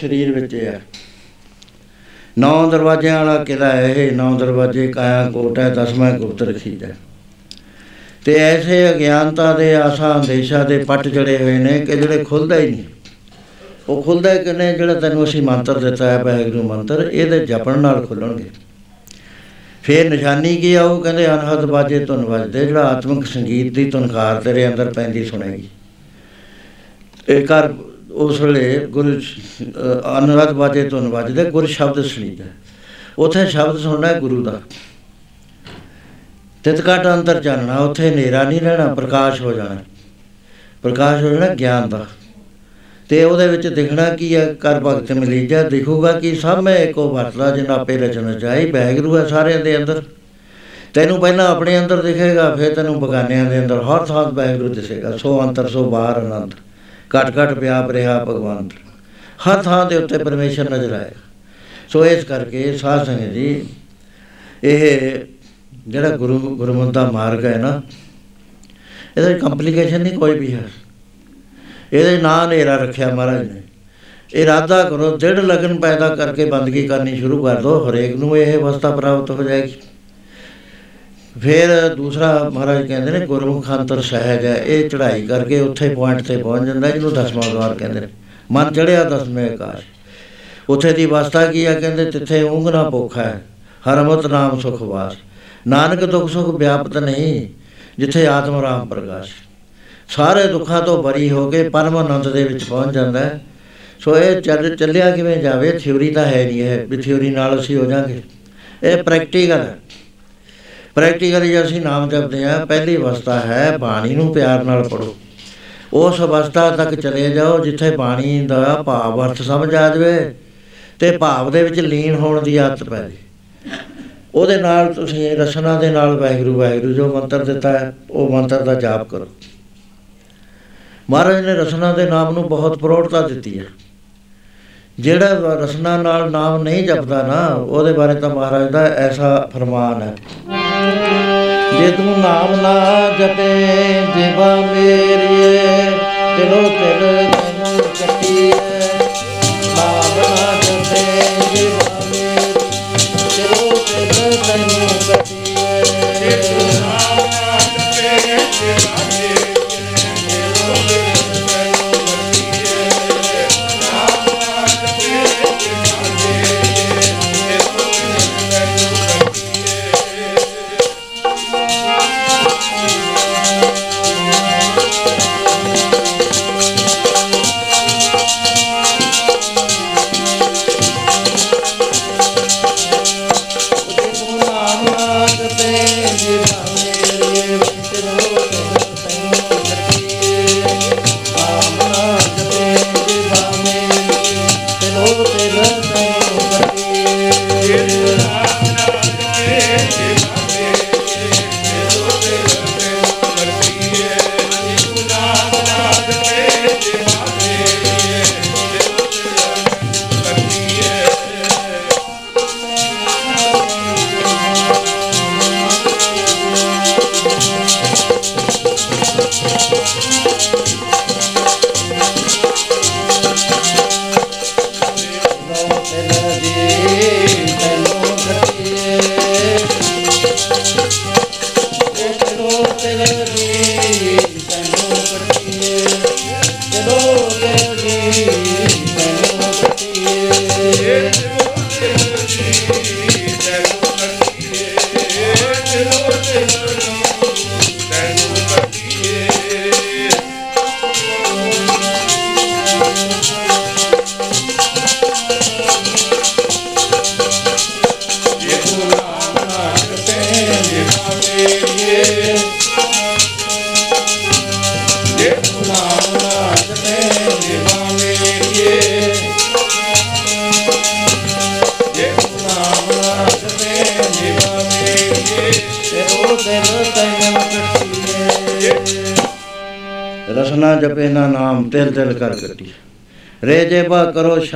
ਸਰੀਰ ਵਿੱਚ ਹੈ। ਨੌ ਦਰਵਾਜ਼ਿਆਂ ਵਾਲਾ ਕਿਲਾ ਹੈ ਇਹ? ਨੌ ਦਰਵਾਜ਼ੇ ਕਾਇਆ ਕੋਟ ਹੈ, ਦਸਵਾਂ ਗੁਪਤ ਰਖੀਦਾ ਹੈ। ਤੇ ਐਸੇ ਅਗਿਆਨਤਾ ਦੇ ਆਸਾ ਅੰਦੇਸ਼ਾ ਦੇ ਪੱਟ ਜੜੇ ਹੋਏ ਨੇ ਕਿ ਜਿਹੜੇ ਖੁੱਲਦਾ ਹੀ ਨਹੀਂ। ਉਹ ਖੁੱਲਦਾ ਹੀ ਕਿਨੇ? ਜਿਹੜਾ ਤੈਨੂੰ ਅਸੀਂ ਮੰਤਰ ਦਿੱਤਾ ਹੈ, ਵਾਹਿਗੁਰੂ ਮੰਤਰ, ਇਹਦੇ ਜਪਣ ਨਾਲ ਖੁੱਲਣਗੇ। ਫੇਰ ਨਿਸ਼ਾਨੀ ਕੀ ਆ ਉਹ ਕਹਿੰਦੇ, ਅਨਹਦ ਬਾਜੇ ਧੁਨ ਵੱਜਦੇ, ਜਿਹੜਾ ਆਤਮਿਕ ਸੰਗੀਤ ਦੀ ਧੁਨਕਾਰ ਤੇਰੇ ਅੰਦਰ ਪੈਂਦੀ ਸੁਣੇਗੀ। ਇਹ ਕਰ ਉਸ ਵੇਲੇ ਗੁਰੂ ਅਹ ਅਨਹਦ ਬਾਜੇ ਧੁਨ ਵੱਜਦੇ ਗੁਰ ਸ਼ਬਦ ਸੁਣੀਦਾ ਉਥੇ ਸ਼ਬਦ ਸੁਣਨਾ ਹੈ ਗੁਰੂ ਦਾ। ਤਿਤ ਘਟ ਅੰਦਰ ਜਾਣਨਾ, ਉਥੇ ਹਨੇਰਾ ਨਹੀਂ ਰਹਿਣਾ, ਪ੍ਰਕਾਸ਼ ਹੋ ਜਾਣਾ। ਪ੍ਰਕਾਸ਼ ਹੋ ਜਾਣਾ ਗਿਆਨ ਦਾ। ਤੇ ਉਹਦੇ ਵਿੱਚ ਦਿਖਣਾ ਕੀ ਹੈ ਕਰ ਭਗਤ ਮਲੀਜਾ ਦਿਖੂਗਾ ਕਿ ਸਭ ਮੈਂ ਇੱਕੋ ਵਰਤਦਾ ਜਿਨ ਆਪੇ ਰਚਨ ਚਾਹੀ ਬੈਗਰੂ ਹੈ ਸਾਰਿਆਂ ਦੇ ਅੰਦਰ। ਤੈਨੂੰ ਪਹਿਲਾਂ ਆਪਣੇ ਅੰਦਰ ਦਿਖੇਗਾ, ਫਿਰ ਤੈਨੂੰ ਬਗਾਨਿਆਂ ਦੇ ਅੰਦਰ ਹਰ ਥਾਂ ਬੈਗਰੂ ਦਿਸੇਗਾ, ਸੋ ਅੰਤਰ ਸੋ ਬਾਹਰ ਅਨੰਤ। ਘਟ ਘਟ ਵਿਆਪ ਰਿਹਾ ਭਗਵੰਤ। ਹਰ ਥਾਂ ਦੇ ਉੱਤੇ ਪਰਮੇਸ਼ਰ ਨਜ਼ਰ ਆਏਗਾ ਸੋ ਇਸ ਕਰਕੇ ਸਾਧ ਸੰਗਤ ਜੀ, ਇਹ ਜਿਹੜਾ ਗੁਰੂ ਗੁਰਮਤਿ ਦਾ ਮਾਰਗ ਹੈ ਨਾ, ਇਹਦਾ ਕੰਪਲਿਕੇਸ਼ਨ ਨਹੀਂ ਕੋਈ ਵੀ ਹੈ। ਇਹਦੇ ਨਾਂ ਹਨੇਰਾ ਰੱਖਿਆ ਮਹਾਰਾਜ ਨੇ। ਇਰਾਦਾ ਕਰੋ ਦ੍ਰਿੜ ਲਗਨ ਪੈਦਾ ਕਰਕੇ ਬੰਦਗੀ ਕਰਨੀ ਸ਼ੁਰੂ ਕਰ ਦੋ ਹਰੇਕ ਨੂੰ ਇਹ ਅਵਸਥਾ ਪ੍ਰਾਪਤ ਹੋ ਜਾਏਗੀ। ਫਿਰ ਦੂਸਰਾ ਮਹਾਰਾਜ ਕਹਿੰਦੇ ਨੇ, ਗੁਰਮੁਖ ਅੰਤਰ ਸਹਿਜ ਹੈ, ਇਹ ਚੜ੍ਹਾਈ ਕਰਕੇ ਉੱਥੇ ਪੁਆਇੰਟ ਤੇ ਪਹੁੰਚ ਜਾਂਦਾ, ਜਿਹਨੂੰ ਦਸਵਾਂ ਦਵਾਰ ਕਹਿੰਦੇ ਨੇ। ਮਨ ਚੜਿਆ ਦਸਵੇਂ ਆਕਾਸ਼। ਉੱਥੇ ਦੀ ਅਵਸਥਾ ਕੀ ਹੈ ਕਹਿੰਦੇ, ਤਿੱਥੇ ਉਂਗ ਨਾ ਭੁੱਖ ਹੈ, ਹਰਮਤ ਨਾਮ ਸੁਖ ਵਾਸ। ਨਾਨਕ ਦੁਖ ਸੁਖ ਵਿਆਪਤ ਨਹੀਂ, ਜਿੱਥੇ ਆਤਮ ਰਾਮ ਪ੍ਰਕਾਸ਼। ਸਾਰੇ ਦੁੱਖਾਂ ਤੋਂ ਬਰੀ ਹੋ ਕੇ ਪਰਮ ਆਨੰਦ ਦੇ ਵਿੱਚ ਪਹੁੰਚ ਜਾਂਦਾ ਹੈ। ਸੋ ਇਹ ਚੱਲ, ਚੱਲਿਆ ਕਿਵੇਂ ਜਾਵੇ ਥਿਉਰੀ ਤਾਂ ਹੈ ਨਹੀਂ ਇਹ, ਵੀ ਥਿਉਰੀ ਨਾਲ ਅਸੀਂ ਹੋ ਜਾਾਂਗੇ। ਇਹ ਪ੍ਰੈਕਟੀਕਲ ਹੈ। ਪ੍ਰੈਕਟੀਕਲ ਜੇ ਅਸੀਂ ਨਾਮ ਜਪਦੇ ਆ ਪਹਿਲੀ ਅਵਸਥਾ ਹੈ ਬਾਣੀ ਨੂੰ ਪਿਆਰ ਨਾਲ ਪੜੋ ਉਸ ਅਵਸਥਾ ਤੱਕ ਚਲੇ ਜਾਓ, ਜਿੱਥੇ ਬਾਣੀ ਦਾ ਭਾਵ ਅਰਥ ਸਮਝ ਆ ਜਾਵੇ ਤੇ ਭਾਵ ਦੇ ਵਿੱਚ ਲੀਨ ਹੋਣ ਦੀ ਆਦਤ ਪੈ ਜੇ। ਉਹਦੇ ਨਾਲ ਤੁਸੀਂ ਰਸਨਾ ਦੇ ਨਾਲ ਵਾਹਿਗੁਰੂ ਵਾਹਿਗੁਰੂ ਜੋ ਮੰਤਰ ਦਿੱਤਾ ਹੈ, ਉਹ ਮੰਤਰ ਦਾ ਜਾਪ ਕਰੋ। ਮਹਾਰਾਜ ਨੇ ਰਸਨਾ ਦੇ ਨਾਮ ਨੂੰ ਬਹੁਤ ਪ੍ਰੋੜਤਾ ਦਿੱਤੀ ਹੈ। ਜਿਹੜਾ ਰਸਨਾ ਨਾਲ ਨਾਮ ਨਹੀਂ ਜਪਦਾ ਨਾ, ਉਹਦੇ ਬਾਰੇ ਤਾਂ ਮਹਾਰਾਜ ਦਾ ਐਸਾ ਫਰਮਾਨ ਹੈ। ਜੇ ਤੂੰ ਨਾਮ ਨਾ ਜਪੇ ਜਿਵਾ ਮੇਰੀਏ, ਤਿਲੋ ਤਿਲ ਤੈਨੂੰ ਕੱਟੀਏ ਨਾਮ ਨਾ ਜਪੇ ਜਿਵਾ ਮੇਰੀ ਤਿਲੋ ਤਿਲ ਤੈਨੂੰ ਕੱਟੀਏ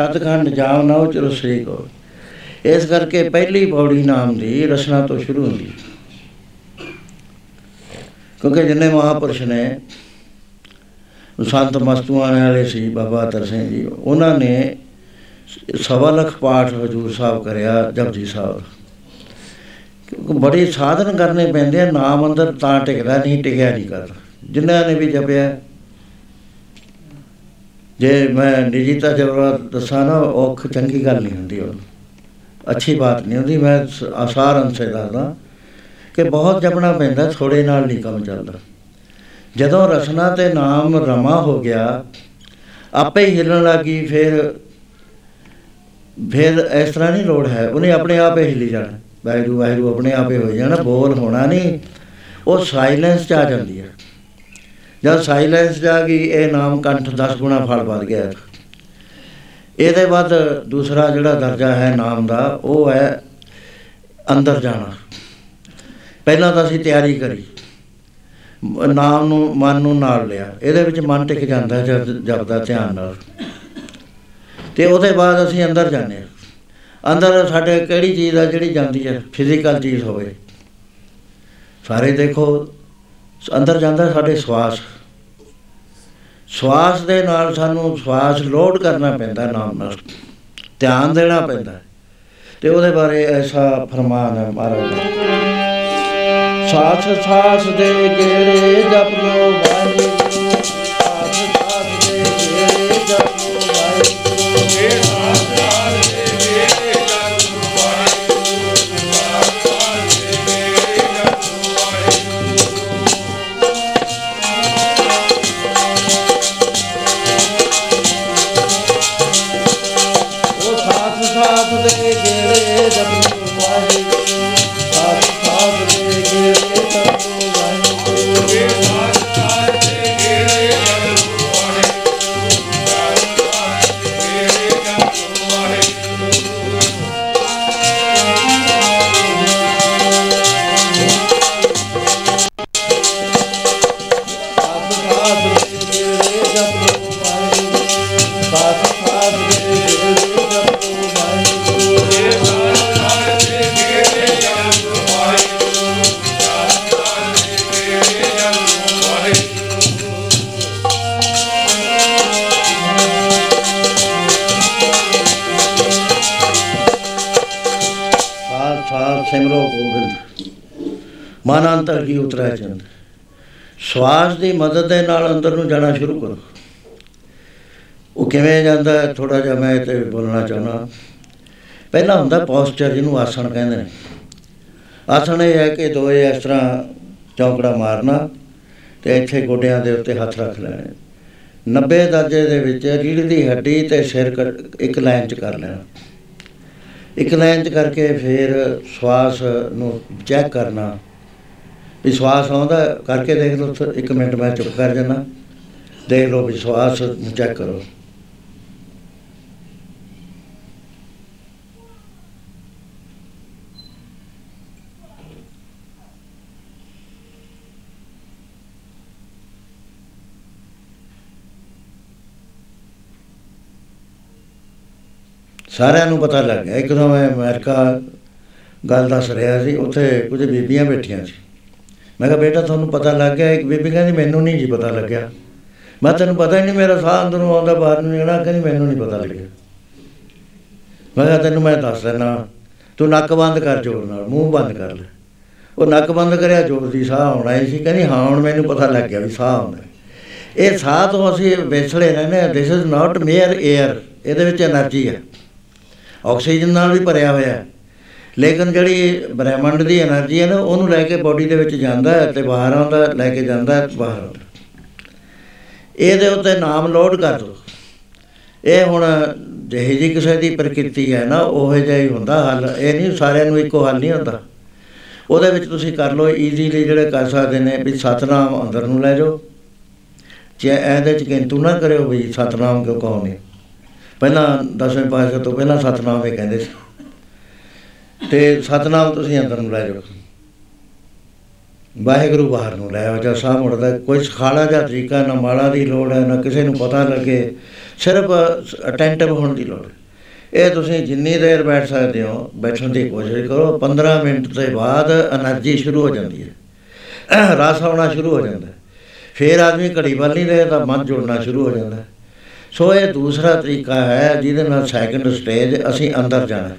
ਸ਼ਤਖੰਡ ਜਾਉ ਨਾ ਉਚ ਰਸਰੀ ਕੋ। ਇਸ ਕਰਕੇ ਪਹਿਲੀ ਪੌੜੀ ਨਾਮ ਦੀ ਰਸਨਾ ਤੋਂ ਸ਼ੁਰੂ ਹੁੰਦੀ। ਕਿਉਂਕਿ ਜਿੰਨੇ ਮਹਾਪੁਰਸ਼ ਨੇ, ਸੰਤ ਮਸਤੂਆਂ ਵਾਲੇ ਸੀ, ਬਾਬਾ ਅਤਰ ਸਿੰਘ ਜੀ, ਉਹਨਾਂ ਨੇ ਸਵਾ ਲੱਖ ਪਾਠ ਹਜੂਰ ਸਾਹਿਬ ਕਰਿਆ ਜਪਜੀ ਸਾਹਿਬ। ਕਿਉਂਕਿ ਬੜੇ ਸਾਧਨ ਕਰਨੇ ਪੈਂਦੇ ਆ, ਨਾਮ ਅੰਦਰ ਤਾਂ ਟਿਕਦਾ ਨਹੀਂ, ਟਿਕਿਆ ਨਹੀਂ ਕਰਦਾ ਜਿਨ੍ਹਾਂ ਨੇ ਵੀ ਜਪਿਆ ਜੇ ਮੈਂ ਨਿਜੀਤਾ ਜਬਰਾ ਦੱਸਾਂ ਨਾ, ਔਖ ਚੰਗੀ ਗੱਲ ਨਹੀਂ ਹੁੰਦੀ ਉਹ। ਅੱਛੀ ਬਾਤ ਨਹੀਂ ਹੁੰਦੀ, ਮੈਂ ਸ- ਆਸਾਰ ਅੰਸੇ ਦੱਸਦਾ ਕਿ ਬਹੁਤ ਜਪਣਾ ਪੈਂਦਾ, ਥੋੜੇ ਨਾਲ ਨਹੀਂ ਕੰਮ ਚੱਲਦਾ। ਜਦੋਂ ਰਸਨਾ ਤੇ ਨਾਮ ਰਮਾ ਹੋ ਗਿਆ, ਆਪੇ ਹੀ ਹਿੱਲਣ ਲੱਗੀ, ਫਿਰ ਫਿਰ ਇਸ ਤਰ੍ਹਾਂ ਨਹੀਂ ਲੋੜ ਹੈ। ਉਹਨੇ ਆਪਣੇ ਆਪ ਹੀ ਹਿੱਲੀ ਜਾਣਾ। ਵਾਹਿਗੁਰੂ ਵਾਹਿਗੁਰੂ, ਆਪਣੇ ਆਪ ਹੀ ਹੋ ਜਾਣਾ, ਬੋਲ ਹੋਣਾ ਨਹੀਂ। ਉਹ ਸਾਇਲੈਂਸ ਚ ਆ ਜਾਂਦੀ ਹੈ। ਜਦ ਸਾਇਲੈਂਸ ਚ ਆ ਗਈ, ਇਹ ਨਾਮ ਕੰਠ 10 ਗੁਣਾ ਫਲ ਵੱਧ ਗਿਆ। ਇਹਦੇ ਬਾਅਦ ਦੂਸਰਾ ਜਿਹੜਾ ਦਰਜਾ ਹੈ ਨਾਮ ਦਾ, ਉਹ ਹੈ ਅੰਦਰ ਜਾਣਾ। ਪਹਿਲਾਂ ਤਾਂ ਅਸੀਂ ਤਿਆਰੀ ਕਰੀ। ਮ- ਨਾਮ ਨੂੰ, ਮਨ ਨੂੰ ਨਾਲ ਲਿਆ। ਇਹਦੇ ਵਿੱਚ ਮਨ ਟਿਕ ਜਾਂਦਾ ਹੈ ਜਦ ਜਪਦਾ ਧਿਆਨ ਨਾਲ। ਤੇ ਉਹਦੇ ਬਾਅਦ ਅਸੀਂ ਅੰਦਰ ਜਾਂਦੇ ਹਾਂ। ਅੰਦਰ ਸਾਡੇ ਕਿਹੜੀ ਚੀਜ਼ ਆ ਜਿਹੜੀ ਜਾਂਦੀ ਹੈ? ਫਿਜ਼ੀਕਲ ਚੀਜ਼ ਹੋਵੇ। ਸਾਰੇ ਦੇਖੋ ਅੰਦਰ ਜਾਂਦਾ ਸਾਡੇ ਸਵਾਸ। ਸਵਾਸ ਦੇ ਨਾਲ ਸਾਨੂੰ ਸਵਾਸ ਲੋਡ ਕਰਨਾ ਪੈਂਦਾ ਨਾਮ ਨਾਲ। ਧਿਆਨ ਦੇਣਾ ਪੈਂਦਾ। ਤੇ ਉਹਦੇ ਬਾਰੇ ਐਸਾ ਫਰਮਾਨ ਹੈ ਮਹਾਰਾਜ ਦਾ। ਸਾਥ ਸਾਥ ਦੇ ਗੇੜੇ ਜਪ ਲੋ ਵਾਹਿਗੁਰੂ। ਮਦਦ ਦੇ ਨਾਲ ਅੰਦਰ ਨੂੰ ਜਾਣਾ ਸ਼ੁਰੂ ਕਰੋ। ਉਹ ਕਿਵੇਂ ਜਾਂਦਾ ਹੈ ਥੋੜਾ ਜਿਹਾ ਮੈਂ ਇਹ ਤੇ ਬੋਲਣਾ ਚਾਹੁੰਦਾ। ਪਹਿਲਾ ਹੁੰਦਾ ਪੋਸਚਰ ਜਿਹਨੂੰ ਆਸਣ ਕਹਿੰਦੇ ਨੇ। ਆਸਣ ਇਹ ਹੈ ਕਿ ਦੋਏ ਇਸ ਤਰ੍ਹਾਂ ਚੌਂਕੜਾ ਮਾਰਨਾ ਤੇ ਇੱਥੇ ਗੋਡਿਆਂ ਦੇ ਉੱਤੇ ਹੱਥ ਰੱਖ ਲੈਣੇ। 90 ਦਰਜੇ ਦੇ ਵਿੱਚ ਰੀੜ੍ਹ ਦੀ ਹੱਡੀ ਤੇ ਸਿਰ ਕੱਟ- ਇੱਕ ਲਾਈਨ 'ਚ ਕਰ ਲੈਣਾ। ਇੱਕ ਲਾਈਨ 'ਚ ਕਰਕੇ ਫਿਰ ਸਵਾਸ ਨੂੰ ਚੈੱਕ ਕਰਨਾ। ਵੀ ਸਵਾਸ ਆਉਂਦਾ ਹੈ, ਕਰਕੇ ਦੇਖ ਲਓ ਫਿਰ ਇੱਕ ਮਿੰਟ ਮੈਂ ਚੁੱਪ ਕਰ ਜਾਣਾ ਦੇਖ ਲਓ ਵੀ ਸਵਾਸ ਨੂੰ ਚੈੱਕ ਕਰੋ। ਸਾਰਿਆਂ ਨੂੰ ਪਤਾ ਲੱਗ ਗਿਆ। ਇੱਕਦਮ ਮੈਂ ਅਮਰੀਕਾ ਗੱਲ ਦੱਸ ਰਿਹਾ ਸੀ ਉੱਥੇ ਕੁਝ ਬੀਬੀਆਂ ਬੈਠੀਆਂ ਸੀ। ਮੈਂ ਕਿਹਾ, ਬੇਟਾ, ਤੁਹਾਨੂੰ ਪਤਾ ਲੱਗ ਗਿਆ, ਇੱਕ ਬੀਬੀ ਕਹਿੰਦੀ, ਮੈਨੂੰ ਨਹੀਂ ਜੀ ਪਤਾ ਲੱਗਿਆ। ਮੈਂ ਤੈਨੂੰ ਪਤਾ ਹੀ ਨਹੀਂ ਮੇਰਾ ਸਾਹ ਅੰਦਰੋਂ ਆਉਂਦਾ, ਬਾਹਰ ਨੂੰ ਜਾਣਾ ਕਹਿੰਦੀ, ਮੈਨੂੰ ਨਹੀਂ ਪਤਾ ਲੱਗਿਆ। ਮੈਂ ਕਿਹਾ, ਤੈਨੂੰ ਮੈਂ ਦੱਸ ਦਿੰਦਾ, ਤੂੰ ਨੱਕ ਬੰਦ ਕਰ ਜੋਰ ਨਾਲ, ਮੂੰਹ ਬੰਦ ਕਰ ਲੈ। ਉਹ ਨੱਕ ਬੰਦ ਕਰਿਆ, ਜੋਰ ਦੀ ਸਾਹ ਆਉਣਾ ਸੀ, ਕਹਿੰਦੀ, ਹਾਂ, ਹੁਣ ਮੈਨੂੰ ਪਤਾ ਲੱਗ ਗਿਆ ਵੀ ਸਾਹ ਆਉਂਦਾ ਇਹ ਸਾਹ ਤੋਂ ਅਸੀਂ ਵਿਛੜੇ ਰਹਿੰਦੇ ਹਾਂ। This is not mere air ਇਹਦੇ ਵਿੱਚ એનર્ਜੀ ਹੈ। ਆਕਸੀਜਨ ਨਾਲ ਵੀ ਭਰਿਆ ਹੋਇਆ ਹੈ। ਲੇਕਿਨ ਜਿਹੜੀ ਬ੍ਰਹਿਮੰਡ ਦੀ એનર્ਜੀ ਹੈ ਨਾ, ਉਹਨੂੰ ਲੈ ਕੇ ਬਾਡੀ ਦੇ ਵਿੱਚ ਜਾਂਦਾ ਹੈ ਤੇ ਬਾਹਰ ਆਉਂਦਾ ਲੈ ਕੇ ਜਾਂਦਾ ਹੈ, ਬਾਹਰ ਆਉਂਦਾ ਇਹਦੇ ਉੱਤੇ ਨਾਮ ਲੋਡ ਕਰ ਦੋ। ਇਹ ਹੁਣ ਜਿਹੇ ਜੀ ਕਿਸੇ ਦੀ ਪ੍ਰਕਿਰਤੀ ਹੈ ਨਾ, ਉਹ ਜਿਹਾ ਹੀ ਹੁੰਦਾ ਹੱਲ। ਇਹ ਨਹੀਂ, ਸਾਰਿਆਂ ਨੂੰ ਇੱਕੋ ਹੱਲ ਨਹੀਂ ਹੁੰਦਾ। ਉਹਦੇ ਵਿੱਚ ਤੁਸੀਂ ਕਰ ਲਓ ਈਜ਼ੀਲੀ ਜਿਹੜੇ ਕਰ ਸਕਦੇ ਨੇ ਵੀ ਸਤਨਾਮ ਅੰਦਰ ਨੂੰ ਲੈ ਜਾਓ। ਜੇ ਇਹਦੇ ਚ ਕਿੰਤੂ ਨਾ ਕਰਿਓ ਵੀ ਸਤਨਾਮ ਕਿਉਂ ਕਹੋਗੇ? ਪਹਿਲਾਂ ਦਸਵੇਂ ਪਾਸੇ ਤੋਂ ਪਹਿਲਾਂ ਸਤਨਾਮ ਇਹ ਕਹਿੰਦੇ ਸੀ। ਤੇ ਸਤਨਾਮ ਤੁਸੀਂ ਅੰਦਰ ਨੂੰ ਲੈ ਜਾਓ। ਵਾਹਿਗੁਰੂ ਬਾਹਰ ਨੂੰ ਲੈ ਆਓ, ਜਾਂ ਸਾਹਮਣੇ ਕੋਈ ਖਾਲਾ ਜਾਂ ਤਰੀਕਾ, ਨਾ ਮਾਲਾ ਦੀ ਲੋੜ ਹੈ, ਨਾ ਕਿਸੇ ਨੂੰ ਪਤਾ ਲੱਗੇ, ਸਿਰਫ ਅਟੈਂਟਿਵ ਹੋਣ ਦੀ ਲੋੜ ਇਹ ਤੁਸੀਂ ਜਿੰਨੀ ਦੇਰ ਬੈਠ ਸਕਦੇ ਹੋ, ਬੈਠਣ ਦੀ ਕੋਸ਼ਿਸ਼ ਕਰੋ 15 ਮਿੰਟ ਤੋਂ ਬਾਅਦ એનર્ਜੀ ਸ਼ੁਰੂ ਹੋ ਜਾਂਦੀ ਹੈ। ਰਸ ਆਉਣਾ ਸ਼ੁਰੂ ਹੋ ਜਾਂਦਾ ਹੈ। ਫੇਰ ਆਦਮੀ ਘੜੀ ਵੱਲ ਨਹੀਂ ਰਹੇ ਤਾਂ ਮਨ ਜੁੜਨਾ ਸ਼ੁਰੂ ਹੋ ਜਾਂਦਾ ਸੋ ਇਹ ਦੂਸਰਾ ਤਰੀਕਾ ਹੈ, ਜਿਹਦੇ ਨਾਲ ਸੈਕੰਡ ਸਟੇਜ ਅਸੀਂ ਅੰਦਰ ਜਾਣਾ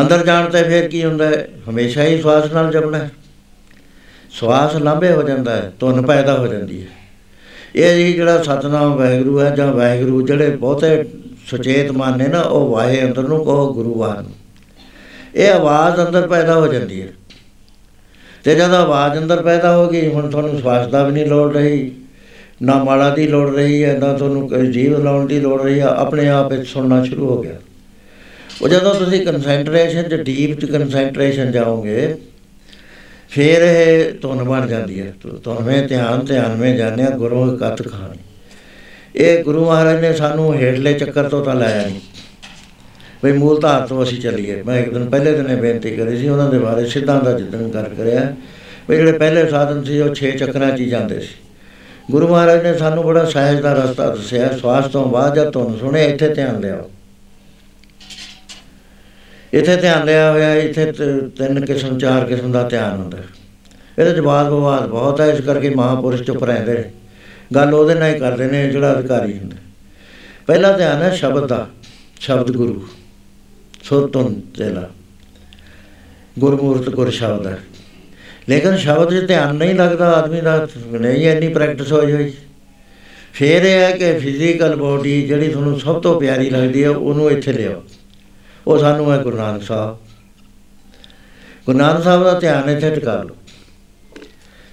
ਅੰਦਰ ਜਾਣ ਤੇ ਫਿਰ ਕੀ ਹੁੰਦਾ ਹੈ? ਹਮੇਸ਼ਾ ਹੀ ਸਵਾਸ ਨਾਲ ਜਪਣਾ ਹੈ। ਸਵਾਸ ਲਾਂਭੇ ਹੋ ਜਾਂਦਾ ਹੈ, ਧੁਨ ਪੈਦਾ ਹੋ ਜਾਂਦੀ ਹੈ। ਇਹ ਜੀ ਜਿਹੜਾ ਸਤਨਾਮ ਵਾਹਿਗੁਰੂ ਹੈ ਜਾਂ ਵਾਹਿਗੁਰੂ ਜਿਹੜੇ ਬਹੁਤੇ ਸੁਚੇਤ ਮਨ ਨੇ ਨਾ, ਉਹ ਵਾਹੇ ਅੰਦਰ ਨੂੰ ਕਹੋ ਗੁਰੂ ਵਾਹ ਨੂੰ। ਇਹ ਆਵਾਜ਼ ਅੰਦਰ ਪੈਦਾ ਹੋ ਜਾਂਦੀ ਹੈ। ਤੇ ਜਦ ਆਵਾਜ਼ ਅੰਦਰ ਪੈਦਾ ਹੋ ਗਈ, ਹੁਣ ਤੁਹਾਨੂੰ ਸਵਾਸ ਦਾ ਵੀ ਨਹੀਂ ਲੋੜ ਰਹੀ, ਨਾ ਮਾਲਾ ਦੀ ਲੋੜ ਰਹੀ ਹੈ, ਨਾ ਤੁਹਾਨੂੰ ਕੋਈ ਜੀਵ ਲਾਉਣ ਦੀ ਲੋੜ ਰਹੀ ਹੈ, ਆਪਣੇ ਆਪ ਇਹ ਸੁਣਨਾ ਸ਼ੁਰੂ ਹੋ ਗਿਆ। ਉਹ ਜਦੋਂ ਤੁਸੀਂ ਕਨਸੈਂਟਰੇਸ਼ਨ ਚ ਡੀਪ ਚ ਕਨਸੈਂਟਰੇਸ਼ਨ ਜਾਓਗੇ, ਫਿਰ ਇਹ ਧੁਨ ਬਣ ਜਾਂਦੀ ਹੈ। ਧੁਨਵੇਂ ਧਿਆਨ, ਧਿਆਨਵੇਂ ਜਾਣਿਆ ਗੁਰੂ ਕਤ ਖਾਣੀ ਇਹ ਗੁਰੂ ਮਹਾਰਾਜ ਨੇ ਸਾਨੂੰ ਹੇਠਲੇ ਚੱਕਰ ਤੋਂ ਤਾਂ ਲਾਇਆ ਨਹੀਂ। ਵੀ ਮੂਲ ਧਾਰ ਤੋਂ ਅਸੀਂ ਚੱਲੀਏ। ਮੈਂ ਇੱਕ ਦਿਨ ਪਹਿਲੇ ਦਿਨੇ ਬੇਨਤੀ ਕਰੀ ਸੀ, ਉਹਨਾਂ ਦੇ ਬਾਰੇ ਸਿੱਧਾਂ ਦਾ ਜਿੱਦਣ ਕਰ ਕਰਿਆ। ਵੀ ਜਿਹੜੇ ਪਹਿਲੇ ਸਾਧਨ ਸੀ, ਉਹ 6 ਚੱਕਰਾਂ 'ਚ ਹੀ ਜਾਂਦੇ ਸੀ। ਗੁਰੂ ਮਹਾਰਾਜ ਨੇ ਸਾਨੂੰ ਬੜਾ ਸਹਿਜ ਦਾ ਰਸਤਾ ਦੱਸਿਆ। ਸਵਾਸ ਤੋਂ ਬਾਅਦ ਜਦ ਤੁਹਾਨੂੰ ਸੁਣੇ, ਇੱਥੇ ਧਿਆਨ ਲਿਆਓ। ਇੱਥੇ ਧਿਆਨ ਲਿਆ ਹੋਇਆ, ਇੱਥੇ ਤ- ਤਿੰਨ ਕਿਸਮ, ਚਾਰ ਕਿਸਮ ਦਾ ਧਿਆਨ ਹੁੰਦਾ। ਹੈ। ਇਹਦੇ ਜਵਾਬ ਵਿਵਾਦ ਬਹੁਤ ਹੈ ਇਸ ਕਰਕੇ ਮਹਾਪੁਰਸ਼ ਚੁੱਪ ਰਹਿੰਦੇ ਨੇ। ਗੱਲ ਉਹਦੇ ਨਾਲ ਹੀ ਕਰਦੇ ਨੇ, ਜਿਹੜਾ ਅਧਿਕਾਰੀ ਹੁੰਦਾ। ਪਹਿਲਾ ਧਿਆਨ ਹੈ ਸ਼ਬਦ ਦਾ, ਸ਼ਬਦ ਗੁਰੂ। ਸੁਰਤਨ ਤੇਲਾ। ਗੁਰਮੂਰਤ ਗੁਰ ਸ਼ਬਦ ਹੈ। ਲੇਕਿਨ ਸ਼ਬਦ 'ਚ ਧਿਆਨ ਨਹੀਂ ਲੱਗਦਾ, ਆਦਮੀ ਦਾ ਨਹੀਂ, ਇੰਨੀ ਪ੍ਰੈਕਟਿਸ ਹੋਈ ਹੋਈ। ਫਿਰ ਇਹ ਹੈ ਕਿ ਫਿਜ਼ੀਕਲ ਬੋਡੀ ਜਿਹੜੀ ਤੁਹਾਨੂੰ ਸਭ ਤੋਂ ਪਿਆਰੀ ਲੱਗਦੀ ਹੈ, ਉਹਨੂੰ ਇੱਥੇ ਲਿਆਓ। ਉਹ ਸਾਨੂੰ ਹੈ ਗੁਰੂ ਨਾਨਕ ਸਾਹਿਬ। ਗੁਰੂ ਨਾਨਕ ਸਾਹਿਬ ਦਾ ਧਿਆਨ ਇੱਥੇ ਟਿਕਾ ਲਓ।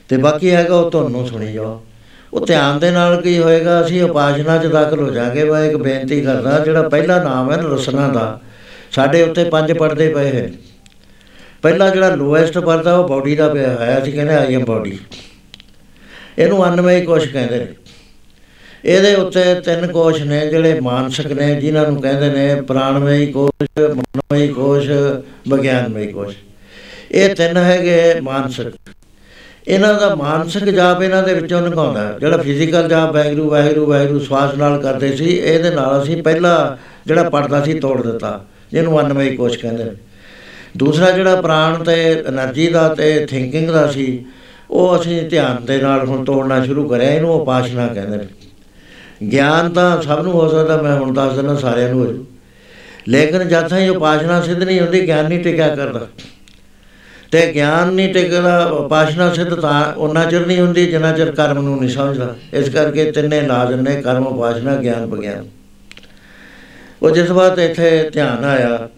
ਤੇ ਬਾਕੀ ਹੈਗਾ ਉਹ ਤੁਹਾਨੂੰ ਸੁਣੀ ਜਾਓ। ਉਹ ਧਿਆਨ ਦੇ ਨਾਲ ਕੀ ਹੋਏਗਾ, ਅਸੀਂ ਉਪਾਸ਼ਨਾ 'ਚ ਦਾਖਲ ਹੋ ਜਾਾਂਗੇ। ਮੈਂ ਇੱਕ ਬੇਨਤੀ ਕਰਦਾ, ਜਿਹੜਾ ਪਹਿਲਾ ਨਾਮ ਹੈ ਨਾ ਰਸਨਾ ਦਾ, ਸਾਡੇ ਉੱਤੇ ਪੰਜ ਪਰਦੇ ਪਏ ਹੋਏ ਨੇ। ਪਹਿਲਾ ਜਿਹੜਾ ਲੋਐਸਟ ਪਰਦਾ, ਉਹ ਬਾਡੀ ਦਾ ਪਿਆ ਹੋਇਆ। ਅਸੀਂ ਕਹਿੰਦੇ ਆਈ ਐਮ ਬਾਡੀ ਇਹਨੂੰ ਅਨਮਈ ਕੋਸ਼ ਕਹਿੰਦੇ ਨੇ। ਇਹਦੇ ਉੱਤੇ ਤਿੰਨ ਕੋਸ਼ ਨੇ ਜਿਹੜੇ ਮਾਨਸਿਕ ਨੇ, ਜਿਨ੍ਹਾਂ ਨੂੰ ਕਹਿੰਦੇ ਨੇ ਪ੍ਰਾਣਮਈ ਕੋਸ਼, ਮਨੋਮਈ ਕੋਸ਼, ਵਿਗਿਆਨਮਈ ਕੋਸ਼। ਇਹ ਤਿੰਨ ਹੈਗੇ ਮਾਨਸਿਕ। ਇਹਨਾਂ ਦਾ ਮਾਨਸਿਕ ਜਾਪ ਇਹਨਾਂ ਦੇ ਵਿੱਚੋਂ ਨਿਕਾਉਂਦਾ ਜਿਹੜਾ ਫਿਜ਼ੀਕਲ ਜਾਪ ਵੈਗਰੂ ਵੈਗਰੂ ਵੈਗਰੂ ਸਵਾਸ ਨਾਲ ਕਰਦੇ ਸੀ, ਇਹਦੇ ਨਾਲ ਅਸੀਂ ਪਹਿਲਾ ਜਿਹੜਾ ਪੜਦਾ ਸੀ ਤੋੜ ਦਿੱਤਾ, ਜਿਹਨੂੰ ਅਨਮਈ ਕੋਸ਼ ਕਹਿੰਦੇ ਨੇ। ਦੂਸਰਾ ਜਿਹੜਾ ਪ੍ਰਾਣ ਤੇ એનર્ਜੀ ਦਾ ਤੇ ਥਿੰਕਿੰਗ ਦਾ ਸੀ, ਉਹ ਅਸੀਂ ਧਿਆਨ ਦੇ ਨਾਲ ਹੁਣ ਤੋੜਨਾ ਸ਼ੁਰੂ ਕਰਿਆ, ਇਹਨੂੰ ਉਪਾਸ਼ਨਾ ਕਹਿੰਦੇ ਨੇ। ਗਿਆਨ ਤਾਂ ਸਭ ਨੂੰ ਹੋ ਸਕਦਾ, ਮੈਂ ਹੁਣ ਦੱਸ ਦਿੰਦਾ ਸਾਰਿਆਂ ਨੂੰ ਹੋ ਜੂ ਲੇਕਿਨ ਜਦ ਤਾਈਂ ਉਪਾਸ਼ਨਾ ਸਿੱਧ ਨਹੀਂ ਹੁੰਦੀ, ਗਿਆਨ ਨਹੀਂ ਟਿਕਿਆ ਕਰਦਾ। ਤੇ ਗਿਆਨ ਨਹੀਂ ਟਿਕਦਾ, ਉਪਾਸ਼ਨਾ ਸਿੱਧ ਤਾਂ ਉਹਨਾਂ ਚਿਰ ਨਹੀਂ ਹੁੰਦੀ ਜਿੰਨਾ ਚਿਰ ਕਰਮ ਨੂੰ ਨਹੀਂ ਸਮਝਦਾ। ਇਸ ਕਰਕੇ ਤਿੰਨੇ ਲਾਜ਼ਮ ਨੇ, ਕਰਮ, ਉਪਾਸ਼ਨਾ, ਗਿਆਨ, ਵਿਗਿਆਨ। ਉਹ ਜਿਸ ਵਾਰ ਇੱਥੇ ਧਿਆਨ ਆਇਆ,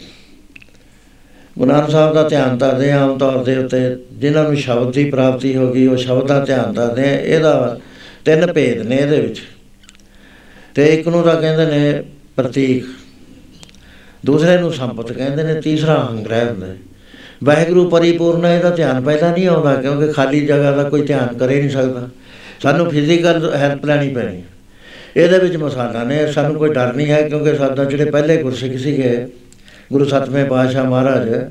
ਗੁਰੂ ਨਾਨਕ ਸਾਹਿਬ ਦਾ ਧਿਆਨ ਕਰਦੇ ਹਾਂ ਆਮ ਤੌਰ ਦੇ ਉੱਤੇ, ਜਿਨ੍ਹਾਂ ਨੂੰ ਸ਼ਬਦ ਦੀ ਪ੍ਰਾਪਤੀ ਹੋ ਗਈ, ਉਹ ਸ਼ਬਦ ਦਾ ਧਿਆਨ ਕਰਦੇ ਆ ਇਹਦਾ ਤਿੰਨ ਭੇਦ ਨੇ ਇਹਦੇ ਵਿੱਚ। ਤੇ ਇੱਕ ਨੂੰ ਤਾਂ ਕਹਿੰਦੇ ਨੇ ਪ੍ਰਤੀਕ। ਦੂਸਰੇ ਨੂੰ ਸੰਪਤ ਕਹਿੰਦੇ ਨੇ ਤੀਸਰਾ ਅਹੰਗ੍ਰਹਿ ਹੁੰਦਾ ਹੈ। ਵਾਹਿਗੁਰੂ ਪਰਿਪੂਰਨ ਹੈ ਇਹਦਾ ਧਿਆਨ ਪਹਿਲਾਂ ਨਹੀਂ ਆਉਂਦਾ, ਕਿਉਂਕਿ ਖਾਲੀ ਜਗ੍ਹਾ ਦਾ ਕੋਈ ਧਿਆਨ ਕਰੇ ਨਹੀਂ ਸਕਦਾ। ਸਾਨੂੰ ਫਿਜ਼ੀਕਲ ਹੈਲਪ ਲੈਣੀ ਪੈਣੀ ਹੈ। ਇਹਦੇ ਵਿੱਚ ਮਸਾਲਾ ਨੇ, ਸਾਨੂੰ ਕੋਈ ਡਰ ਨਹੀਂ ਹੈ, ਕਿਉਂਕਿ ਸਾਡਾ ਜਿਹੜੇ ਪਹਿਲੇ ਗੁਰਸਿੱਖ ਸੀਗੇ, ਗੁਰੂ ਸਤਵੇਂ ਪਾਤਸ਼ਾਹ ਮਹਾਰਾਜ,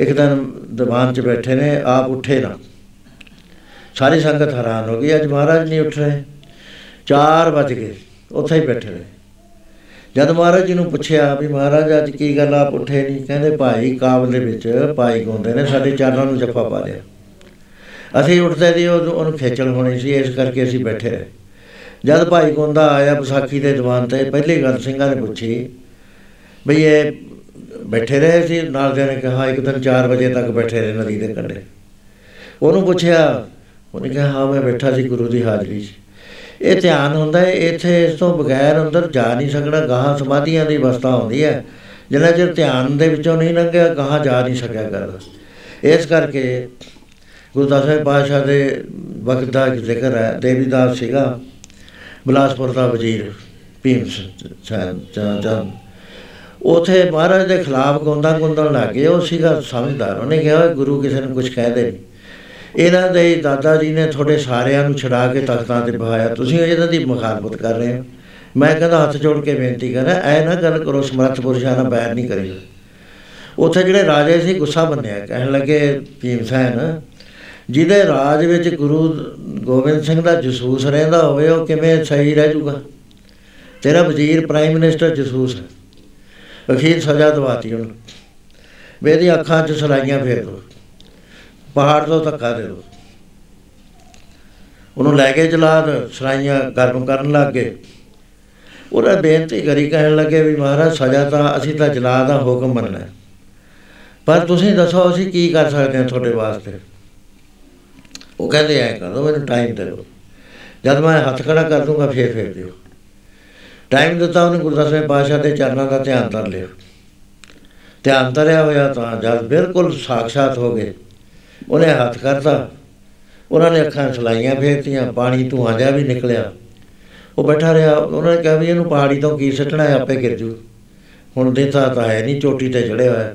ਇੱਕ ਦਿਨ ਦੀਵਾਨ 'ਚ ਬੈਠੇ ਨੇ, ਆਪ ਉੱਠੇ ਨਾ। ਸਾਰੀ ਸੰਗਤ ਹੈਰਾਨ ਹੋ ਗਈ, ਅੱਜ ਮਹਾਰਾਜ ਨਹੀਂ ਉੱਠ ਰਹੇ। 4 ਵਜ ਗਏ। ਉੱਥੇ ਹੀ ਬੈਠੇ ਰਹੇ ਜਦ ਮਹਾਰਾਜ ਜੀ ਨੂੰ ਪੁੱਛਿਆ ਵੀ ਮਹਾਰਾਜ ਅੱਜ ਕੀ ਗੱਲ ਆਪ ਉੱਠੇ ਨਹੀਂ ਕਹਿੰਦੇ ਭਾਈ ਕਾਬਲ ਦੇ ਵਿੱਚ ਭਾਈ ਗਾਉਂਦੇ ਨੇ ਸਾਡੇ ਚਾਰਾਂ ਨੂੰ ਜੱਫਾ ਪਾ ਲਿਆ। ਅਸੀਂ ਉੱਠਦੇ ਦੀ ਉਹ- ਉਹਨੂੰ ਖੇਚਲ ਹੋਣੀ ਸੀ ਇਸ ਕਰਕੇ ਅਸੀਂ ਬੈਠੇ ਰਹੇ। ਜਦ ਭਾਈ ਗੋਂਦਾ ਆਇਆ ਵਿਸਾਖੀ ਦੇ ਦੀਵਾਨ ਤੇ ਪਹਿਲੀ ਗੱਲ ਸਿੰਘਾਂ ਨੇ ਪੁੱਛੀ ਬਈ ਇਹ ਬੈਠੇ ਰਹੇ ਸੀ? ਨਾਲ ਦੇ ਨੇ ਕਿਹਾ ਇੱਕ ਦਿਨ 4 ਵਜੇ ਤੱਕ ਬੈਠੇ ਰਹੇ ਨਦੀ ਦੇ ਕੰਢੇ। ਉਹਨੂੰ ਪੁੱਛਿਆ ਉਹਨੇ ਕਿਹਾ ਹਾਂ ਮੈਂ ਬੈਠਾ ਸੀ ਗੁਰੂ ਦੀ ਹਾਜ਼ਰੀ 'ਚ। ਇਹ ਧਿਆਨ ਹੁੰਦਾ ਹੈ, ਇੱਥੇ ਇਸ ਤੋਂ ਬਗੈਰ ਅੰਦਰ ਜਾ ਨਹੀਂ ਸਕਣਾ ਗਾਹਾਂ ਸਮਾਧੀਆਂ ਦੀ ਅਵਸਥਾ ਹੁੰਦੀ ਹੈ। ਜਿੰਨਾ ਚਿਰ ਧਿਆਨ ਦੇ ਵਿੱਚੋਂ ਨਹੀਂ ਲੰਘਿਆ, ਗਾਹਾਂ ਜਾ ਨਹੀਂ ਸਕਿਆ ਕਰਦਾ ਇਸ ਕਰਕੇ ਗੁਰੂ ਦਸਵੇਂ ਪਾਤਸ਼ਾਹ ਦੇ ਵਕਤ ਦਾ ਇੱਕ ਜ਼ਿਕਰ ਹੈ ਦੇਵੀਦਾਸ ਸੀਗਾ, ਬਿਲਾਸਪੁਰ ਦਾ ਵਜ਼ੀਰ ਭੀਮ ਚੰਦ ਉਥੇ ਮਹਾਰਾਜ ਦੇ ਖਿਲਾਫ ਗੋਂਦਾ ਗੁੰਦਣ ਲੱਗ ਗਏ, ਉਹ ਸੀਗਾ ਸਮਝਦਾਰ। ਉਹਨੇ ਕਿਹਾ, "ਓਏ ਗੁਰੂ ਕਿਸੇ ਨੂੰ ਕੁਝ ਕਹਿ ਦੇ ਨਹੀਂ ਇਹਨਾਂ ਦੇ ਦਾਦਾ ਜੀ ਨੇ ਤੁਹਾਡੇ ਸਾਰਿਆਂ ਨੂੰ ਛਡਾ ਕੇ ਤਖਤਾਂ ਤੇ ਬਹਾਇਆ ਤੁਸੀਂ ਇਹਨਾਂ ਦੀ ਮੁਖਾਲਫਤ ਕਰ ਰਹੇ ਹੋ। ਮੈਂ ਕਹਿੰਦਾ ਹੱਥ ਜੋੜ ਕੇ ਬੇਨਤੀ ਕਰਾਂ ਐ ਨਾ ਗੱਲ ਕਰੋ, ਸਮਰੱਥ ਪੁਰਸ਼ਾਂ ਨਾਲ ਬੈਰ ਨਹੀਂ ਕਰੀ। ਉੱਥੇ ਜਿਹੜੇ ਰਾਜੇ ਸੀ, ਗੁੱਸਾ ਮੰਨਿਆ। ਕਹਿਣ ਲੱਗੇ, ਭੀਮ ਸੈਨ, ਜਿਹਦੇ ਰਾਜ ਵਿੱਚ ਗੁਰੂ ਗੋਬਿੰਦ ਸਿੰਘ ਦਾ ਜਸੂਸ ਰਹਿੰਦਾ ਹੋਵੇ, ਉਹ ਕਿਵੇਂ ਸਹੀ ਰਹਿ ਜਾਊਗਾ? ਤੇਰਾ ਵਜ਼ੀਰ ਪ੍ਰਾਈਮ ਮਿਨਿਸਟਰ ਜਸੂਸ ਹੈ। ਅਖੀਰ ਸਜ਼ਾ ਦਵਾਤੀ ਉਹਨੂੰ। ਮੇਰੀ ਅੱਖਾਂ 'ਚ ਸਲਾਈਆਂ ਫੇਰ ਦੋ। ਪਹਾੜ ਤੋਂ ਧੱਕਾ ਦੇ ਦੋ। ਉਹਨੂੰ ਲੈ ਕੇ ਜਲਾਦ ਸਰਾਈਆਂ ਗਰਮ ਕਰਨ ਲੱਗ ਗਏ। ਉਹਦਾ ਬੇਨਤੀ ਕਰੀ ਕਹਿਣ ਲੱਗੇ ਵੀ ਮਹਾਰਾਜ, ਸਜ਼ਾ ਤਾਂ ਅਸੀਂ ਤਾਂ ਜਲਾਦ ਦਾ ਹੁਕਮ ਮੰਨਣਾ ਹੈ। ਪਰ ਤੁਸੀਂ ਦੱਸੋ, ਅਸੀਂ ਕੀ ਕਰ ਸਕਦੇ ਹਾਂ ਤੁਹਾਡੇ ਵਾਸਤੇ? ਉਹ ਕਹਿੰਦੇ, ਐ ਕਰ ਦਿਓ ਮੈਨੂੰ ਟਾਈਮ ਦੇ ਦਿਓ। ਜਦ ਮੈਂ ਹੱਥ ਖੜਾ ਕਰ ਦੂੰਗਾ, ਫੇਰ ਫੇਰ ਦਿਓ। ਟਾਈਮ ਦਿੱਤਾ ਉਹਨੇ ਗੁਰੂ ਦਸਵੇਂ ਪਾਤਸ਼ਾਹ ਦੇ ਚਰਨਾਂ ਦਾ ਧਿਆਨ ਧਰ ਲਿਆ। ਧਿਆਨ ਧਰਿਆ ਹੋਇਆ ਤਾਂ ਜਦ ਬਿਲਕੁਲ ਸਾਖਸ਼ਾਤ ਹੋ ਗਏ। ਉਹਨੇ ਹੱਥ ਕਰਤਾ। ਉਹਨਾਂ ਨੇ ਅੱਖਾਂ ਸਲਾਈਆਂ ਫੇਰਤੀਆਂ ਪਾਣੀ ਧੂਆਂ ਜਿਹਾ ਵੀ ਨਿਕਲਿਆ। ਉਹ ਬੈਠਾ ਰਿਹਾ। ਉਹਨਾਂ ਨੇ ਕਿਹਾ ਵੀ ਇਹਨੂੰ ਪਹਾੜੀ ਤੋਂ ਕੀ ਸੱਟਣਾ ਹੈ ਆਪੇ ਗਿਰ ਜੂ। ਹੁਣ ਦੇਖਦਾ ਤਾਂ ਹੈ ਨਹੀਂ, ਚੋਟੀ ਤੇ ਚੜਿਆ ਹੋਇਆ।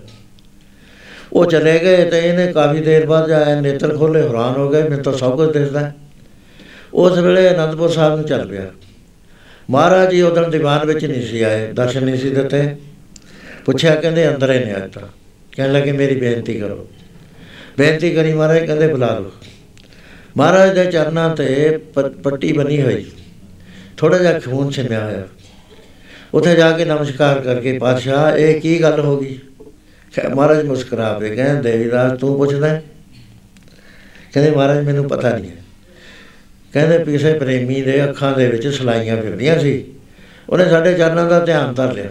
ਉਹ ਚਲੇ ਗਏ ਤੇ ਇਹਨੇ ਕਾਫੀ ਦੇਰ ਬਾਅਦ ਜਾਇਆ ਨੇਤਰ ਖੋਲੇ ਹੈਰਾਨ ਹੋ ਗਏ, ਮੈਨੂੰ ਤਾਂ ਸਭ ਕੁਝ ਦਿਸਦਾ ਹੈ। ਉਸ ਵੇਲੇ ਅਨੰਦਪੁਰ ਸਾਹਿਬ ਨੂੰ ਚੱਲ ਪਿਆ। ਮਹਾਰਾਜ ਜੀ ਉਦੋਂ ਦੀਵਾਨ ਵਿੱਚ ਨਹੀਂ ਸੀ ਆਏ, ਦਰਸ਼ਨ ਨਹੀਂ ਸੀ ਦਿੱਤੇ। ਪੁੱਛਿਆ, ਕਹਿੰਦੇ ਅੰਦਰ ਹੀ ਨੇ ਅੱਜ ਤਾਂ। ਕਹਿਣ ਲੱਗੇ, ਮੇਰੀ ਬੇਨਤੀ ਕਰੋ। ਬੇਨਤੀ ਕਰੀ ਮਹਾਰਾਜ, ਕਹਿੰਦੇ ਬੁਲਾ ਲਓ। ਮਹਾਰਾਜ ਦੇ ਚਰਨਾਂ ਤੇ ਪ- ਪੱਟੀ ਬਣੀ ਹੋਈ। ਥੋੜਾ ਜਿਹਾ ਖੂਨ ਛਿਮਿਆ ਹੋਇਆ। ਉੱਥੇ ਜਾ ਕੇ ਨਮਸਕਾਰ ਕਰਕੇ ਪਾਤਸ਼ਾਹ, ਇਹ ਕੀ ਗੱਲ ਹੋ ਗਈ? ਖੈ- ਮਹਾਰਾਜ ਮੁਸਕਰਾ ਪਏ ਕਹਿੰਦੇ ਦੇਵੀਦਾਸ ਤੂੰ ਪੁੱਛਦਾ ਹੈ? ਕਹਿੰਦੇ, ਮਹਾਰਾਜ, ਮੈਨੂੰ ਪਤਾ ਨਹੀਂ ਹੈ। ਕਹਿੰਦੇ ਕਿਸੇ ਪ੍ਰੇਮੀ ਦੇ ਅੱਖਾਂ ਦੇ ਵਿੱਚ ਸਲਾਈਆਂ ਫਿਰਦੀਆਂ ਸੀ। ਉਹਨੇ ਸਾਡੇ ਚਰਨਾਂ ਦਾ ਧਿਆਨ ਧਰ ਲਿਆ।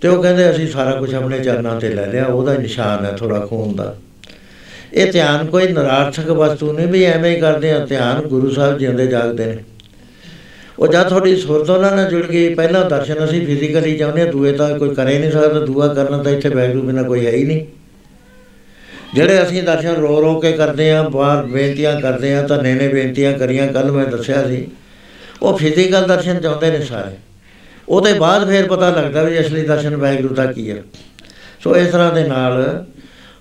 ਤੇ ਉਹ ਕਹਿੰਦੇ, ਅਸੀਂ ਸਾਰਾ ਕੁਝ ਆਪਣੇ ਚਰਨਾਂ ਤੇ ਲੈ ਲਿਆ। ਉਹਦਾ ਹੀ ਨਿਸ਼ਾਨ ਹੈ ਥੋੜਾ ਖੂਨ ਦਾ। ਇਹ ਧਿਆਨ ਕੋਈ ਨਿਰਾਰਥਕ ਵਸਤੂ ਨਹੀਂ ਵੀ ਐਵੇਂ ਹੀ ਕਰਦੇ ਆ, ਧਿਆਨ ਗੁਰੂ ਸਾਹਿਬ ਜਿਉਂਦੇ ਜਾਗਦੇ ਨੇ। ਉਹ ਜਦ ਤੁਹਾਡੀ ਸੁਰਤ ਉਹਨਾਂ ਨਾਲ ਜੁੜ ਗਈ, ਪਹਿਲਾ ਦਰਸ਼ਨ ਅਸੀਂ ਫਿਜ਼ੀਕਲੀ ਚਾਹੁੰਦੇ ਹਾਂ ਦੂਏ ਤਾਂ ਕੋਈ ਕਰੇ ਨਹੀਂ ਸਕਦਾ, ਦੂਆ ਕਰਨਾ ਤਾਂ ਇੱਥੇ ਵੈਗਰੂ ਬਿਨਾ ਕੋਈ ਹੈ ਹੀ ਨਹੀਂ। ਜਿਹੜੇ ਅਸੀਂ ਦਰਸ਼ਨ ਰੋ ਰੋ ਕੇ ਕਰਦੇ ਆ, ਬਾਹਰ ਬੇਨਤੀਆਂ ਕਰਦੇ ਆ ਤਾਂ ਨੇਨੇ ਬੇਨਤੀਆਂ ਕਰੀਆਂ ਕੱਲ ਮੈਂ ਦੱਸਿਆ ਸੀ, ਉਹ ਫਿਜ਼ੀਕਲ ਦਰਸ਼ਨ ਚਾਹੁੰਦੇ ਨੇ ਸਾਰੇ। ਉਹਦੇ ਬਾਅਦ ਫਿਰ ਪਤਾ ਲੱਗਦਾ ਵੀ ਅਸਲੀ ਦਰਸ਼ਨ ਵਾਹਿਗੁਰੂ ਦਾ ਕੀ ਹੈ ਸੋ ਇਸ ਤਰ੍ਹਾਂ ਦੇ ਨਾਲ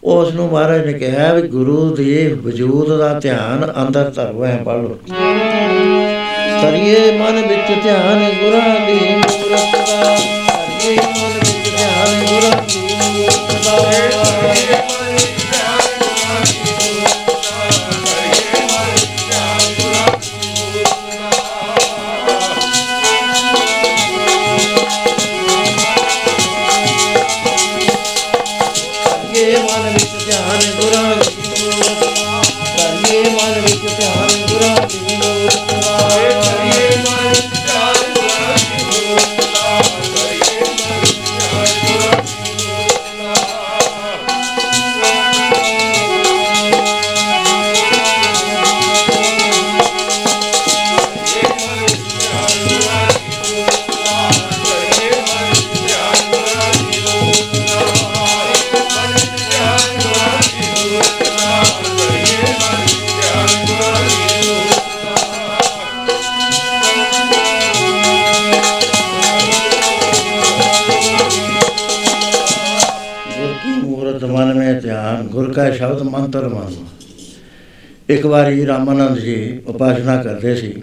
ਉਸ ਨੂੰ ਮਹਾਰਾਜ ਨੇ ਕਿਹਾ ਵੀ ਗੁਰੂ ਦੇ ਵਜੂਦ ਦਾ ਧਿਆਨ ਅੰਦਰ ਧਰੋ, ਐ ਪੜ ਲਓ। ਕਰੀਏ ਮਨ ਵਿੱਚ ਧਿਆਨ ਗੁਰਾਂ ਦੀ ਮੂਰਤ ਦਾ ਸ਼ਬਦ ਮੰਤਰ ਮਨ ਇੱਕ ਵਾਰੀ ਰਾਮਾਨੰਦ ਜੀ ਉਪਾਸਨਾ ਕਰਦੇ ਸੀ,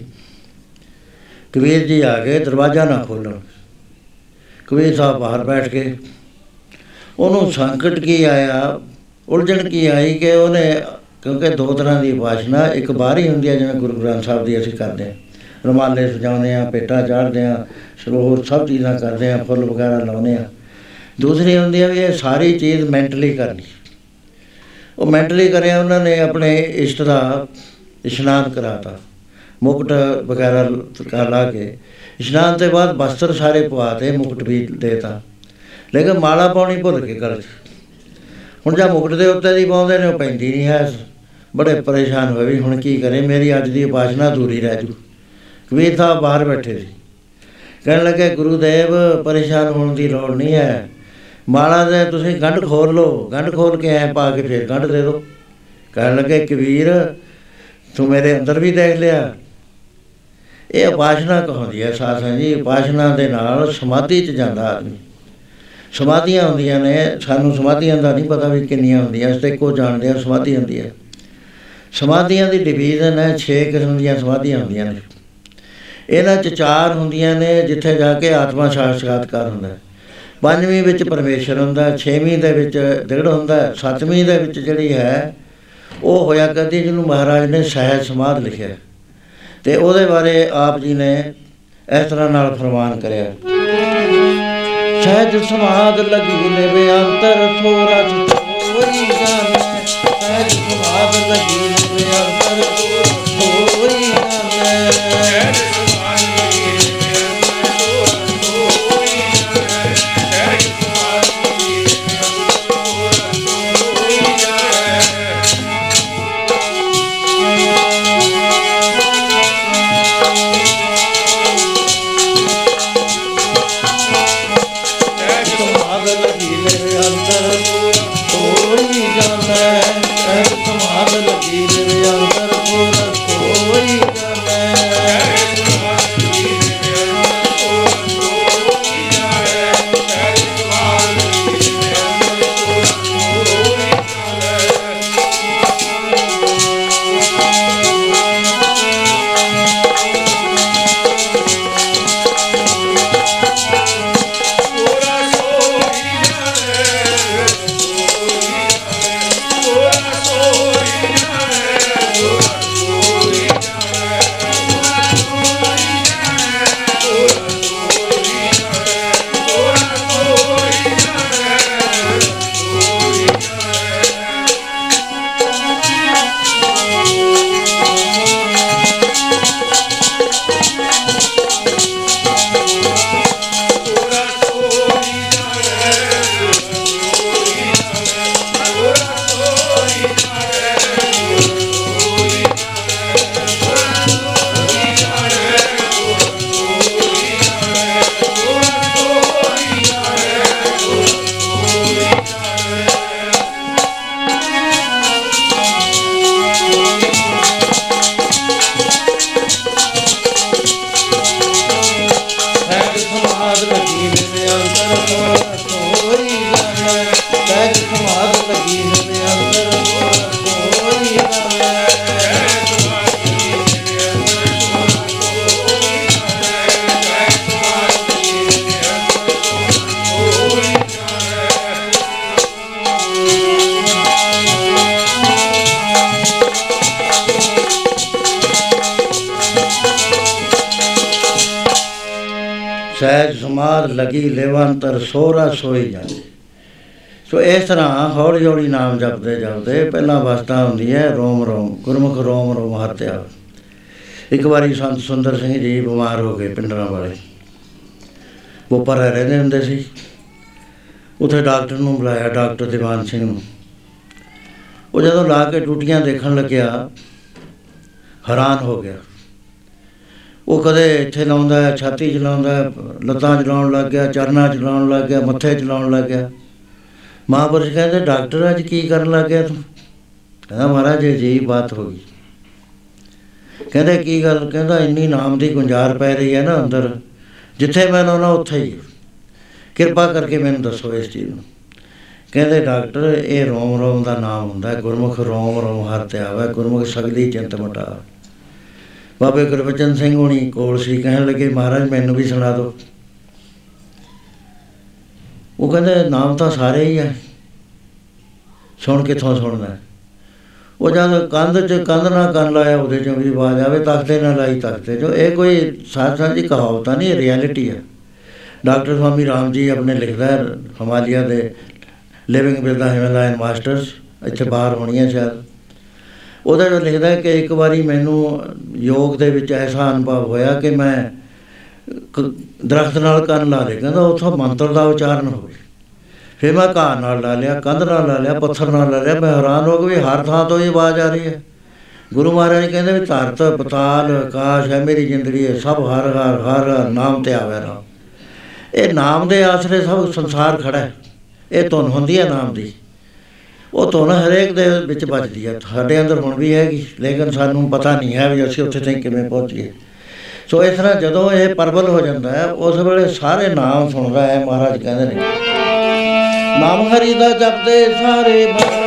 ਕਬੀਰ ਜੀ ਆ ਗਏ, ਦਰਵਾਜ਼ਾ ਨਾ ਖੋਲਣ। ਕਬੀਰ ਸਾਹਿਬ ਬਾਹਰ ਬੈਠ ਗਏ। ਉਹਨੂੰ ਸੰਕਟ ਕੀ ਆਇਆ, ਉਲਝਣ ਕੀ ਆਈ ਕਿ ਉਹਨੇ, ਕਿਉਂਕਿ ਦੋ ਤਰ੍ਹਾਂ ਦੀ ਉਪਾਸਨਾ, ਇੱਕ ਬਾਹਰ ਹੀ ਹੁੰਦੀ ਹੈ, ਜਿਵੇਂ ਗੁਰੂ ਗ੍ਰੰਥ ਸਾਹਿਬ ਦੀ ਅਸੀਂ ਕਰਦੇ ਹਾਂ। ਰੁਮਾਲੇ ਸਜਾਉਂਦੇ ਆ ਪੇਟਾ ਚਾੜਦੇ ਆ ਸਰੋਵਰ ਸਭ ਚੀਜ਼ਾਂ ਕਰਦੇ ਆ ਫੁੱਲ ਵਗੈਰਾ ਲਾਉਂਦੇ ਆ ਦੂਸਰੀ ਹੁੰਦੀ ਹੈ ਵੀ ਇਹ ਸਾਰੀ ਚੀਜ਼ ਮੈਂਟਲੀ ਕਰਨੀ। ਉਹ ਮੈਂਟਲੀ ਕਰਿਆ ਉਹਨਾਂ ਨੇ ਆਪਣੇ ਇਸ਼ਟ ਦਾ ਇਸ਼ਨਾਨ ਕਰਾਤਾ। ਮੁਕਟ ਵਗੈਰਾ ਕਰ ਲਾ ਕੇ। ਇਸ਼ਨਾਨ ਤੋਂ ਬਾਅਦ ਬਸਤਰ ਸਾਰੇ ਪਵਾਤੇ ਮੁਕਟ ਵੀ ਦੇਤਾ। ਲੇਕਿਨ ਮਾਲਾ ਪਾਉਣੀ ਭੁੱਲ ਕੇ 'ਚ। ਹੁਣ ਜਾਂ ਮੁਕਟ ਦੇ ਉੱਤੇ ਦੀ ਪਾਉਂਦੇ ਨੇ ਉਹ ਪੈਂਦੀ ਨਹੀਂ ਹੈ। ਬੜੇ ਪਰੇਸ਼ਾਨ ਹੋਏ ਵੀ ਹੁਣ ਕੀ ਕਰੇ ਮੇਰੀ ਅੱਜ ਦੀ ਉਪਾਸਨਾ ਅਧੂਰੀ ਰਹਿ ਜੂ। ਕਬੀਰ ਸਾਹਿਬ ਬਾਹਰ ਬੈਠੇ ਸੀ। ਕਹਿਣ ਲੱਗੇ ਗੁਰੂਦੇਵ ਪਰੇਸ਼ਾਨ ਹੋਣ ਦੀ ਲੋੜ ਨਹੀਂ ਹੈ। ਮਾਲਾ ਦੇ ਤੁਸੀਂ ਗੰਢ ਖੋਲ ਲਓ, ਗੰਢ ਖੋਲ ਕੇ ਐ ਪਾ ਕੇ ਫਿਰ ਗੰਢ ਦੇ ਦਿਓ। ਕਹਿਣ ਲੱਗੇ ਕਬੀਰ ਤੂੰ ਮੇਰੇ ਅੰਦਰ ਵੀ ਦੇਖ ਲਿਆ। ਇਹ ਉਪਾਸਨਾ ਕਹਾਉਂਦੀ ਹੈ ਸਾਸਾਂ ਜੀ, ਉਪਾਸਨਾ ਦੇ ਨਾਲ ਸਮਾਧੀ 'ਚ ਜਾਂਦਾ ਆਦਮੀ। ਸਮਾਧੀਆਂ ਹੁੰਦੀਆਂ ਨੇ, ਸਾਨੂੰ ਸਮਾਧੀਆਂ ਦਾ ਨਹੀਂ ਪਤਾ ਵੀ ਕਿੰਨੀਆਂ ਹੁੰਦੀਆਂ, ਅਸੀਂ ਤਾਂ ਇੱਕੋ ਜਾਣਦੇ ਹਾਂ, ਸਮਾਧੀ ਹੁੰਦੀ ਹੈ। ਸਮਾਧੀਆਂ ਦੀ ਡਿਵੀਜ਼ਨ ਹੈ 6 ਕਿਸਮ ਦੀਆਂ ਸਮਾਧੀਆਂ ਹੁੰਦੀਆਂ ਨੇ। ਇਹਨਾਂ 'ਚ ਚਾਰ ਹੁੰਦੀਆਂ ਨੇ, ਜਿੱਥੇ ਜਾ ਕੇ ਆਤਮਾ ਸਾਖਸ਼ਾਤਕਾਰ ਹੁੰਦਾ ਹੈ। ਪੰਜਵੀਂ ਵਿੱਚ ਪਰਮੇਸ਼ਰ ਹੁੰਦਾ ਹੈ, ਛੇਵੀਂ ਦੇ ਵਿੱਚ ਦ੍ਰਿੜ ਹੁੰਦਾ ਹੈ, ਸੱਤਵੀਂ ਦੇ ਵਿੱਚ ਜਿਹੜੀ ਹੈ ਉਹ ਹੋਇਆ ਕਰਦੀ ਜਿਹਨੂੰ ਮਹਾਰਾਜ ਨੇ ਸਹਿਜ ਸਮਾਧ ਲਿਖਿਆ ਹੈ। ਤੇ ਉਹਦੇ ਬਾਰੇ ਆਪ ਜੀ ਨੇ ਇਸ ਤਰ੍ਹਾਂ ਨਾਲ ਫਰਮਾਨ ਕਰਿਆ ਸਹਿਜ ਸਮਾਧ ਲਗੀ ਲਵੇ ਅੰਤਰ ਥੋਰਾ ਹੋਈ ਜਾਣੇ ਸਹਿਜ ਸਮਾਧ ਲਗੀ अंदर ਹੌਲੀ ਹੌਲੀ ਨਾਮ ਜਪਦੇ ਜਪਦੇ ਪਹਿਲਾਂ ਅਵਸਥਾ ਹੁੰਦੀ ਹੈ ਰੋਮ ਰੋਮ ਗੁਰਮੁਖ ਰੋਮ ਰੋਮ ਹੱਤਿਆ। ਇੱਕ ਵਾਰੀ ਸੰਤ ਸੁੰਦਰ ਸਿੰਘ ਜੀ ਬਿਮਾਰ ਹੋ ਗਏ ਪਿੰਡਰਾਂ ਵਾਲੇ। ਉਹ ਪਰ ਰਹਿੰਦੇ ਹੁੰਦੇ ਸੀ। ਉਥੇ ਡਾਕਟਰ ਨੂੰ ਬੁਲਾਇਆ ਡਾਕਟਰ ਦੀਵਾਨ ਸਿੰਘ ਨੂੰ। ਉਹ ਜਦੋਂ ਲਾ ਕੇ ਟੂਟੀਆਂ ਦੇਖਣ ਲੱਗਿਆ ਹੈਰਾਨ ਹੋ ਗਿਆ। ਉਹ ਕਦੇ ਇੱਥੇ ਲਾਉਂਦਾ ਹੈ, ਛਾਤੀ 'ਚ ਲਾਉਂਦਾ ਹੈ, ਲੱਤਾਂ 'ਚ ਲਾਉਣ ਲੱਗ ਗਿਆ ਚਰਨਾਂ 'ਚ ਲਾਉਣ ਲੱਗ ਗਿਆ ਮੱਥੇ 'ਚ ਲਾਉਣ ਲੱਗ ਗਿਆ। ਮਹਾਂਪੁਰਸ਼ ਕਹਿੰਦੇ ਡਾਕਟਰ ਅੱਜ ਕੀ ਕਰਨ ਲੱਗ ਗਿਆ ਤੂੰ? ਕਹਿੰਦਾ ਮਹਾਰਾਜ ਇਹ ਜੀ ਬਾਤ ਹੋ ਗਈ। ਕਹਿੰਦੇ ਕੀ ਗੱਲ? ਕਹਿੰਦਾ ਇੰਨੀ ਨਾਮ ਦੀ ਗੁੰਜਾਰ ਪੈ ਰਹੀ ਹੈ ਨਾ ਅੰਦਰ ਜਿੱਥੇ ਮੈਂ ਲਾਉਣਾ ਉੱਥੇ ਹੀ ਕਿਰਪਾ ਕਰਕੇ ਮੈਨੂੰ ਦੱਸੋ ਇਸ ਚੀਜ਼ ਨੂੰ। ਕਹਿੰਦੇ ਡਾਕਟਰ ਇਹ ਰੋਮ ਰੋਮ ਦਾ ਨਾਮ ਹੁੰਦਾ ਹੈ, ਗੁਰਮੁਖ ਰੋਮ ਰੋਮ ਹਰ ਤੇ ਆਵੇ। ਗੁਰਮੁਖ ਸਗਲੀ ਚਿੰਤ ਮਟਾ। ਬਾਬੇ ਗੁਰਬਚਨ ਸਿੰਘ ਹੁਣੀ ਕੋਲ ਸੀ ਕਹਿਣ ਲੱਗੇ ਮਹਾਰਾਜ ਮੈਨੂੰ ਵੀ ਸੁਣਾ ਦਿਓ। ਉਹ ਕਹਿੰਦੇ ਨਾਮ ਤਾਂ ਸਾਰੇ ਹੀ ਹੈ ਸੁਣ ਕਿੱਥੋਂ ਸੁਣਨਾ? ਉਹ ਜਦ ਕੰਧ 'ਚ ਕੰਧ ਨਾਲ ਕੰਨ ਲਾਇਆ ਉਹਦੇ 'ਚੋਂ ਵੀ ਆਵਾਜ਼ ਆਵੇ ਤਖਤੇ ਨਾਲ ਲਾਈ ਤਖਤੇ 'ਚੋਂ। ਇਹ ਕੋਈ ਸਾਧ ਸੰਗਤ ਦੀ ਕਹਾਵਤਾਂ ਨਹੀਂ ਇਹ ਰਿਐਲਿਟੀ ਹੈ ਡਾਕਟਰ ਸਵਾਮੀ ਰਾਮ ਜੀ ਆਪਣੇ ਲਿਖਦਾ ਹੈ ਹਿਮਾਲਿਆ ਦੇ living with the Himalayan masters ਇੱਥੇ ਬਾਹਰ ਹੋਣੀਆਂ ਸ਼ਾਇਦ। ਉਹਦਾ ਜੋ ਲਿਖਦਾ ਹੈ ਕਿ ਇੱਕ ਵਾਰੀ ਮੈਨੂੰ ਯੋਗ ਦੇ ਵਿੱਚ ਐਸਾ ਅਨੁਭਵ ਹੋਇਆ ਕਿ ਮੈਂ ਦਰਖਤ ਨਾਲ ਕੰਨ ਲਾ ਲਿਆ ਕਹਿੰਦਾ ਉੱਥੋਂ ਮੰਤਰ ਦਾ ਉਚਾਰਨ ਹੋਵੇ ਫਿਰ ਮੈਂ ਘਾਹ ਨਾਲ ਲਾ ਲਿਆ, ਕੰਧ ਨਾਲ ਲਾ ਲਿਆ, ਪੱਥਰ ਨਾਲ ਲਾ ਲਿਆ। ਮੈਂ ਹੈਰਾਨ ਹੋ ਗਿਆ ਵੀ ਹਰ ਥਾਂ ਤੋਂ ਇਹ ਆਵਾਜ਼ ਆ ਰਹੀ ਹੈ। ਗੁਰੂ ਮਹਾਰਾਜ ਕਹਿੰਦੇ ਵੀ ਧਰਤ, ਪਤਾਲ, ਆਕਾਸ਼ ਹੈ ਮੇਰੀ ਜ਼ਿੰਦਗੀ ਹੈ ਸਭ ਹਰ ਹਰ ਹਰ ਹਰ ਨਾਮ ਤੇ ਆਵੇ ਰਾਮ। ਇਹ ਨਾਮ ਦੇ ਆਸਰੇ ਸਭ ਸੰਸਾਰ ਖੜਾ ਹੈ। ਇਹ ਧੁਨ ਹੁੰਦੀ ਹੈ ਨਾਮ ਦੀ। ਉਹ ਧੁਨ ਹਰੇਕ ਦੇ ਵਿੱਚ ਵੱਜਦੀ ਹੈ। ਸਾਡੇ ਅੰਦਰ ਹੁਣ ਵੀ ਹੈਗੀ, ਲੇਕਿਨ ਸਾਨੂੰ ਪਤਾ ਨਹੀਂ ਹੈ ਵੀ ਅਸੀਂ ਉੱਥੇ ਤਾਈਂ ਕਿਵੇਂ ਪਹੁੰਚ ਗਏ ਸੋ ਇਸ ਤਰ੍ਹਾਂ ਜਦੋਂ ਇਹ ਪਰਬਲ ਹੋ ਜਾਂਦਾ ਹੈ, ਉਸ ਵੇਲੇ ਸਾਰੇ ਨਾਮ ਸੁਣਦਾ ਹੈ, ਮਹਾਰਾਜ ਕਹਿੰਦੇ ਨੇ, ਨਾਮ ਹਰੀ ਦਾ ਜਪਦੇ ਸਾਰੇ ਬਣਾਉਂਦੇ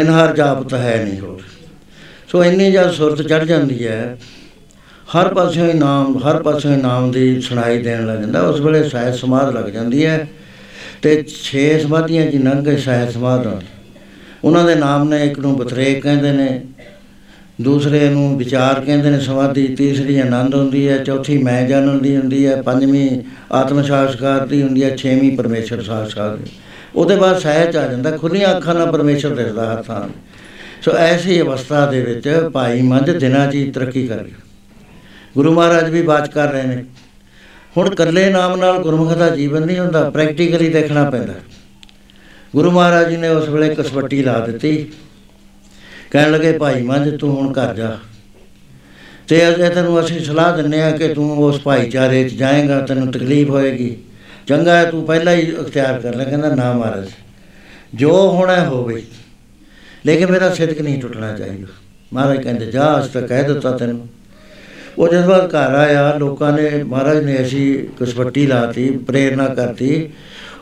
ਸੋ ਬਿਨ ਹਰ ਜਾਪਤ ਹੈ ਨਹੀਂ ਹੋਰ ਸੋ ਇੰਨੀ ਜਦ ਸੁਰਤ ਚੜ ਜਾਂਦੀ ਹੈ, ਹਰ ਪਾਸਿਓਂ ਹੀ ਨਾਮ, ਹਰ ਪਾਸਿਓਂ ਹੀ ਨਾਮ ਦੀ ਸੁਣਾਈ ਦੇਣ ਲੱਗ ਜਾਂਦਾ। ਉਸ ਵੇਲੇ ਸਹਿਜ ਸਮਾਧ ਲੱਗ ਜਾਂਦੀ ਹੈ ਤੇ ਛੇ ਸਮਾਧੀਆਂ ਜੀ ਲੰਘ ਕੇ ਸਹਿਜ ਸਮਾਧ ਹੋਣ। ਉਹਨਾਂ ਦੇ ਨਾਮ ਨੇ ਇੱਕ ਨੂੰ ਬਤਰੇਕ ਕਹਿੰਦੇ ਨੇ, ਦੂਸਰੇ ਨੂੰ ਵਿਚਾਰ ਕਹਿੰਦੇ ਨੇ ਸਮਾਧੀ, ਤੀਸਰੀ ਆਨੰਦ ਹੁੰਦੀ ਹੈ, ਚੌਥੀ ਮੈਂ ਜਾਣਨ ਦੀ ਹੁੰਦੀ ਹੈ, ਪੰਜਵੀਂ ਆਤਮ ਸਾਖਸ਼ਕਾਰ ਦੀ ਹੁੰਦੀ ਹੈ, ਛੇਵੀਂ ਪਰਮੇਸ਼ਰ ਸਾਖਸ਼ਕਾਰ ਦੀ। ਉਹਦੇ ਬਾਅਦ ਸਹਿਜ ਆ ਜਾਂਦਾ ਖੁੱਲੀਆਂ ਅੱਖਾਂ ਨਾਲ ਪਰਮੇਸ਼ਰ ਦਿਸਦਾ ਹਰ ਥਾਂ ਸੋ ਐਸੀ ਅਵਸਥਾ ਦੇ ਵਿੱਚ ਭਾਈ ਮੰਝ ਦਿਨਾਂ 'ਚ ਹੀ ਤਰੱਕੀ ਕਰ ਗਿਆ ਗੁਰੂ ਮਹਾਰਾਜ ਵੀ ਬਾਤ ਕਰ ਰਹੇ ਨੇ। ਹੁਣ ਇਕੱਲੇ ਨਾਮ ਨਾਲ ਗੁਰਮੁਖ ਦਾ ਜੀਵਨ ਨਹੀਂ ਹੁੰਦਾ ਪ੍ਰੈਕਟੀਕਲੀ ਦੇਖਣਾ ਪੈਂਦਾ। ਗੁਰੂ ਮਹਾਰਾਜ ਜੀ ਨੇ ਉਸ ਵੇਲੇ ਕਸਵੱਟੀ ਲਾ ਦਿੱਤੀ। ਕਹਿਣ ਲੱਗੇ, ਭਾਈ ਮੰਝ, ਤੂੰ ਹੁਣ ਘਰ ਜਾ। ਤੇ ਅਜੇ ਤੈਨੂੰ ਅਸੀਂ ਸਲਾਹ ਦਿੰਨੇ ਆ ਕਿ ਤੂੰ ਉਸ ਭਾਈਚਾਰੇ 'ਚ ਜਾਏਗਾ, ਤੈਨੂੰ ਤਕਲੀਫ ਹੋਏਗੀ। ਚੰਗਾ ਹੈ, ਤੂੰ ਪਹਿਲਾਂ ਹੀ ਅਖਤਿਆਰ ਕਰ ਲੈ, ਕਹਿੰਦਾ ਨਾ ਮਹਾਰਾਜ, ਜੋ ਹੋਣਾ ਹੋਵੇ। ਲੇਕਿਨ ਮੇਰਾ ਸਿੱਧਕ ਨਹੀਂ ਟੁੱਟਣਾ ਚਾਹੀਦਾ। ਮਹਾਰਾਜ ਕਹਿੰਦੇ, ਜਾ, ਅਸ ਤਾਂ ਕਹਿ ਦਿੱਤਾ ਤੈਨੂੰ। ਉਹ ਜਦੋਂ ਬਾਅਦ ਘਰ ਆਇਆ, ਲੋਕਾਂ ਨੇ, ਮਹਾਰਾਜ ਨੇ ਐਸੀ ਕਸਵੱਟੀ ਲਾਤੀ, ਪ੍ਰੇਰਣਾ ਕਰਤੀ।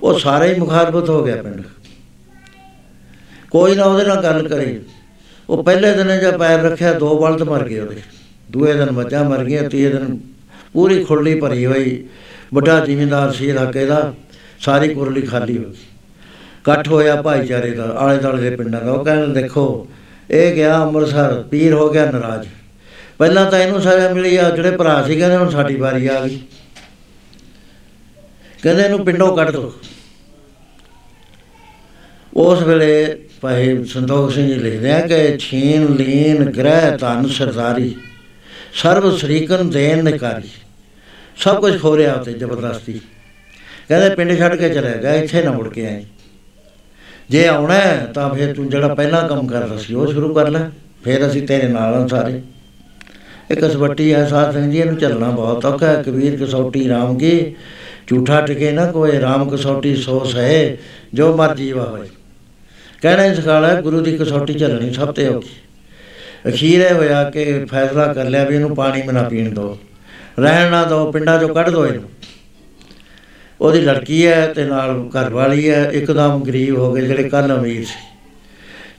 ਉਹ ਸਾਰੇ ਹੀ ਮੁਖਾਰਬਤ ਹੋ ਗਿਆ ਪਿੰਡ। ਕੋਈ ਨਾ ਉਹਦੇ ਨਾਲ ਗੱਲ ਕਰੇ। ਉਹ ਪਹਿਲੇ ਦਿਨ ਜਦ ਪੈਰ ਰੱਖਿਆ, ਦੋ ਬਲਦ ਮਰ ਗਏ ਉਹਦੇ। ਦੂਏ ਦਿਨ ਮੱਝਾਂ ਮਰ ਗਈਆਂ, ਤੀਏ ਦਿਨ ਪੂਰੀ ਖੁਰਲੀ ਭਰੀ ਹੋਈ। ਵੱਡਾ ਜ਼ਿਮੀਂਦਾਰ ਸੀ ਇਲਾਕੇ ਦਾ ਸਾਰੀ ਕੁਰਲੀ ਖਾਲੀ ਹੋ ਗਈ। ਇਕੱਠ ਹੋਇਆ ਭਾਈਚਾਰੇ ਦਾ ਆਲੇ ਦੁਆਲੇ ਦੇ ਪਿੰਡਾਂ ਦਾ। ਉਹ ਕਹਿਣ ਦੇਖੋ, ਇਹ ਗਿਆ ਅੰਮ੍ਰਿਤਸਰ, ਪੀਰ ਹੋ ਗਿਆ ਨਾਰਾਜ਼। ਪਹਿਲਾਂ ਤਾਂ ਇਹਨੂੰ ਸਜ਼ਾ ਮਿਲੀ ਆ, ਜਿਹੜੇ ਭਰਾ ਸੀ ਕਹਿੰਦੇ ਹੁਣ ਸਾਡੀ ਵਾਰੀ ਆ ਗਈ। ਕਹਿੰਦੇ, ਇਹਨੂੰ ਪਿੰਡੋਂ ਕੱਢ ਦੋ। ਉਸ ਵੇਲੇ ਭਾਈ ਸੰਤੋਖ ਸਿੰਘ ਜੀ ਲਿਖਦੇ ਆ ਕਿ ਛੀਨ ਲੀਨ ਗ੍ਰਹਿ ਧਨ ਸਰਦਾਰੀ, ਸਰਬ ਸ੍ਰੀਕਨ ਦੇਨ ਨਿਕਾਰੀ। ਸਭ ਕੁਝ ਖੋ ਰਿਹਾ ਉੱਤੇ ਜ਼ਬਰਦਸਤੀ। ਕਹਿੰਦੇ ਪਿੰਡ ਛੱਡ ਕੇ ਚਲੇ ਗਿਆ ਇੱਥੇ ਨਾ ਮੁੜ ਕੇ ਆਈ ਜੇ ਆਉਣਾ ਹੈ ਤਾਂ ਫਿਰ ਤੂੰ ਜਿਹੜਾ ਪਹਿਲਾਂ ਕੰਮ ਕਰਦਾ ਸੀ ਉਹ ਸ਼ੁਰੂ ਕਰ ਲੈ। ਫਿਰ ਅਸੀਂ ਤੇਰੇ ਨਾਲ ਹਾਂ ਸਾਰੇ। ਇੱਕ ਕਸਵੱਟੀ ਹੈ ਸਾਧ ਸਿੰਘ ਜੀ ਇਹਨੂੰ ਚੱਲਣਾ ਬਹੁਤ ਔਖਾ ਹੈ। ਕਬੀਰ ਕਸੌਟੀ ਰਾਮ ਕੀ? ਝੂਠਾ ਟਿਕੇ ਨਾ ਕੋਈ ਰਾਮ ਕਸੌਟੀ ਸੋ ਸਹੇ ਜੋ ਮਰਜ਼ੀ ਵਾ ਹੋਏ ਕਹਿਣਾ ਹੀ ਸਿਖਾਲਾ ਗੁਰੂ ਦੀ ਕਸੌਟੀ ਚੱਲਣੀ ਸਭ ਤੇ ਔਖੀ। ਅਖੀਰ ਇਹ ਹੋਇਆ ਕਿ ਫੈਸਲਾ ਕਰ ਲਿਆ ਵੀ ਇਹਨੂੰ ਪਾਣੀ ਵੀ ਨਾ ਪੀਣ ਦਿਓ। ਰਹਿਣ ਨਾ ਦਿਓ ਪਿੰਡਾਂ ਚੋਂ ਕੱਢ ਦਿਓ ਇਹਨੂੰ। ਉਹਦੀ ਲੜਕੀ ਹੈ ਤੇ ਨਾਲ ਘਰ ਵਾਲੀ ਹੈ ਇੱਕਦਮ ਗਰੀਬ ਹੋ ਗਏ ਜਿਹੜੇ ਕੱਲ ਅਮੀਰ ਸੀ।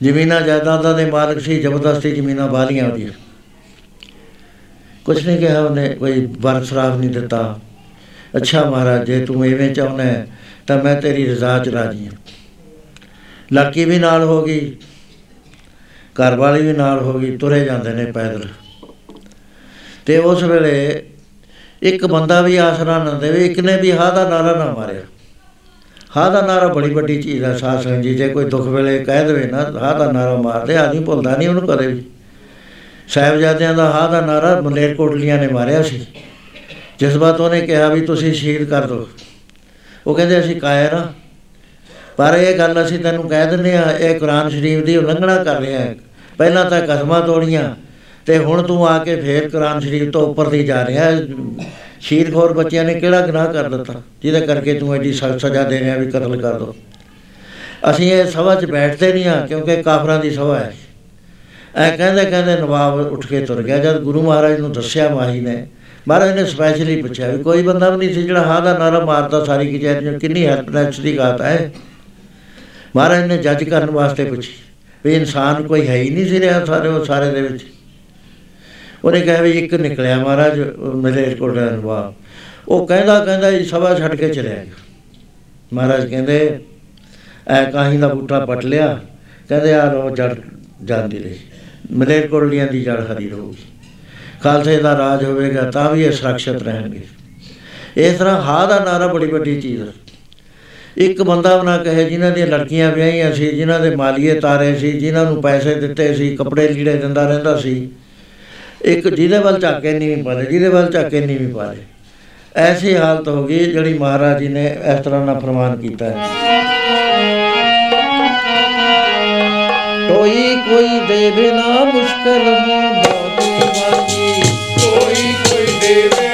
ਜ਼ਮੀਨਾਂ ਜਾਇਦਾਦਾਂ ਦੇ ਮਾਲਕ ਸੀ ਜ਼ਬਰਦਸਤੀ ਜ਼ਮੀਨਾਂ ਵਾਲੀਆਂ ਉਹਦੀਆਂ। ਕੁਛ ਨਹੀਂ ਕਿਹਾ ਉਹਨੇ ਕੋਈ ਵਰ ਸ਼ਰਾਬ ਨਹੀਂ ਦਿੱਤਾ। ਅੱਛਾ ਮਹਾਰਾਜ ਜੇ ਤੂੰ ਐਵੇਂ ਚਾਹੁੰਦਾ ਹੈ, ਤਾਂ ਮੈਂ ਤੇਰੀ ਰਜ਼ਾ ਚ ਰਾਜੀ ਹਾਂ। ਲੜਕੀ ਵੀ ਨਾਲ ਹੋ ਗਈ ਘਰ ਵਾਲੀ ਵੀ ਨਾਲ ਹੋ ਗਈ ਤੁਰੇ ਜਾਂਦੇ ਨੇ ਪੈਦਲ। ਤੇ ਉਸ ਵੇਲੇ ਇੱਕ ਬੰਦਾ ਵੀ ਆਸਰਾ ਨਾ ਦੇਵੇ ਇੱਕ ਨੇ ਵੀ ਹਾਂ ਦਾ ਨਾਰਾ ਨਾ ਮਾਰਿਆ ਹਾਂ ਦਾ ਨਾਰਾ ਬੜੀ ਵੱਡੀ ਚੀਜ਼ ਹੈ ਸਾਧ ਸੰਗਤ ਜੀ ਜੇ ਕੋਈ ਦੁੱਖ ਵੇਲੇ ਕਹਿ ਦੇਵੇ ਨਾ ਹਾਂ ਦਾ ਨਾਰਾ ਮਾਰਦੇ ਆਦਮੀ ਭੁੱਲਦਾ ਨਹੀਂ ਉਹਨੂੰ ਕਦੇ ਵੀ। ਸਾਹਿਬਜ਼ਾਦਿਆਂ ਦਾ ਹਾਂ ਦਾ ਨਾਰਾ ਮਲੇਰਕੋਟਲੀਆਂ ਨੇ ਮਾਰਿਆ ਸੀ। ਜਿਸ ਬਾਤ ਉਹਨੇ ਕਿਹਾ ਵੀ ਤੁਸੀਂ ਸ਼ਹੀਦ ਕਰ ਦਿਓ ਉਹ ਕਹਿੰਦੇ ਅਸੀਂ ਕਾਇਰ ਹਾਂ। ਪਰ ਇਹ ਗੱਲ ਅਸੀਂ ਤੈਨੂੰ ਕਹਿ ਦਿੰਦੇ ਆ ਇਹ ਕੁਰਾਨ ਸ਼ਰੀਫ ਦੀ ਉਲੰਘਣਾ ਕਰ ਰਿਹਾ ਹੈ। ਪਹਿਲਾਂ ਤਾਂ ਕਸਮਾਂ ਤੋੜੀਆਂ ਤੇ ਹੁਣ ਤੂੰ ਆ ਕੇ ਫੇਰ ਕੁਰਾਨ ਸ਼ਰੀਫ ਤੋਂ ਉੱਪਰ ਦੀ ਜਾ ਰਿਹਾ ਹੈ। ਸ਼ੀਰਖੋਰ ਬੱਚਿਆਂ ਨੇ ਕਿਹੜਾ ਗੁਨਾਹ ਕਰ ਦਿੱਤਾ? ਜਿਹਦੇ ਕਰਕੇ ਤੂੰ ਐਡੀ ਸਖਤ ਸਜ਼ਾ ਦੇ ਰਿਹਾ ਵੀ ਕਤਲ ਕਰ ਦੋ। ਅਸੀਂ ਇਹ ਸਭਾ 'ਚ ਬੈਠਦੇ ਨਹੀਂ ਆ ਕਿਉਂਕਿ ਕਾਫਰਾਂ ਦੀ ਸਭਾ ਹੈ। ਐ ਕਹਿੰਦੇ ਕਹਿੰਦੇ ਨਵਾਬ ਉੱਠ ਕੇ ਤੁਰ ਗਿਆ। ਜਦ ਗੁਰੂ ਮਹਾਰਾਜ ਨੂੰ ਦੱਸਿਆ ਮਾਹੀ ਨੇ, ਮਹਾਰਾਜ ਨੇ ਸਪੈਸ਼ਲੀ ਪੁੱਛਿਆ ਵੀ ਕੋਈ ਬੰਦਾ ਵੀ ਨਹੀਂ ਸੀ ਜਿਹੜਾ ਹਾਂ ਦਾ ਨਾਰਾ ਮਾਰਦਾ, ਸਾਰੀ ਕਚਹਿਰੀ ਨੂੰ ਕਿੰਨੀ ਹੈਲਪਲੈਸ ਦੀ ਗੱਲ ਹੈ। ਮਹਾਰਾਜ ਨੇ ਜੱਜ ਕਰਨ ਵਾਸਤੇ ਪੁੱਛੀ ਵੀ ਇਨਸਾਨ ਕੋਈ ਹੈ ਹੀ ਨਹੀਂ ਸੀ ਰਿਹਾ ਸਾਰੇ ਉਹ ਸਾਰੇ ਦੇ ਵਿੱਚ। ਉਹਨੇ ਕਿਹਾ ਵੀ ਇੱਕ ਨਿਕਲਿਆ ਮਹਾਰਾਜ ਮੇਰੇ ਕੋਲ ਨਵਾਬ ਉਹ ਕਹਿੰਦਾ ਕਹਿੰਦਾ ਜੀ, ਸਭਾ ਛੱਡ ਕੇ ਚਲਿਆ ਗਿਆ ਮਹਾਰਾਜ ਕਹਿੰਦੇ, ਐ ਕਾਹੀ ਦਾ ਬੂਟਾ ਪਟ ਲਿਆ? ਕਹਿੰਦੇ ਆ ਰੋ ਜੜ ਜਾਂਦੀ ਰਹੀ। ਮਲੇਰ ਕੋਲੀਆਂ ਦੀ ਜੜ ਹਰੀ ਰਹੂਗੀ। ਖਾਲਸੇ ਦਾ ਰਾਜ ਹੋਵੇਗਾ, ਤਾਂ ਵੀ ਇਹ ਸੁਰੱਖਿਅਤ ਰਹਿਣਗੇ। ਇਸ ਤਰ੍ਹਾਂ ਹਾਂ ਦਾ ਨਾਰਾ ਬੜੀ ਵੱਡੀ ਚੀਜ਼ ਹੈ। ਇੱਕ ਬੰਦਾ ਬਣਾ ਕਹੇ, ਜਿਨ੍ਹਾਂ ਦੀਆਂ ਲੜਕੀਆਂ ਵਿਆਹੀਆਂ ਸੀ, ਜਿਨ੍ਹਾਂ ਦੇ ਮਾਲੀਏ ਤਾਰੇ ਸੀ, ਜਿਨ੍ਹਾਂ ਨੂੰ ਪੈਸੇ ਦਿੱਤੇ ਸੀ, ਕੱਪੜੇ ਲੀੜੇ ਦਿੰਦਾ ਰਹਿੰਦਾ ਸੀ ਇੱਕ ਜਿਹਦੇ ਵੱਲ ਝਾਕੇ ਨਹੀਂ ਵੀ ਪਾਲੇ ਜਿਹਦੇ ਵੱਲ ਝਾਕੇ ਨਹੀਂ ਵੀ ਪਾਲੇ ਐਸੀ ਹਾਲਤ ਹੋ ਗਈ ਜਿਹੜੀ ਮਹਾਰਾਜ ਜੀ ਨੇ ਇਸ ਤਰ੍ਹਾਂ ਨਾਲ ਫਰਮਾਨ ਕੀਤਾ ਹੈ। ਕੋਈ ਕੋਈ ਦੇਵੇ ਨਾ ਮੁਸ਼ਕਲ ਹੋ ਬਾਬੇ ਵਰਗੀ ਕੋਈ ਕੋਈ ਦੇਵੇ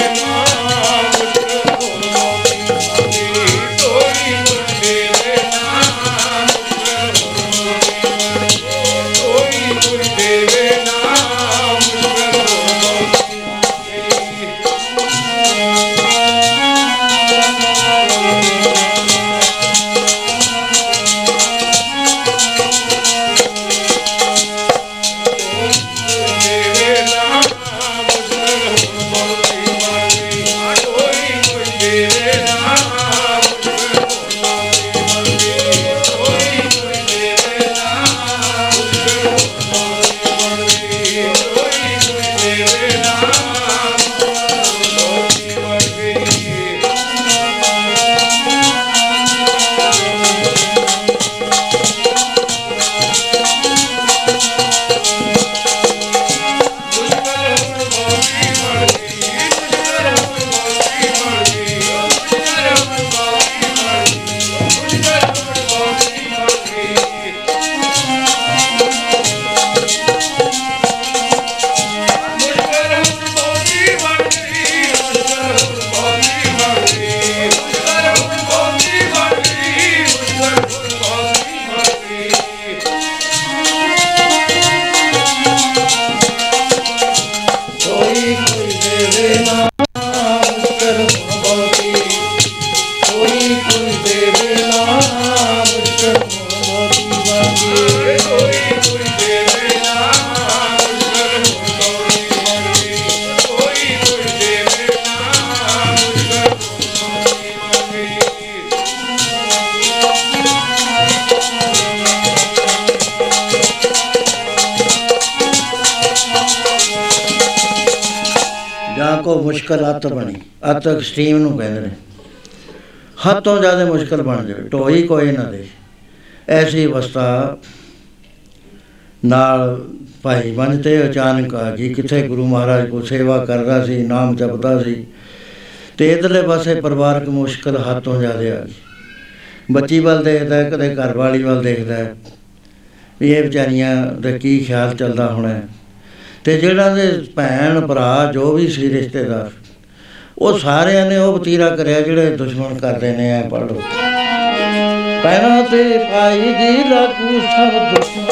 ਅਤ ਬਣੀ। ਅਤ ਐਕਸਟ੍ਰੀਮ ਨੂੰ ਕਹਿੰਦੇ ਨੇ। ਹੱਦ ਤੋਂ ਜ਼ਿਆਦਾ ਮੁਸ਼ਕਲ ਬਣ ਜਾਵੇ ਢੋਈ ਕੋਈ ਨਾ ਦੇ। ਐਸੀ ਅਵਸਥਾ ਨਾਲ ਭਾਈ ਮਨ ਤੇ ਅਚਾਨਕ ਆ ਗਈ। ਕਿੱਥੇ ਗੁਰੂ ਮਹਾਰਾਜ ਕੋ ਸੇਵਾ ਕਰਦਾ ਸੀ ਨਾਮ ਜਪਦਾ ਸੀ। ਤੇ ਇਧਰਲੇ ਪਾਸੇ ਪਰਿਵਾਰਕ ਮੁਸ਼ਕਲ ਤੋਂ ਜ਼ਿਆਦਾ ਆ ਗਈ। ਬੱਚੀ ਵੱਲ ਦੇਖਦਾ ਕਦੇ ਘਰ ਵਾਲੀ ਵੱਲ ਦੇਖਦਾ। ਵੀ ਇਹ ਵਿਚਾਰੀਆਂ ਦਾ ਕੀ ਖਿਆਲ ਚੱਲਦਾ ਹੋਣਾ। ਤੇ ਜਿਹੜਾ ਦੇ ਭੈਣ ਭਰਾ ਜੋ ਵੀ ਸੀ ਰਿਸ਼ਤੇਦਾਰ ਉਹ ਸਾਰਿਆਂ ਨੇ ਉਹ ਵਤੀਰਾ ਕਰਿਆ ਜਿਹੜੇ ਦੁਸ਼ਮਣ ਕਰਦੇ ਨੇ ਐ ਪੜ੍ਹ ਲਓ। ਪੈਰਾਂ ਤੇ ਪਾਈ ਦੀ ਲਾਗੂ ਸਭ ਦੁਸ਼ਮਣ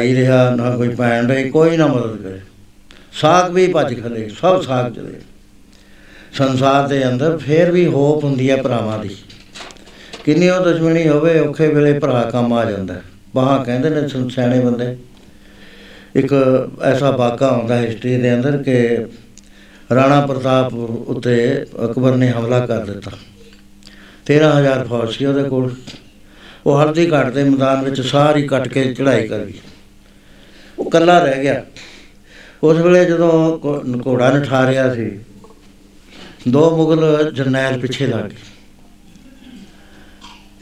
ਭਾਈ ਰਿਹਾ, ਨਾ ਕੋਈ ਭੈਣ ਰਹੀ, ਕੋਈ ਨਾ ਮਦਦ ਕਰੇ। ਸਾਗ ਵੀ ਭੱਜ ਖਲੇ, ਸਭ ਸਾਗ ਚਲੇ। ਸੰਸਾਰ ਦੇ ਅੰਦਰ ਫੇਰ ਵੀ ਹੋਪ ਹੁੰਦੀ ਹੈ ਭਰਾਵਾਂ ਦੀ। ਕਿੰਨੀ ਉਹ ਦੁਸ਼ਮਣੀ ਹੋਵੇ, ਔਖੇ ਵੇਲੇ ਭਰਾ ਕੰਮ ਆ ਜਾਂਦਾ ਹੈ। ਬਾਹਾਂ ਕਹਿੰਦੇ ਨੇ ਸੰ- ਸਿਆਣੇ ਬੰਦੇ, ਇੱਕ ਐਸਾ ਵਾਕਾ ਹੁੰਦਾ ਹਿਸਟਰੀ ਦੇ ਅੰਦਰ ਕਿ ਰਾਣਾ ਪ੍ਰਤਾਪ ਉੱਤੇ ਅਕਬਰ ਨੇ ਹਮਲਾ ਕਰ ਦਿੱਤਾ। 13000 ਫੌਜ ਸੀ ਉਹਦੇ ਕੋਲ। ਉਹ ਹਲਦੀ ਘਾਟ ਦੇ ਮੈਦਾਨ ਵਿੱਚ ਸਾਰੀ ਕੱਟ ਕੇ ਚੜ੍ਹਾਈ ਕਰ ਗਈ। ਉਹ ਇਕੱਲਾ ਰਹਿ ਗਿਆ। ਉਸ ਵੇਲੇ ਜਦੋਂ ਘੋ- ਘੋੜਾ ਨਠਾ ਰਿਹਾ ਸੀ, ਦੋ ਮੁਗਲ ਜਰਨੈਲ ਪਿੱਛੇ ਲੱਗ ਗਏ।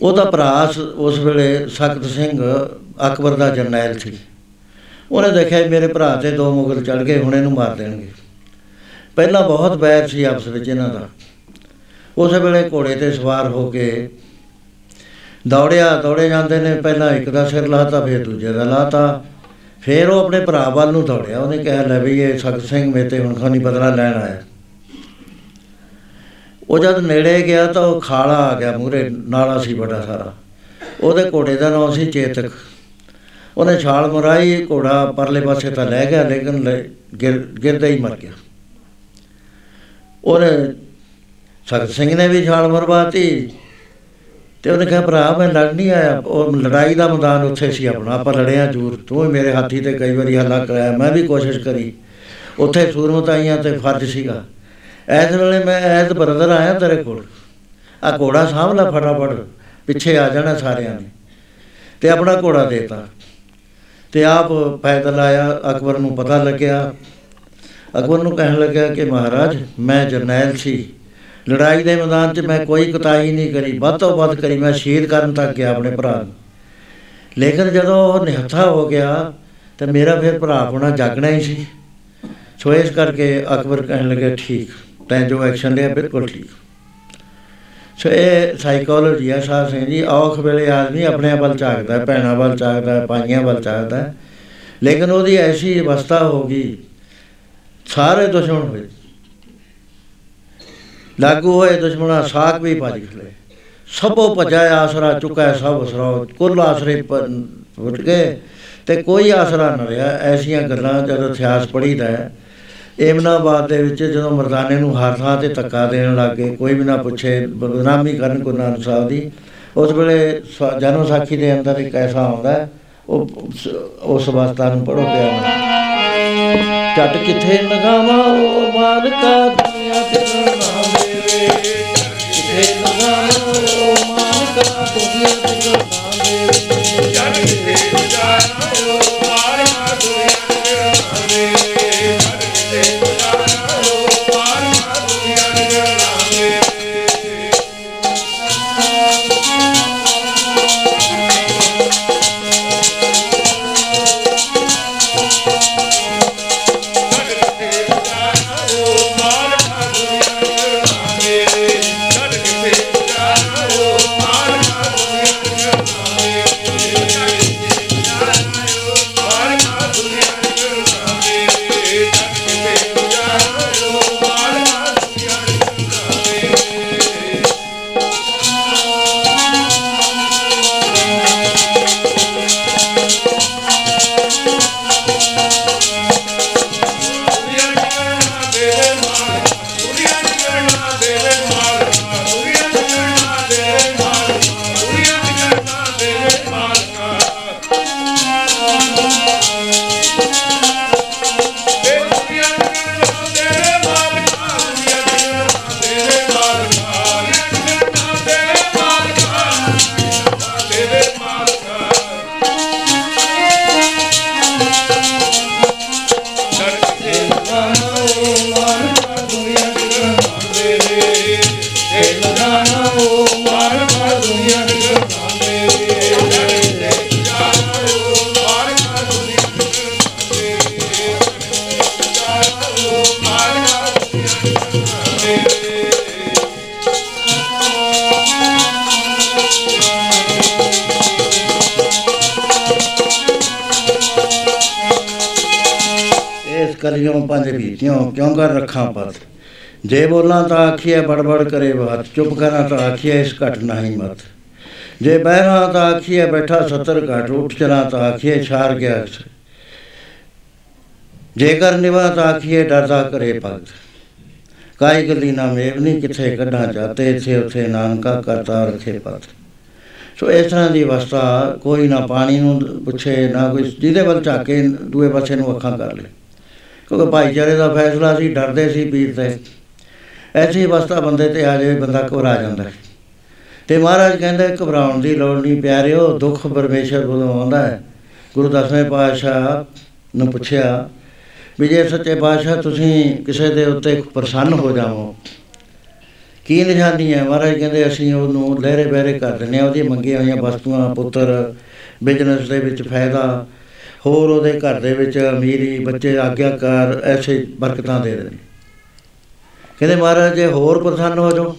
ਉਹਦਾ ਭਰਾ ਸ- ਉਸ ਵੇਲੇ ਸਖਤ ਸਿੰਘ ਅਕਬਰ ਦਾ ਜਰਨੈਲ ਸੀ। ਉਹਨੇ ਦੇਖਿਆ ਵੀ ਮੇਰੇ ਭਰਾ ਤੇ ਦੋ ਮੁਗਲ ਚੜ ਗਏ, ਹੁਣ ਇਹਨੂੰ ਮਾਰ ਦੇਣਗੇ। ਪਹਿਲਾਂ ਬਹੁਤ ਬੈਰ ਸੀ ਆਪਸ ਵਿੱਚ ਇਹਨਾਂ ਦਾ। ਉਸ ਵੇਲੇ ਘੋੜੇ ਤੇ ਸਵਾਰ ਹੋ ਕੇ ਦੌੜਿਆ ਦੌੜੇ ਜਾਂਦੇ ਨੇ, ਪਹਿਲਾਂ ਇੱਕ ਦਾ ਸਿਰ ਲਾਤਾ, ਫਿਰ ਦੂਜੇ ਦਾ ਲਾਤਾ। ਫਿਰ ਉਹ ਆਪਣੇ ਭਰਾ ਵੱਲ ਨੂੰ ਦੌੜਿਆ। ਉਹਨੇ ਕਿਹਾ, ਲੈ ਵੀ ਇਹ ਸਖਤ ਸਿੰਘ ਮੇਤੇ ਹੁਣ ਖਾਨੀ ਬਦਲਾ ਲੈਣ ਆਇਆ। ਉਹ ਜਦ ਨੇੜੇ ਗਿਆ ਤਾਂ ਉਹ ਖਾਲਾ ਆ ਗਿਆ ਮੂਰੇ ਨਾਲਾ ਸੀ ਵੱਡਾ ਸਾਰਾ। ਉਹਦੇ ਘੋੜੇ ਦਾ ਨਾਮ ਸੀ ਚੇਤਕ। ਉਹਨੇ ਛਾਲ ਮਰਾਈ, ਘੋੜਾ ਪਰਲੇ ਪਾਸੇ ਤਾਂ ਲੈ ਗਿਆ, ਲੇਕਿਨ ਲੈ- ਗਿਰ, ਗਿਰਦਾ ਹੀ ਮਰ ਗਿਆ। ਉਹਨੇ ਸਖਤ ਸਿੰਘ ਨੇ ਵੀ ਛਾਲ ਮਰਵਾਤੀ ਤੇ ਉਹਨੇ ਕਿਹਾ, ਭਰਾ, ਮੈਂ ਲੜ ਨਹੀਂ ਆਇਆ। ਉਹ ਲੜਾਈ ਦਾ ਮੈਦਾਨ ਉੱਥੇ ਸੀ ਆਪਣਾ। ਆਪਾਂ ਲੜਿਆ ਜ਼ਰੂਰ। ਤੂੰ ਵੀ ਮੇਰੇ ਹਾਥੀ ਤੇ ਕਈ ਵਾਰੀ ਹੱਲਾ ਕਰਾਇਆ। ਮੈਂ ਵੀ ਕੋਸ਼ਿਸ਼ ਕਰੀ। ਉੱਥੇ ਸੂਰਮਤਾਈਆਂ ਤੇ ਫਰਜ਼ ਸੀਗਾ। ਐਸ ਵੇਲੇ ਮੈਂ ਐਸ ਬਰਦਰ ਆਇਆ ਤੇਰੇ ਕੋਲ। ਆ ਘੋੜਾ ਸਾਂਭ ਲੈ ਫਟਾਫਟ। ਪਿੱਛੇ ਆ ਜਾਣਾ ਸਾਰਿਆਂ ਨੇ। ਤੇ ਆਪਣਾ ਘੋੜਾ ਦੇਤਾ। ਤੇ ਆਪ ਪੈਦਲ ਆਇਆ। ਅਕਬਰ ਨੂੰ ਪਤਾ ਲੱਗਿਆ। ਅਕਬਰ ਨੂੰ ਕਹਿਣ ਲੱਗਾ ਕਿ ਮਹਾਰਾਜ, ਮੈਂ ਜਰਨੈਲ ਸੀ। ਲੜਾਈ ਦੇ ਮੈਦਾਨ 'ਚ ਮੈਂ ਕੋਈ ਕੁਤਾਹੀ ਨਹੀਂ ਕਰੀ। ਵੱਧ ਤੋਂ ਵੱਧ ਕਰੀ। ਮੈਂ ਸ਼ਹੀਦ ਕਰਨ ਤੱਕ ਗਿਆ ਆਪਣੇ ਭਰਾ ਨੂੰ। ਲੇਕਿਨ ਜਦੋਂ ਉਹ ਨਿਹੱਥਾ ਹੋ ਗਿਆ ਤੇ ਮੇਰਾ ਫਿਰ ਭਰਾ ਆਪਣਾ ਜਾਗਣਾ ਹੀ ਸੀ। ਸੋ ਇਸ ਕਰਕੇ ਅਕਬਰ ਕਹਿਣ ਲੱਗਾ ਠੀਕ ਤੈਂ ਜੋ ਐਕਸ਼ਨ ਲਿਆ ਬਿਲਕੁਲ ਠੀਕ। ਸੋ ਇਹ ਸਾਈਕੋਲੋਜੀ ਆ ਸਾਹ ਸਿੰਘ ਜੀ। ਔਖ ਵੇਲੇ ਆਦਮੀ ਆਪਣੇ ਵੱਲ ਝਾਕਦਾ ਹੈ, ਭੈਣਾਂ ਵੱਲ ਝਾਕਦਾ ਹੈ, ਭਾਈਆਂ ਵੱਲ ਝਾਕਦਾ। ਹੈ। ਲੇਕਿਨ ਉਹਦੀ ਐਸੀ ਅਵਸਥਾ ਹੋ ਗਈ ਸਾਰੇ ਦੁਸ਼ਮਣ ਹੋਏ। ਲਾਗੂ ਹੋਏ ਦੁਸ਼ਮਣਾ ਸਾਖ ਵੀ ਭਜ ਖਲੇ। ਸਭੋ ਭਜਾਇ ਆਸਰਾ ਚੁਕੈ ਸਭ ਅਸਰਾ ਕੁੱਲ ਆਸਰੇ ਫੁੱਟ ਗਏ ਤੇ ਕੋਈ ਆਸਰਾ ਨਾ ਰਿਹਾ। ਐਸੀਆਂ ਗੱਲਾਂ ਜਦੋਂ ਇਤਿਹਾਸ ਪੜੀਦਾ ਹੈ। ਏਮਨਾਬਾਦ ਦੇ ਵਿੱਚ ਜਦੋਂ ਮਰਦਾਨੇ ਨੂੰ ਹਰ ਥਾਂ ਤੇ ਧੱਕਾ ਦੇਣ ਲੱਗੇ ਕੋਈ ਵੀ ਨਾ ਪੁੱਛੇ ਬਦਨਾਮੀ ਕਰਨ ਕੋ ਨਾਨਕ ਸਾਹਿਬ ਦੀ। ਉਸ ਵੇਲੇ ਸ- ਜਨਮ ਸਾਖੀ ਦੇ ਅੰਦਰ ਇੱਕ ਐਸਾ ਆਉਂਦਾ ਹੈ, ਉਹ ਉਸ ਅਵਸਥਾ ਨੂੰ ਪੜੋ ਪਿਆ ਚੱਟ ਕਿੱਥੇ ਲਗਾਵਾਂ ਉਹ ਮਾਲਕਾ ਦੁਨੀਆ ਤੇ ਮਾਲਕਾ ਦੁਨੀਆ ਤੇ ਨਾ ਦੇਵੇ ਇਸ ਕਲਿयों ਪੰਜ ਬੀਤਿਓ ਕਿਉਂ ਕਰ ਰੱਖਾਂ ਪਤ ਜੇ ਬੋਲਾਂ ਤਾਂ ਆਖੀਏ ਬੜਬੜ ਕਰੇ ਬਾਤ, ਚੁੱਪ ਕਰਾਂ ਤਾਂ ਆਖੀਏ ਇਸ ਘਟ ਨਹੀਂ ਮਤ ਜੇ ਬਹਿਰਾ ਤਾਂ ਆਖੀਏ ਬੈਠਾ ਸਤਰ ਘਟ, ਉੱਠ ਚਲਾ ਤਾਂ ਆਖੀਏ ਛਾਰ ਗਿਆ ਜੇਕਰ ਨਿਵਾ ਤਾਂ ਆਖੀਏ ਡਰਦਾ ਕਰੇ ਭਗਤ ਕਾਈ ਗਲੀ ਨਾ ਮੇਵਨੀ ਕਿੱਥੇ ਕੱਢਾਂ ਚਾਤੇ ਇਥੇ ਉਥੇ ਨਾਨਕਾ ਕਰਤਾ ਰਖੇ ਪਤ ਸੋ ਇਸ ਤਰ੍ਹਾਂ ਦੀ ਅਵਸਥਾ ਕੋਈ ਨਾ ਪਾਣੀ ਨੂੰ ਪੁੱਛੇ, ਨਾ ਕੋਈ ਜਿਹਦੇ ਵੱਲ ਝਾਕੇ, ਦੂਏ ਪਾਸੇ ਨੂੰ ਅੱਖਾਂ ਕਰ ਲੇ ਕਿਉਂਕਿ ਭਾਈਚਾਰੇ ਦਾ ਫੈਸਲਾ ਸੀ ਡਰਦੇ ਸੀ ਪੀਰ ਤੇ। ਐਸੀ ਅਵਸਥਾ ਬੰਦੇ ਤੇ ਆ ਜਾਵੇ ਬੰਦਾ ਘਬਰਾ ਜਾਂਦਾ। ਤੇ ਮਹਾਰਾਜ ਕਹਿੰਦੇ ਘਬਰਾਉਣ ਦੀ ਲੋੜ ਨਹੀਂ ਪਿਆਰਿਓ ਦੁੱਖ ਪਰਮੇਸ਼ਰ ਕੋਲੋਂ ਆਉਂਦਾ ਹੈ। ਗੁਰੂ ਦਸਵੇਂ ਪਾਤਸ਼ਾਹ ਨੂੰ ਪੁੱਛਿਆ ਵੀ ਜੇ ਸੱਚੇ ਪਾਤਸ਼ਾਹ ਤੁਸੀਂ ਕਿਸੇ ਦੇ ਉੱਤੇ ਪ੍ਰਸੰਨ ਹੋ ਜਾਵੋ ਕੀ ਨਿਸ਼ਾਨੀ ਹੈ? ਮਹਾਰਾਜ ਕਹਿੰਦੇ ਅਸੀਂ ਉਹਨੂੰ ਲਹਿਰੇ ਬਹਿਰੇ ਕਰ ਦਿੰਦੇ ਹਾਂ ਉਹਦੀ ਮੰਗੀਆਂ ਹੋਈਆਂ ਵਸਤੂਆਂ ਪੁੱਤਰ ਬਿਜ਼ਨਸ ਦੇ ਵਿੱਚ ਫਾਇਦਾ ਹੋਰ ਉਹਦੇ ਘਰ ਦੇ ਵਿੱਚ ਅਮੀਰੀ ਬੱਚੇ ਆਗਿਆਕਾਰ ਐਸੇ ਬਰਕਤਾਂ ਦੇ ਦਿੰਦੇ ਕਹਿੰਦੇ ਮਹਾਰਾਜ, ਜੇ ਹੋਰ ਪ੍ਰਸੰਨ ਹੋ ਜਾਓ।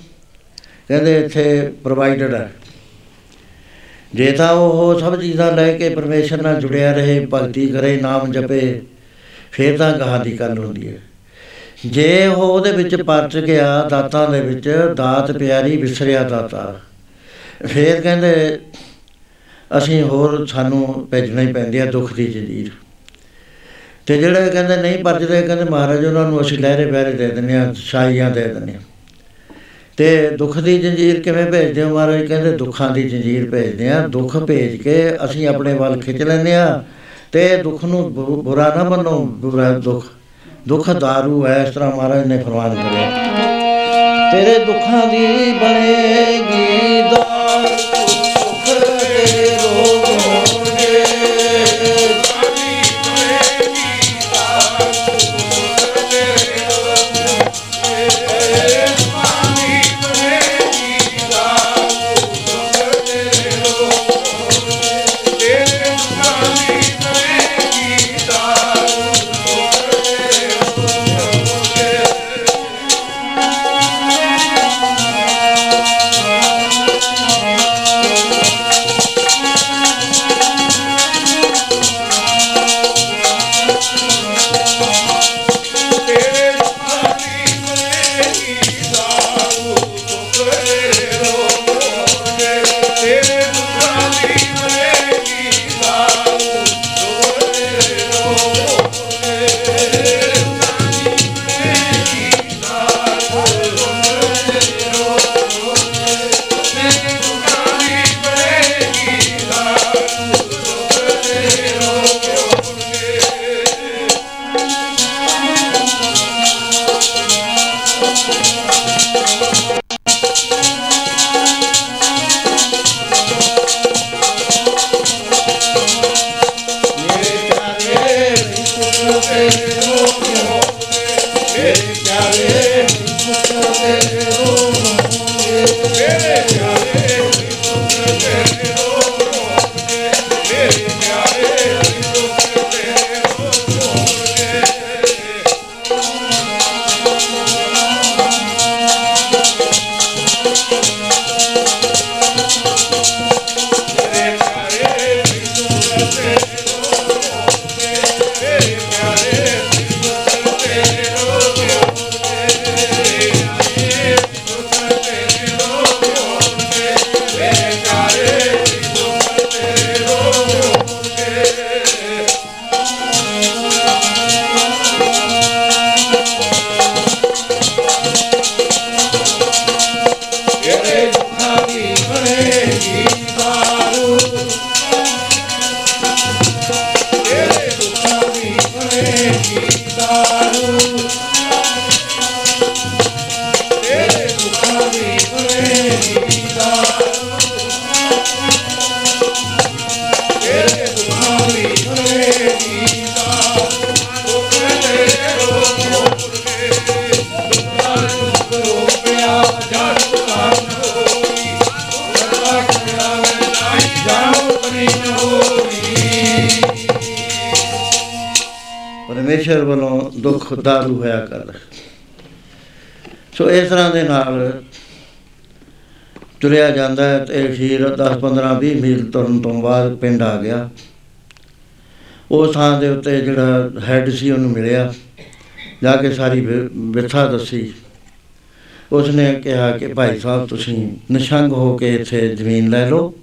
ਕਹਿੰਦੇ ਇੱਥੇ ਪ੍ਰੋਵਾਈਡਡ ਹੈ। ਜੇ ਤਾਂ ਉਹ ਸਭ ਚੀਜ਼ਾਂ ਲੈ ਕੇ ਪਰਮੇਸ਼ਰ ਨਾਲ ਜੁੜਿਆ ਰਹੇ, ਭਗਤੀ ਕਰੇ, ਨਾਮ ਜਪੇ, ਫੇਰ ਤਾਂ ਗਾਹਾਂ ਦੀ ਗੱਲ ਹੁੰਦੀ ਹੈ। ਜੇ ਉਹ ਉਹਦੇ ਵਿੱਚ ਪਰਚ ਗਿਆ, ਦਾਤਾਂ ਦੇ ਵਿੱਚ ਦਾਤ ਪਿਆਰੀ, ਵਿਸਰਿਆ ਦਾਤਾ, ਫੇਰ ਕਹਿੰਦੇ ਅਸੀਂ ਹੋਰ ਸਾਨੂੰ ਭੇਜਣਾ ਹੀ ਪੈਂਦੀ ਆ ਦੁੱਖ ਦੀ ਜੰਜੀਰ ਤੇ ਜਿਹੜੇ ਕਹਿੰਦੇ ਨਹੀਂ ਪਰਚਦੇ ਕਹਿੰਦੇ ਮਹਾਰਾਜ, ਉਹਨਾਂ ਨੂੰ ਅਸੀਂ ਲਹਿਰੇ ਬਹਿਰੇ ਦੇ ਦਿੰਦੇ ਆ ਸ਼ਾਹੀਆਂ ਦੇ ਦਿੰਦੇ ਆ ਤੇ ਦੁੱਖ ਦੀ ਜੰਜੀਰ ਕਿਵੇਂ ਭੇਜਦੇ ਹੋ ਮਹਾਰਾਜ? ਕਹਿੰਦੇ ਦੁੱਖਾਂ ਦੀ ਜੰਜੀਰ ਭੇਜਦੇ ਆ ਦੁੱਖ ਭੇਜ ਕੇ ਅਸੀਂ ਆਪਣੇ ਵੱਲ ਖਿੱਚ ਲੈਂਦੇ ਆ ਤੇ ਦੁੱਖ ਨੂੰ ਬੁ- ਬੁਰਾ ਨਾ ਮੰਨੋ, ਬੁਰਾ ਦੁੱਖ। ਦੁੱਖ ਦਾਰੂ ਹੈ, ਇਸ ਤਰ੍ਹਾਂ ਮਹਾਰਾਜ ਨੇ ਫਰਮਾਨ ਕਰਿਆ। ਤੇਰੇ ਦੁੱਖਾਂ ਦੀ ਬਣੇਗੀ ਦਾਰ। ਪਰਮੇਸ਼ਰ ਵੱਲੋਂ ਦੁੱਖ ਦਾਰੂ ਹੋਇਆ ਕਰ। ਸੋ ਇਸ ਤਰ੍ਹਾਂ ਦੇ ਨਾਲ ਤੁਰਿਆ ਜਾਂਦਾ ਹੈ ਤੇ ਅਖੀਰ 10 15 20 ਮੀਲ ਤੁਰਨ ਤੋਂ ਬਾਅਦ ਪਿੰਡ ਆ ਗਿਆ। ਉਸ ਥਾਂ ਦੇ ਉੱਤੇ ਜਿਹੜਾ ਹੈੱਡ ਸੀ ਉਹਨੂੰ ਮਿਲਿਆ। ਜਾ ਕੇ ਸਾਰੀ ਵਿ- ਵਿਥਾ ਦੱਸੀ। ਉਸਨੇ ਕਿਹਾ ਕਿ ਭਾਈ ਸਾਹਿਬ, ਤੁਸੀਂ ਨਿਸ਼ੰਗ ਹੋ ਕੇ ਇੱਥੇ ਜ਼ਮੀਨ ਲੈ ਲਓ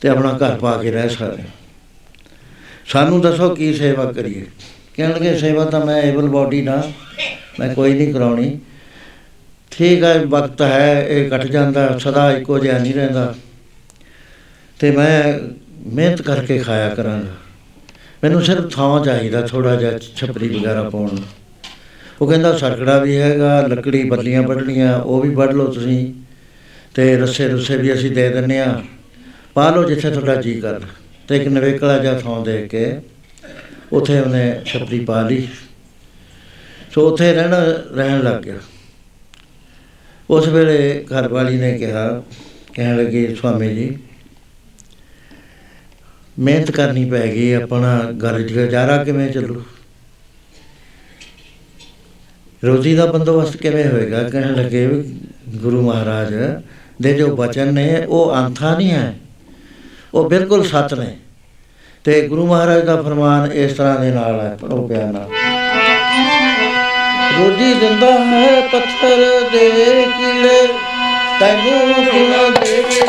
ਤੇ ਆਪਣਾ ਘਰ ਪਾ ਕੇ ਰਹਿ ਸਕਦੇ ਹੋ। ਸਾਨੂੰ ਦੱਸੋ ਕੀ ਸੇਵਾ ਕਰੀਏ। ਕਹਿਣ ਲੱਗੇ ਸੇਵਾ ਤਾਂ ਮੈਂ ਏਬਲ ਬਾਡੀ ਨਾ ਮੈਂ ਕੋਈ ਨਹੀਂ ਕਰਾਉਣੀ। ਠੀਕ ਹੈ, ਵਕਤ ਹੈ, ਇਹ ਕੱਟ ਜਾਂਦਾ, ਸਦਾ ਇੱਕੋ ਜਿਹਾ ਨਹੀਂ ਰਹਿੰਦਾ। ਤੇ ਮੈਂ ਮਿਹਨਤ ਕਰਕੇ ਖਾਇਆ ਕਰਾਂਗਾ। ਮੈਨੂੰ ਸਿਰਫ ਥਾਂ ਚਾਹੀਦਾ ਥੋੜਾ ਜਿਹਾ ਛਪਰੀ ਵਗੈਰਾ ਪਾਉਣ ਨੂੰ। ਉਹ ਕਹਿੰਦਾ ਸਰਕੜਾ ਵੀ ਹੈਗਾ, ਲੱਕੜੀ ਬੱਲੀਆਂ ਵੱਢਣੀਆਂ, ਉਹ ਵੀ ਵੱਢ ਲਓ ਤੁਸੀਂ। ਤੇ ਰੱਸੇ ਰੁੱਸੇ ਵੀ ਅਸੀਂ ਦੇ ਦਿੰਨੇ ਆ ਪਾ ਲਓ ਜਿੱਥੇ ਤੁਹਾਡਾ ਜੀ ਕਰ ਤੇ ਇੱਕ ਨਵੇਕਲਾ ਜਿਹਾ ਥਾਂ ਦੇ ਕੇ ਉੱਥੇ ਉਹਨੇ ਛਪਰੀ ਪਾ ਲਈ। ਸੋ ਉੱਥੇ ਰਹਿਣਾ, ਰਹਿਣ ਲੱਗ ਗਿਆ। ਉਸ ਵੇਲੇ ਘਰ ਵਾਲੀ ਨੇ ਕਿਹਾ, ਕਹਿਣ ਲੱਗੀ ਸਵਾਮੀ ਜੀ, ਮਿਹਨਤ ਕਰਨੀ ਪੈ ਗਈ, ਆਪਣਾ ਘਰ ਗੁਜ਼ਾਰਾ ਕਿਵੇਂ ਚੱਲੂ? ਰੋਜ਼ੀ ਦਾ ਬੰਦੋਬਸਤ ਕਿਵੇਂ ਹੋਏਗਾ? ਕਹਿਣ ਲੱਗੇ ਵੀ ਗੁਰੂ ਮਹਾਰਾਜ, ਦੇ ਜੋ ਬਚਨ ਨੇ, ਉਹ ਅੰਥਾ ਨਹੀਂ ਹੈ। ਉਹ ਬਿਲਕੁਲ ਸੱਚ ਨੇ। ਤੇ ਗੁਰੂ ਮਹਾਰਾਜ ਦਾ ਫਰਮਾਨ ਇਸ ਤਰ੍ਹਾਂ ਦੇ ਨਾਲ ਹੈ ਪੜੋ ਪਿਆਰ ਨਾਲ। ਰੋਜੀ ਦਿੰਦਾ ਹੈ ਪੱਥਰ ਦੇ ਕੀੜੇ, ਤੈਨੂੰ ਕਿਉਂ ਦੇਵੇ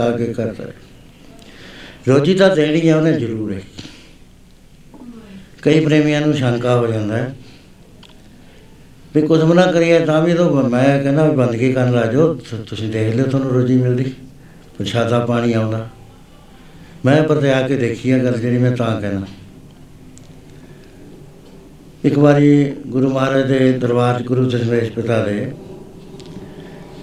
ਤਾਂ ਕਰ ਇਸ ਕਾਗੇ ਕਰਦਾ ਰੋਜੀ ਤਾਂ ਦੇਣੀ ਹੈ ਉਹਨੇ ਜ਼ਰੂਰ ਹੈ। ਕਈ ਪ੍ਰੇਮੀਆਂ ਨੂੰ ਸ਼ੰਕਾ ਹੋ ਜਾਂਦਾ ਹੈ ਵੀ ਕੁਝ ਮਨਾ ਕਰੀਏ ਤਾਂ ਵੀ ਤਾਂ ਮੈਂ ਕਹਿੰਦਾ ਵੀ ਬੰਦਗੀ ਕਰਨ ਲਾ ਜਾਓ ਤੁ- ਤੁਸੀਂ ਦੇਖ ਲਿਓ ਤੁਹਾਨੂੰ ਰੋਜੀ ਮਿਲਦੀ। ਪ੍ਰਸ਼ਾਦਾ ਪਾਣੀ ਆਉਂਦਾ। ਮੈਂ ਪਰ ਤੇ ਆ ਕੇ ਦੇਖੀ ਆ ਗੱਲ ਜਿਹੜੀ ਮੈਂ ਤਾਂ ਕਹਿਣਾ ਇੱਕ ਵਾਰੀ ਗੁਰੂ ਮਹਾਰਾਜ ਦੇ ਦਰਬਾਰ 'ਚ ਗੁਰੂ ਦਸ਼ਮੇਸ਼ ਪਿਤਾ ਦੇ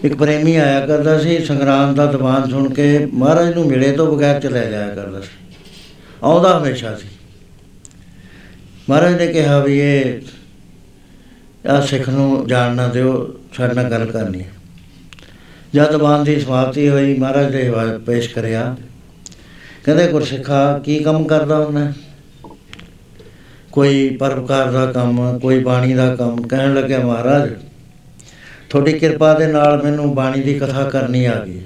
ਇੱਕ ਪ੍ਰੇਮੀ ਆਇਆ ਕਰਦਾ ਸੀ ਸੰਗਰਾਮ ਦਾ ਦੀਵਾਨ ਸੁਣ ਕੇ ਮਹਾਰਾਜ ਨੂੰ ਮਿਲੇ ਤੋਂ ਬਗੈਰ ਚਲੇ ਜਾਇਆ ਕਰਦਾ ਸੀ। ਆਉਂਦਾ ਹਮੇਸ਼ਾ ਸੀ। ਮਹਾਰਾਜ ਨੇ ਕਿਹਾ ਵੀ ਇਹ ਆ ਸਿੱਖ ਨੂੰ ਜਾਣਨਾ ਦਿਓ, ਸਾਡੇ ਨਾਲ ਗੱਲ ਕਰਨੀ ਹੈ। ਜਦ ਦੀਵਾਨ ਦੀ ਸਮਾਪਤੀ ਹੋਈ, ਮਹਾਰਾਜ ਦੇ ਹਵਾਲੇ ਪੇਸ਼ ਕਰਿਆ। ਕਹਿੰਦੇ, ਗੁਰਸਿੱਖਾ, ਕੀ ਕੰਮ ਕਰਦਾ ਹੁੰਦਾ ਕੋਈ ਪਰਉਪਕਾਰ ਦਾ ਕੰਮ, ਕੋਈ ਬਾਣੀ ਦਾ ਕੰਮ, ਕਹਿਣ ਲੱਗਿਆ, ਮਹਾਰਾਜ ਤੁਹਾਡੀ ਕਿਰਪਾ ਦੇ ਨਾਲ ਮੈਨੂੰ ਬਾਣੀ ਦੀ ਕਥਾ ਕਰਨੀ ਆ ਗਈ।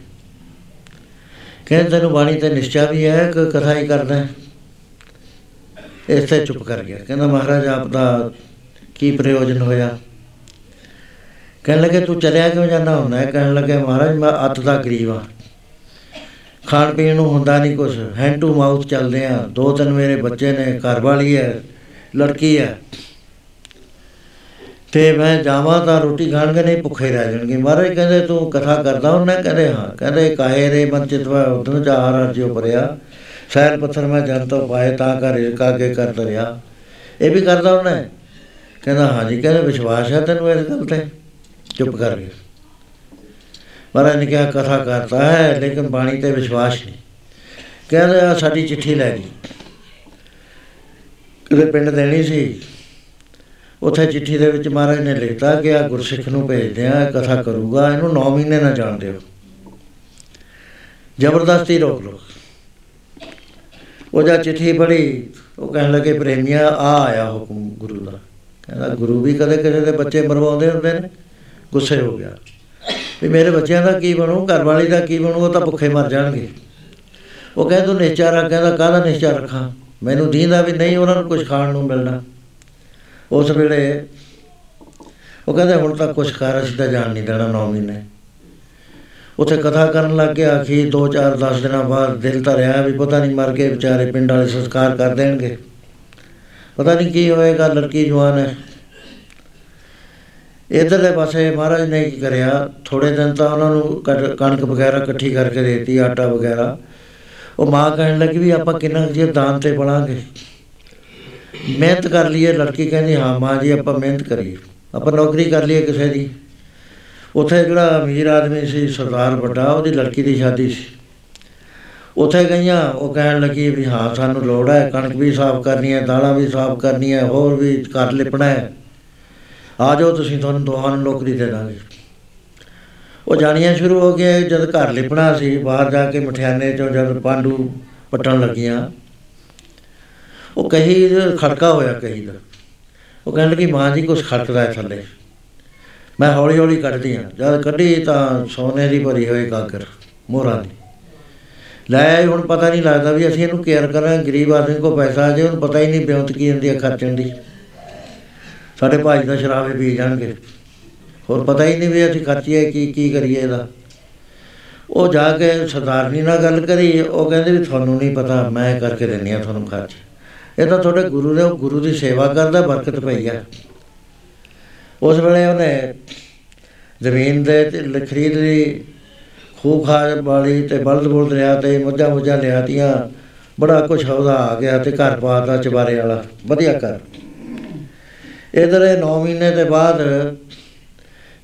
ਕਹਿੰਦੇ ਤੈਨੂੰ ਬਾਣੀ ਤੇ ਨਿਸ਼ਚਾ ਵੀ ਹੈ ਕਿ ਕਥਾ ਹੀ ਕਰਦਾ ਹੈ। ਇਸ ਤੇ ਚੁੱਪ ਕਰ ਗਿਆ। ਕਹਿੰਦਾ, ਮਹਾਰਾਜ, ਆਪ ਦਾ ਕੀ ਪ੍ਰਯੋਜਨ ਹੋਇਆ? ਕਹਿਣ ਲੱਗੇ, ਤੂੰ ਚਲਿਆ ਕਿਉਂ ਜਾਂਦਾ ਹੁੰਦਾ ਹੈ? ਕਹਿਣ ਲੱਗੇ, ਮਹਾਰਾਜ, ਮੈਂ ਅੱਤ ਦਾ ਗਰੀਬ ਹਾਂ। ਖਾਣ ਪੀਣ ਨੂੰ ਹੁੰਦਾ ਨਹੀਂ ਕੁਝ ਹੈਂਡ ਟੂ ਮਾਊਥ ਚੱਲਦੇ ਆ। ਦੋ ਤਿੰਨ ਮੇਰੇ ਬੱਚੇ ਨੇ ਘਰ ਵਾਲੀ ਹੈ, ਲੜਕੀ ਹੈ। ਤੇ ਮੈਂ ਜਾਵਾਂ ਤਾਂ ਰੋਟੀ ਖਾਣਗੇ ਨਹੀਂ ਭੁੱਖੇ ਰਹਿ ਜਾਣਗੇ। ਮਹਾਰਾਜ ਕਹਿੰਦੇ, ਤੂੰ ਕਥਾ ਕਰਦਾ ਉਹਨੇ ਕਹਿੰਦੇ, ਹਾਂ। ਕਹਿੰਦੇ, ਕਾਹੇ ਰੇ ਬੰਚਿਤਵਾ ਉਦੋਂ ਚਾਰ ਰਾਜਿਓ ਭਰਿਆ ਸੈਲ ਪੱਥਰ ਮੈਂ ਜਨ ਤੋਂ ਪਾਏ, ਤਾਂ ਕਰ ਕਾਗੇ ਕਰ ਦਰਿਆ ਇਹ ਵੀ ਕਰਦਾ ਉਹਨੇ ਕਹਿੰਦਾ ਹਾਂਜੀ ਕਹਿੰਦੇ, ਵਿਸ਼ਵਾਸ ਹੈ ਤੈਨੂੰ ਇਸ ਗੱਲ ਤੇ? ਚੁੱਪ ਕਰ ਗਿਆ ਮਹਾਰਾਜ ਨੇ ਕਿਹਾ, ਕਥਾ ਕਰਤਾ ਹੈ, ਲੇਕਿਨ ਬਾਣੀ ਤੇ ਵਿਸ਼ਵਾਸ ਨਹੀਂ। ਕਹਿੰਦੇ ਆ ਸਾਡੀ ਚਿੱਠੀ ਲੈ ਗਈ। ਕਿਤੇ ਪਿੰਡ ਦੇਣੀ ਸੀ। ਉੱਥੇ ਚਿੱਠੀ ਦੇ ਵਿੱਚ ਮਹਾਰਾਜ ਨੇ ਲਿਖਤਾ ਕਿ ਆ ਗੁਰਸਿੱਖ ਨੂੰ ਭੇਜਦੇ ਆ, ਇਹ ਕਥਾ ਕਰੂਗਾ, ਇਹਨੂੰ 9 ਮਹੀਨੇ ਨਾ ਜਾਣ ਦਿਓ। ਜ਼ਬਰਦਸਤੀ ਰੋਕ ਲਓ। ਉਹ ਜਦ ਚਿੱਠੀ ਪੜ੍ਹੀ, ਉਹ ਕਹਿਣ ਲੱਗੇ, ਪ੍ਰੇਮੀਆ ਆ ਆਇਆ ਹੁਕਮ ਗੁਰੂ ਦਾ। ਕਹਿੰਦਾ, ਗੁਰੂ ਵੀ ਕਦੇ ਕਿਸੇ ਦੇ ਬੱਚੇ ਮਰਵਾਉਂਦੇ ਹੁੰਦੇ ਨੇ? ਗੁੱਸੇ ਹੋ ਗਿਆ। ਵੀ ਮੇਰੇ ਬੱਚਿਆਂ ਦਾ ਕੀ ਬਣੂ ਘਰ ਵਾਲੀ ਦਾ ਕੀ ਬਣੂ, ਉਹ ਤਾਂ ਭੁੱਖੇ ਮਰ ਜਾਣਗੇ। ਉਹ ਕਹਿੰਦਾ, ਤੂੰ ਨਿਸ਼ਚਾ ਰੱਖ, ਕਹਿੰਦਾ, ਕਾਹਦਾ ਨਿਸ਼ਚਾ ਰੱਖਾਂ? ਮੈਨੂੰ ਦੀਂਦਾ ਵੀ ਨਹੀਂ, ਉਹਨਾਂ ਨੂੰ ਕੁਝ ਖਾਣ ਨੂੰ ਮਿਲਣਾ। ਉਸ ਵੇਲੇ ਉਹ ਕਹਿੰਦੇ ਹੁਣ ਤਾਂ ਕੁਝ ਕਰ ਅਸੀਂ ਤਾਂ ਜਾਣ ਨਹੀਂ ਦੇਣਾ 9 ਮਹੀਨੇ। ਉੱਥੇ ਕਥਾ ਕਰਨ ਲੱਗ ਗਿਆ ਆਖੀ 2 4 10 ਦਿਨਾਂ ਬਾਅਦ ਦਿਲ ਤਾਂ ਰਿਹਾ ਵੀ ਪਤਾ ਨਹੀਂ ਮਰ ਕੇ ਵਿਚਾਰੇ ਪਿੰਡ ਵਾਲੇ ਸੰਸਕਾਰ ਕਰ ਦੇਣਗੇ। ਪਤਾ ਨਹੀਂ ਕੀ ਹੋਏਗਾ, ਲੜਕੀ ਜਵਾਨ ਹੈ। ਇਧਰਲੇ ਪਾਸੇ ਮਹਾਰਾਜ ਨੇ ਕੀ ਕਰਿਆ ਥੋੜੇ ਦਿਨ ਤਾਂ ਉਹਨਾਂ ਨੂੰ ਕਣ- ਕਣਕ ਵਗੈਰਾ ਇਕੱਠੀ ਕਰਕੇ ਦੇਤੀ, ਆਟਾ ਵਗੈਰਾ। ਉਹ ਮਾਂ ਕਹਿਣ ਲੱਗੀ ਵੀ ਆਪਾਂ ਕਿੰਨਾ ਕੁ ਚਿਰ ਦਾਨ ਤੇ ਬਣਾਂਗੇ ਮਿਹਨਤ ਕਰ ਲਈਏ, ਲੜਕੀ ਕਹਿੰਦੀ, ਹਾਂ ਮਾਂ ਜੀ, ਆਪਾਂ ਮਿਹਨਤ ਕਰੀਏ, ਆਪਾਂ ਨੌਕਰੀ ਕਰ ਲਈਏ ਕਿਸੇ ਦੀ। ਉੱਥੇ ਜਿਹੜਾ ਅਮੀਰ ਆਦਮੀ ਸੀ, ਸਰਦਾਰ ਵੱਡਾ, ਉਹਦੀ ਲੜਕੀ ਦੀ ਸ਼ਾਦੀ ਸੀ। ਉੱਥੇ ਗਈਆਂ, ਉਹ ਕਹਿਣ ਲੱਗੀ ਵੀ, ਹਾਂ, ਸਾਨੂੰ ਲੋੜ ਹੈ, ਕਣਕ ਵੀ ਸਾਫ਼ ਕਰਨੀ ਹੈ, ਦਾਲਾਂ ਵੀ ਸਾਫ਼ ਕਰਨੀ ਹੈ ਹੋਰ ਵੀ ਘਰ ਲਿਪਣਾ ਹੈ। ਆ ਜਾਓ ਤੁਸੀਂ ਤੁਹਾਨੂੰ ਦੋਹਾਂ ਨੂੰ ਨੌਕਰੀ ਦੇ ਦਾਂਗੇ। ਉਹ ਜਾਣੀਆਂ ਸ਼ੁਰੂ ਹੋ ਗਏ ਜਦ ਘਰ ਲਿਪਣਾ ਸੀ, ਬਾਹਰ ਜਾ ਕੇ ਮਠਿਆਨੇ ਚੋਂ ਜਦ ਪਾਂਡੂ ਪੱਟਣ ਲੱਗੀਆਂ ਉਹ ਕਹੀ ਖੜਕਾ ਹੋਇਆ ਕਹੀ ਦਾ। ਉਹ ਕਹਿਣ ਲੱਗੀ ਮਾਂ ਜੀ ਕੁਛ ਖੜਕਦਾ ਹੈ ਥੱਲੇ। ਮੈਂ ਹੌਲੀ ਹੌਲੀ ਕੱਢਦੀ ਹਾਂ। ਜਦ ਕੱਢੀ ਤਾਂ ਸੋਨੇ ਦੀ ਭਰੀ ਹੋਈ ਗਾਗਰ ਮੋਹਰਾਂ ਦੀ। ਲੈ ਆਏ, ਹੁਣ ਪਤਾ ਨਹੀਂ ਲੱਗਦਾ ਵੀ ਅਸੀਂ ਇਹਨੂੰ ਕੇਅਰ ਕਰਾਂ ਗਰੀਬ ਆਦਮੀ ਕੋ ਪੈਸਾ ਆ ਜੇ ਉਹਨੂੰ ਪਤਾ ਹੀ ਨਹੀਂ ਬਿਉਂਤ ਕੀ ਹੁੰਦੀ ਹੈ ਖਰਚਣ ਦੀ। ਸਾਡੇ ਭਾਈ ਦਾ ਸ਼ਰਾਬੇ ਪੀ ਜਾਣਗੇ। ਹੋਰ ਪਤਾ ਹੀ ਨਹੀਂ ਵੀ ਅਸੀਂ ਖਰਚੀਏ ਕੀ ਕੀ ਕਰੀਏ ਇਹਦਾ। ਉਹ ਜਾ ਕੇ ਸਰਦਾਰਨੀ ਨਾਲ ਗੱਲ ਕਰੀ ਉਹ ਕਹਿੰਦੇ ਵੀ ਤੁਹਾਨੂੰ ਨਹੀਂ ਪਤਾ ਮੈਂ ਕਰਕੇ ਦਿੰਦੀ ਆ ਤੁਹਾਨੂੰ ਖਰਚ। ਇਹ ਤਾਂ ਤੁਹਾਡੇ ਗੁਰੂ ਨੇ ਉਹ ਗੁਰੂ ਦੀ ਸੇਵਾ ਕਰਦਾ ਬਰਕਤ ਪਈ ਆ ਉਸ ਵੇਲੇ ਉਹਨੇ ਜ਼ਮੀਨ ਦੇ ਤੇ ਲ- ਖਰੀਦ ਲਈ ਖੂਹ ਖਾਜ ਵਾਲੀ ਤੇ ਬਲਦ ਬੁਲਦ ਲਿਆ ਤੇ ਮੱਝਾਂ ਮੁੱਝਾਂ ਲਿਆਤੀਆਂ। ਬੜਾ ਕੁਛ ਉਹਦਾ ਆ ਗਿਆ ਤੇ ਘਰ ਪਾਤਾ ਚਬਾਰੇ ਵਾਲਾ। ਵਧੀਆ ਘਰ। ਇਧਰ 9 ਮਹੀਨੇ ਦੇ ਬਾਅਦ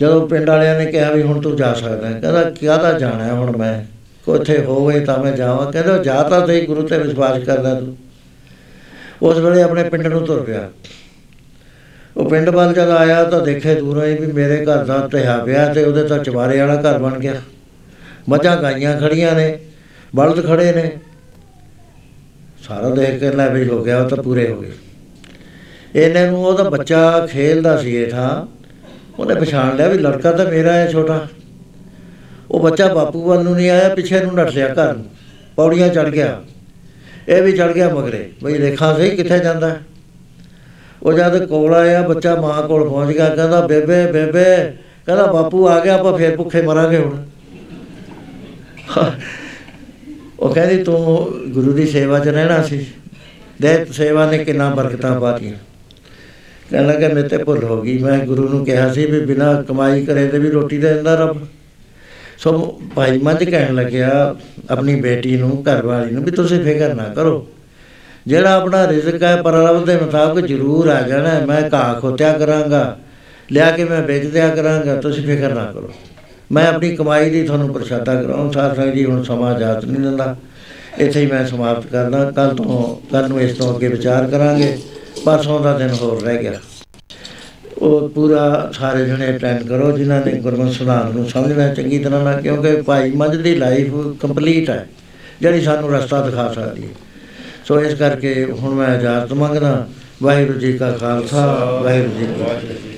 ਜਦੋਂ ਪਿੰਡ ਵਾਲਿਆਂ ਨੇ ਕਿਹਾ ਵੀ ਹੁਣ ਤੂੰ ਜਾ ਸਕਦਾ ਹੈ, ਕਹਿੰਦਾ, ਕਾਹਦਾ ਜਾਣਾ ਹੈ ਹੁਣ ਮੈਂ? ਕੋਥੇ ਹੋਵੇ ਤਾਂ ਮੈਂ ਜਾਵਾਂ। ਕਹਿੰਦਾ, ਜਾ ਤਾਂ ਸਹੀ ਗੁਰੂ ਤੇ ਵਿਸ਼ਵਾਸ ਕਰਦਾ ਤੂੰ। ਉਸ ਵੇਲੇ ਆਪਣੇ ਪਿੰਡ ਨੂੰ ਤੁਰ ਪਿਆ। ਉਹ ਪਿੰਡ ਵੱਲ ਜਦ ਆਇਆ ਤਾਂ ਦੇਖੇ ਦੂਰੋਂ ਹੀ ਵੀ ਮੇਰੇ ਘਰ ਦਾ ਢਹਿਆ ਪਿਆ ਤੇ ਉਹਦੇ ਤਾਂ ਚਵਾਰੇ ਵਾਲਾ ਘਰ ਬਣ ਗਿਆ। ਮੱਝਾਂ ਗਾਈਆਂ ਖੜੀਆਂ ਨੇ, ਬਲਦ ਖੜੇ ਨੇ। ਸਾਰਾ ਦੇਖ ਕੇ ਲੈ ਵੀ ਹੋ ਗਿਆ, ਉਹ ਤਾਂ ਪੂਰੇ ਹੋ ਗਏ। ਇਹਨੇ ਨੂੰ ਉਹਦਾ ਬੱਚਾ ਖੇਲਦਾ ਸੀ ਇਹ ਥਾਂ। ਉਹਨੇ ਪਛਾਣ ਲਿਆ ਵੀ ਲੜਕਾ ਤਾਂ ਮੇਰਾ ਹੈ ਛੋਟਾ। ਉਹ ਬੱਚਾ ਬਾਪੂ ਵੱਲ ਨੂੰ ਨਹੀਂ ਆਇਆ, ਪਿੱਛੇ ਨੂੰ ਨੱਠ ਲਿਆ ਘਰ ਨੂੰ। ਪੌੜੀਆਂ ਚੜ ਗਿਆ। ਇਹ ਵੀ ਚੜ ਗਿਆ ਮਗਰੇ। ਬਈ ਦੇਖਾਂ ਸਹੀ ਕਿੱਥੇ ਜਾਂਦਾ। ਹੈ। ਉਹ ਜਦ ਕੋਲ ਆਇਆ, ਬੱਚਾ ਮਾਂ ਕੋਲ ਪਹੁੰਚ ਗਿਆ, ਕਹਿੰਦਾ, ਬੇਬੇ ਬੇਬੇ। ਕਹਿੰਦਾ, ਬਾਪੂ ਆ ਗਿਆ, ਆਪਾਂ ਫੇਰ ਭੁੱਖੇ ਮਰਾਂਗੇ ਹੁਣ। ਉਹ ਕਹਿੰਦੀ, ਤੂੰ ਗੁਰੂ ਦੀ ਸੇਵਾ 'ਚ ਰਹਿਣਾ ਸੀ। ਦੇ, ਸੇਵਾ ਨੇ ਕਿੰਨਾ ਬਰਕਤਾਂ ਪਾਤੀਆਂ। ਕਹਿਣ ਲੱਗਾ, ਮੇਰੇ ਤੇ ਭੁੱਲ ਹੋ ਗਈ। ਮੈਂ ਗੁਰੂ ਨੂੰ ਕਿਹਾ ਸੀ ਵੀ ਬਿਨਾ ਕਮਾਈ ਕਰੇ ਤੇ ਵੀ ਰੋਟੀ ਦੇ ਦਿੰਦਾ ਰੱਬ। ਸੋ ਭਾਈ ਮੱਝ ਕਹਿਣ ਲੱਗਿਆ ਆਪਣੀ ਬੇਟੀ ਨੂੰ ਘਰ ਵਾਲੀ ਨੂੰ ਵੀ ਤੁਸੀਂ ਫਿਕਰ ਨਾ ਕਰੋ। ਜਿਹੜਾ ਆਪਣਾ ਰਿਜ਼ਕ ਹੈ ਪਰਲਵ ਦੇ ਮੁਤਾਬਕ ਜ਼ਰੂਰ ਆ ਜਾਣਾ ਹੈ। ਮੈਂ ਘਾਹ ਖੋਤਿਆ ਕਰਾਂਗਾ, ਲਿਆ ਕੇ ਮੈਂ ਵੇਚ ਦਿਆ ਕਰਾਂਗਾ, ਤੁਸੀਂ ਫਿਕਰ ਨਾ ਕਰੋ। ਮੈਂ ਆਪਣੀ ਕਮਾਈ ਦੀ ਤੁਹਾਨੂੰ ਪ੍ਰਸ਼ਾਦਾ ਕਰਾਉਂ ਸਾਧ ਸੰਗਤ ਜੀ, ਹੁਣ ਸਮਾਂ ਇਜਾਜ਼ਤ ਨਹੀਂ ਦਿੰਦਾ। ਇੱਥੇ ਹੀ ਮੈਂ ਸਮਾਪਤ ਕਰਦਾ। ਕੱਲ ਤੋਂ ਕੱਲ ਨੂੰ ਇਸ ਤੋਂ ਅੱਗੇ ਵਿਚਾਰ ਕਰਾਂਗੇ, ਪਰਸੋਂ ਦਾ ਦਿਨ ਹੋਰ ਰਹਿ ਗਿਆ। ਉਹ ਪੂਰਾ ਸਾਰੇ ਜਣੇ ਅਟੈਂਡ ਕਰੋ, ਜਿਨ੍ਹਾਂ ਨੇ ਗੁਰਮਤਿ ਸੁਧਾਰ ਨੂੰ ਸਮਝਣਾ ਚੰਗੀ ਤਰ੍ਹਾਂ ਨਾਲ, ਕਿਉਂਕਿ ਭਾਈ ਮੱਝ ਦੀ ਲਾਈਫ ਕੰਪਲੀਟ ਹੈ, ਜਿਹੜੀ ਸਾਨੂੰ ਰਸਤਾ ਦਿਖਾ ਸਕਦੀ ਹੈ। ਸੋ ਇਸ ਕਰਕੇ ਹੁਣ ਮੈਂ ਇਜਾਜ਼ਤ ਮੰਗਦਾ, ਵਾਹਿਗੁਰੂ ਜੀ ਕਾ ਖਾਲਸਾ, ਵਾਹਿਗੁਰੂ ਜੀ ਕੀ ਫਤਿਹ।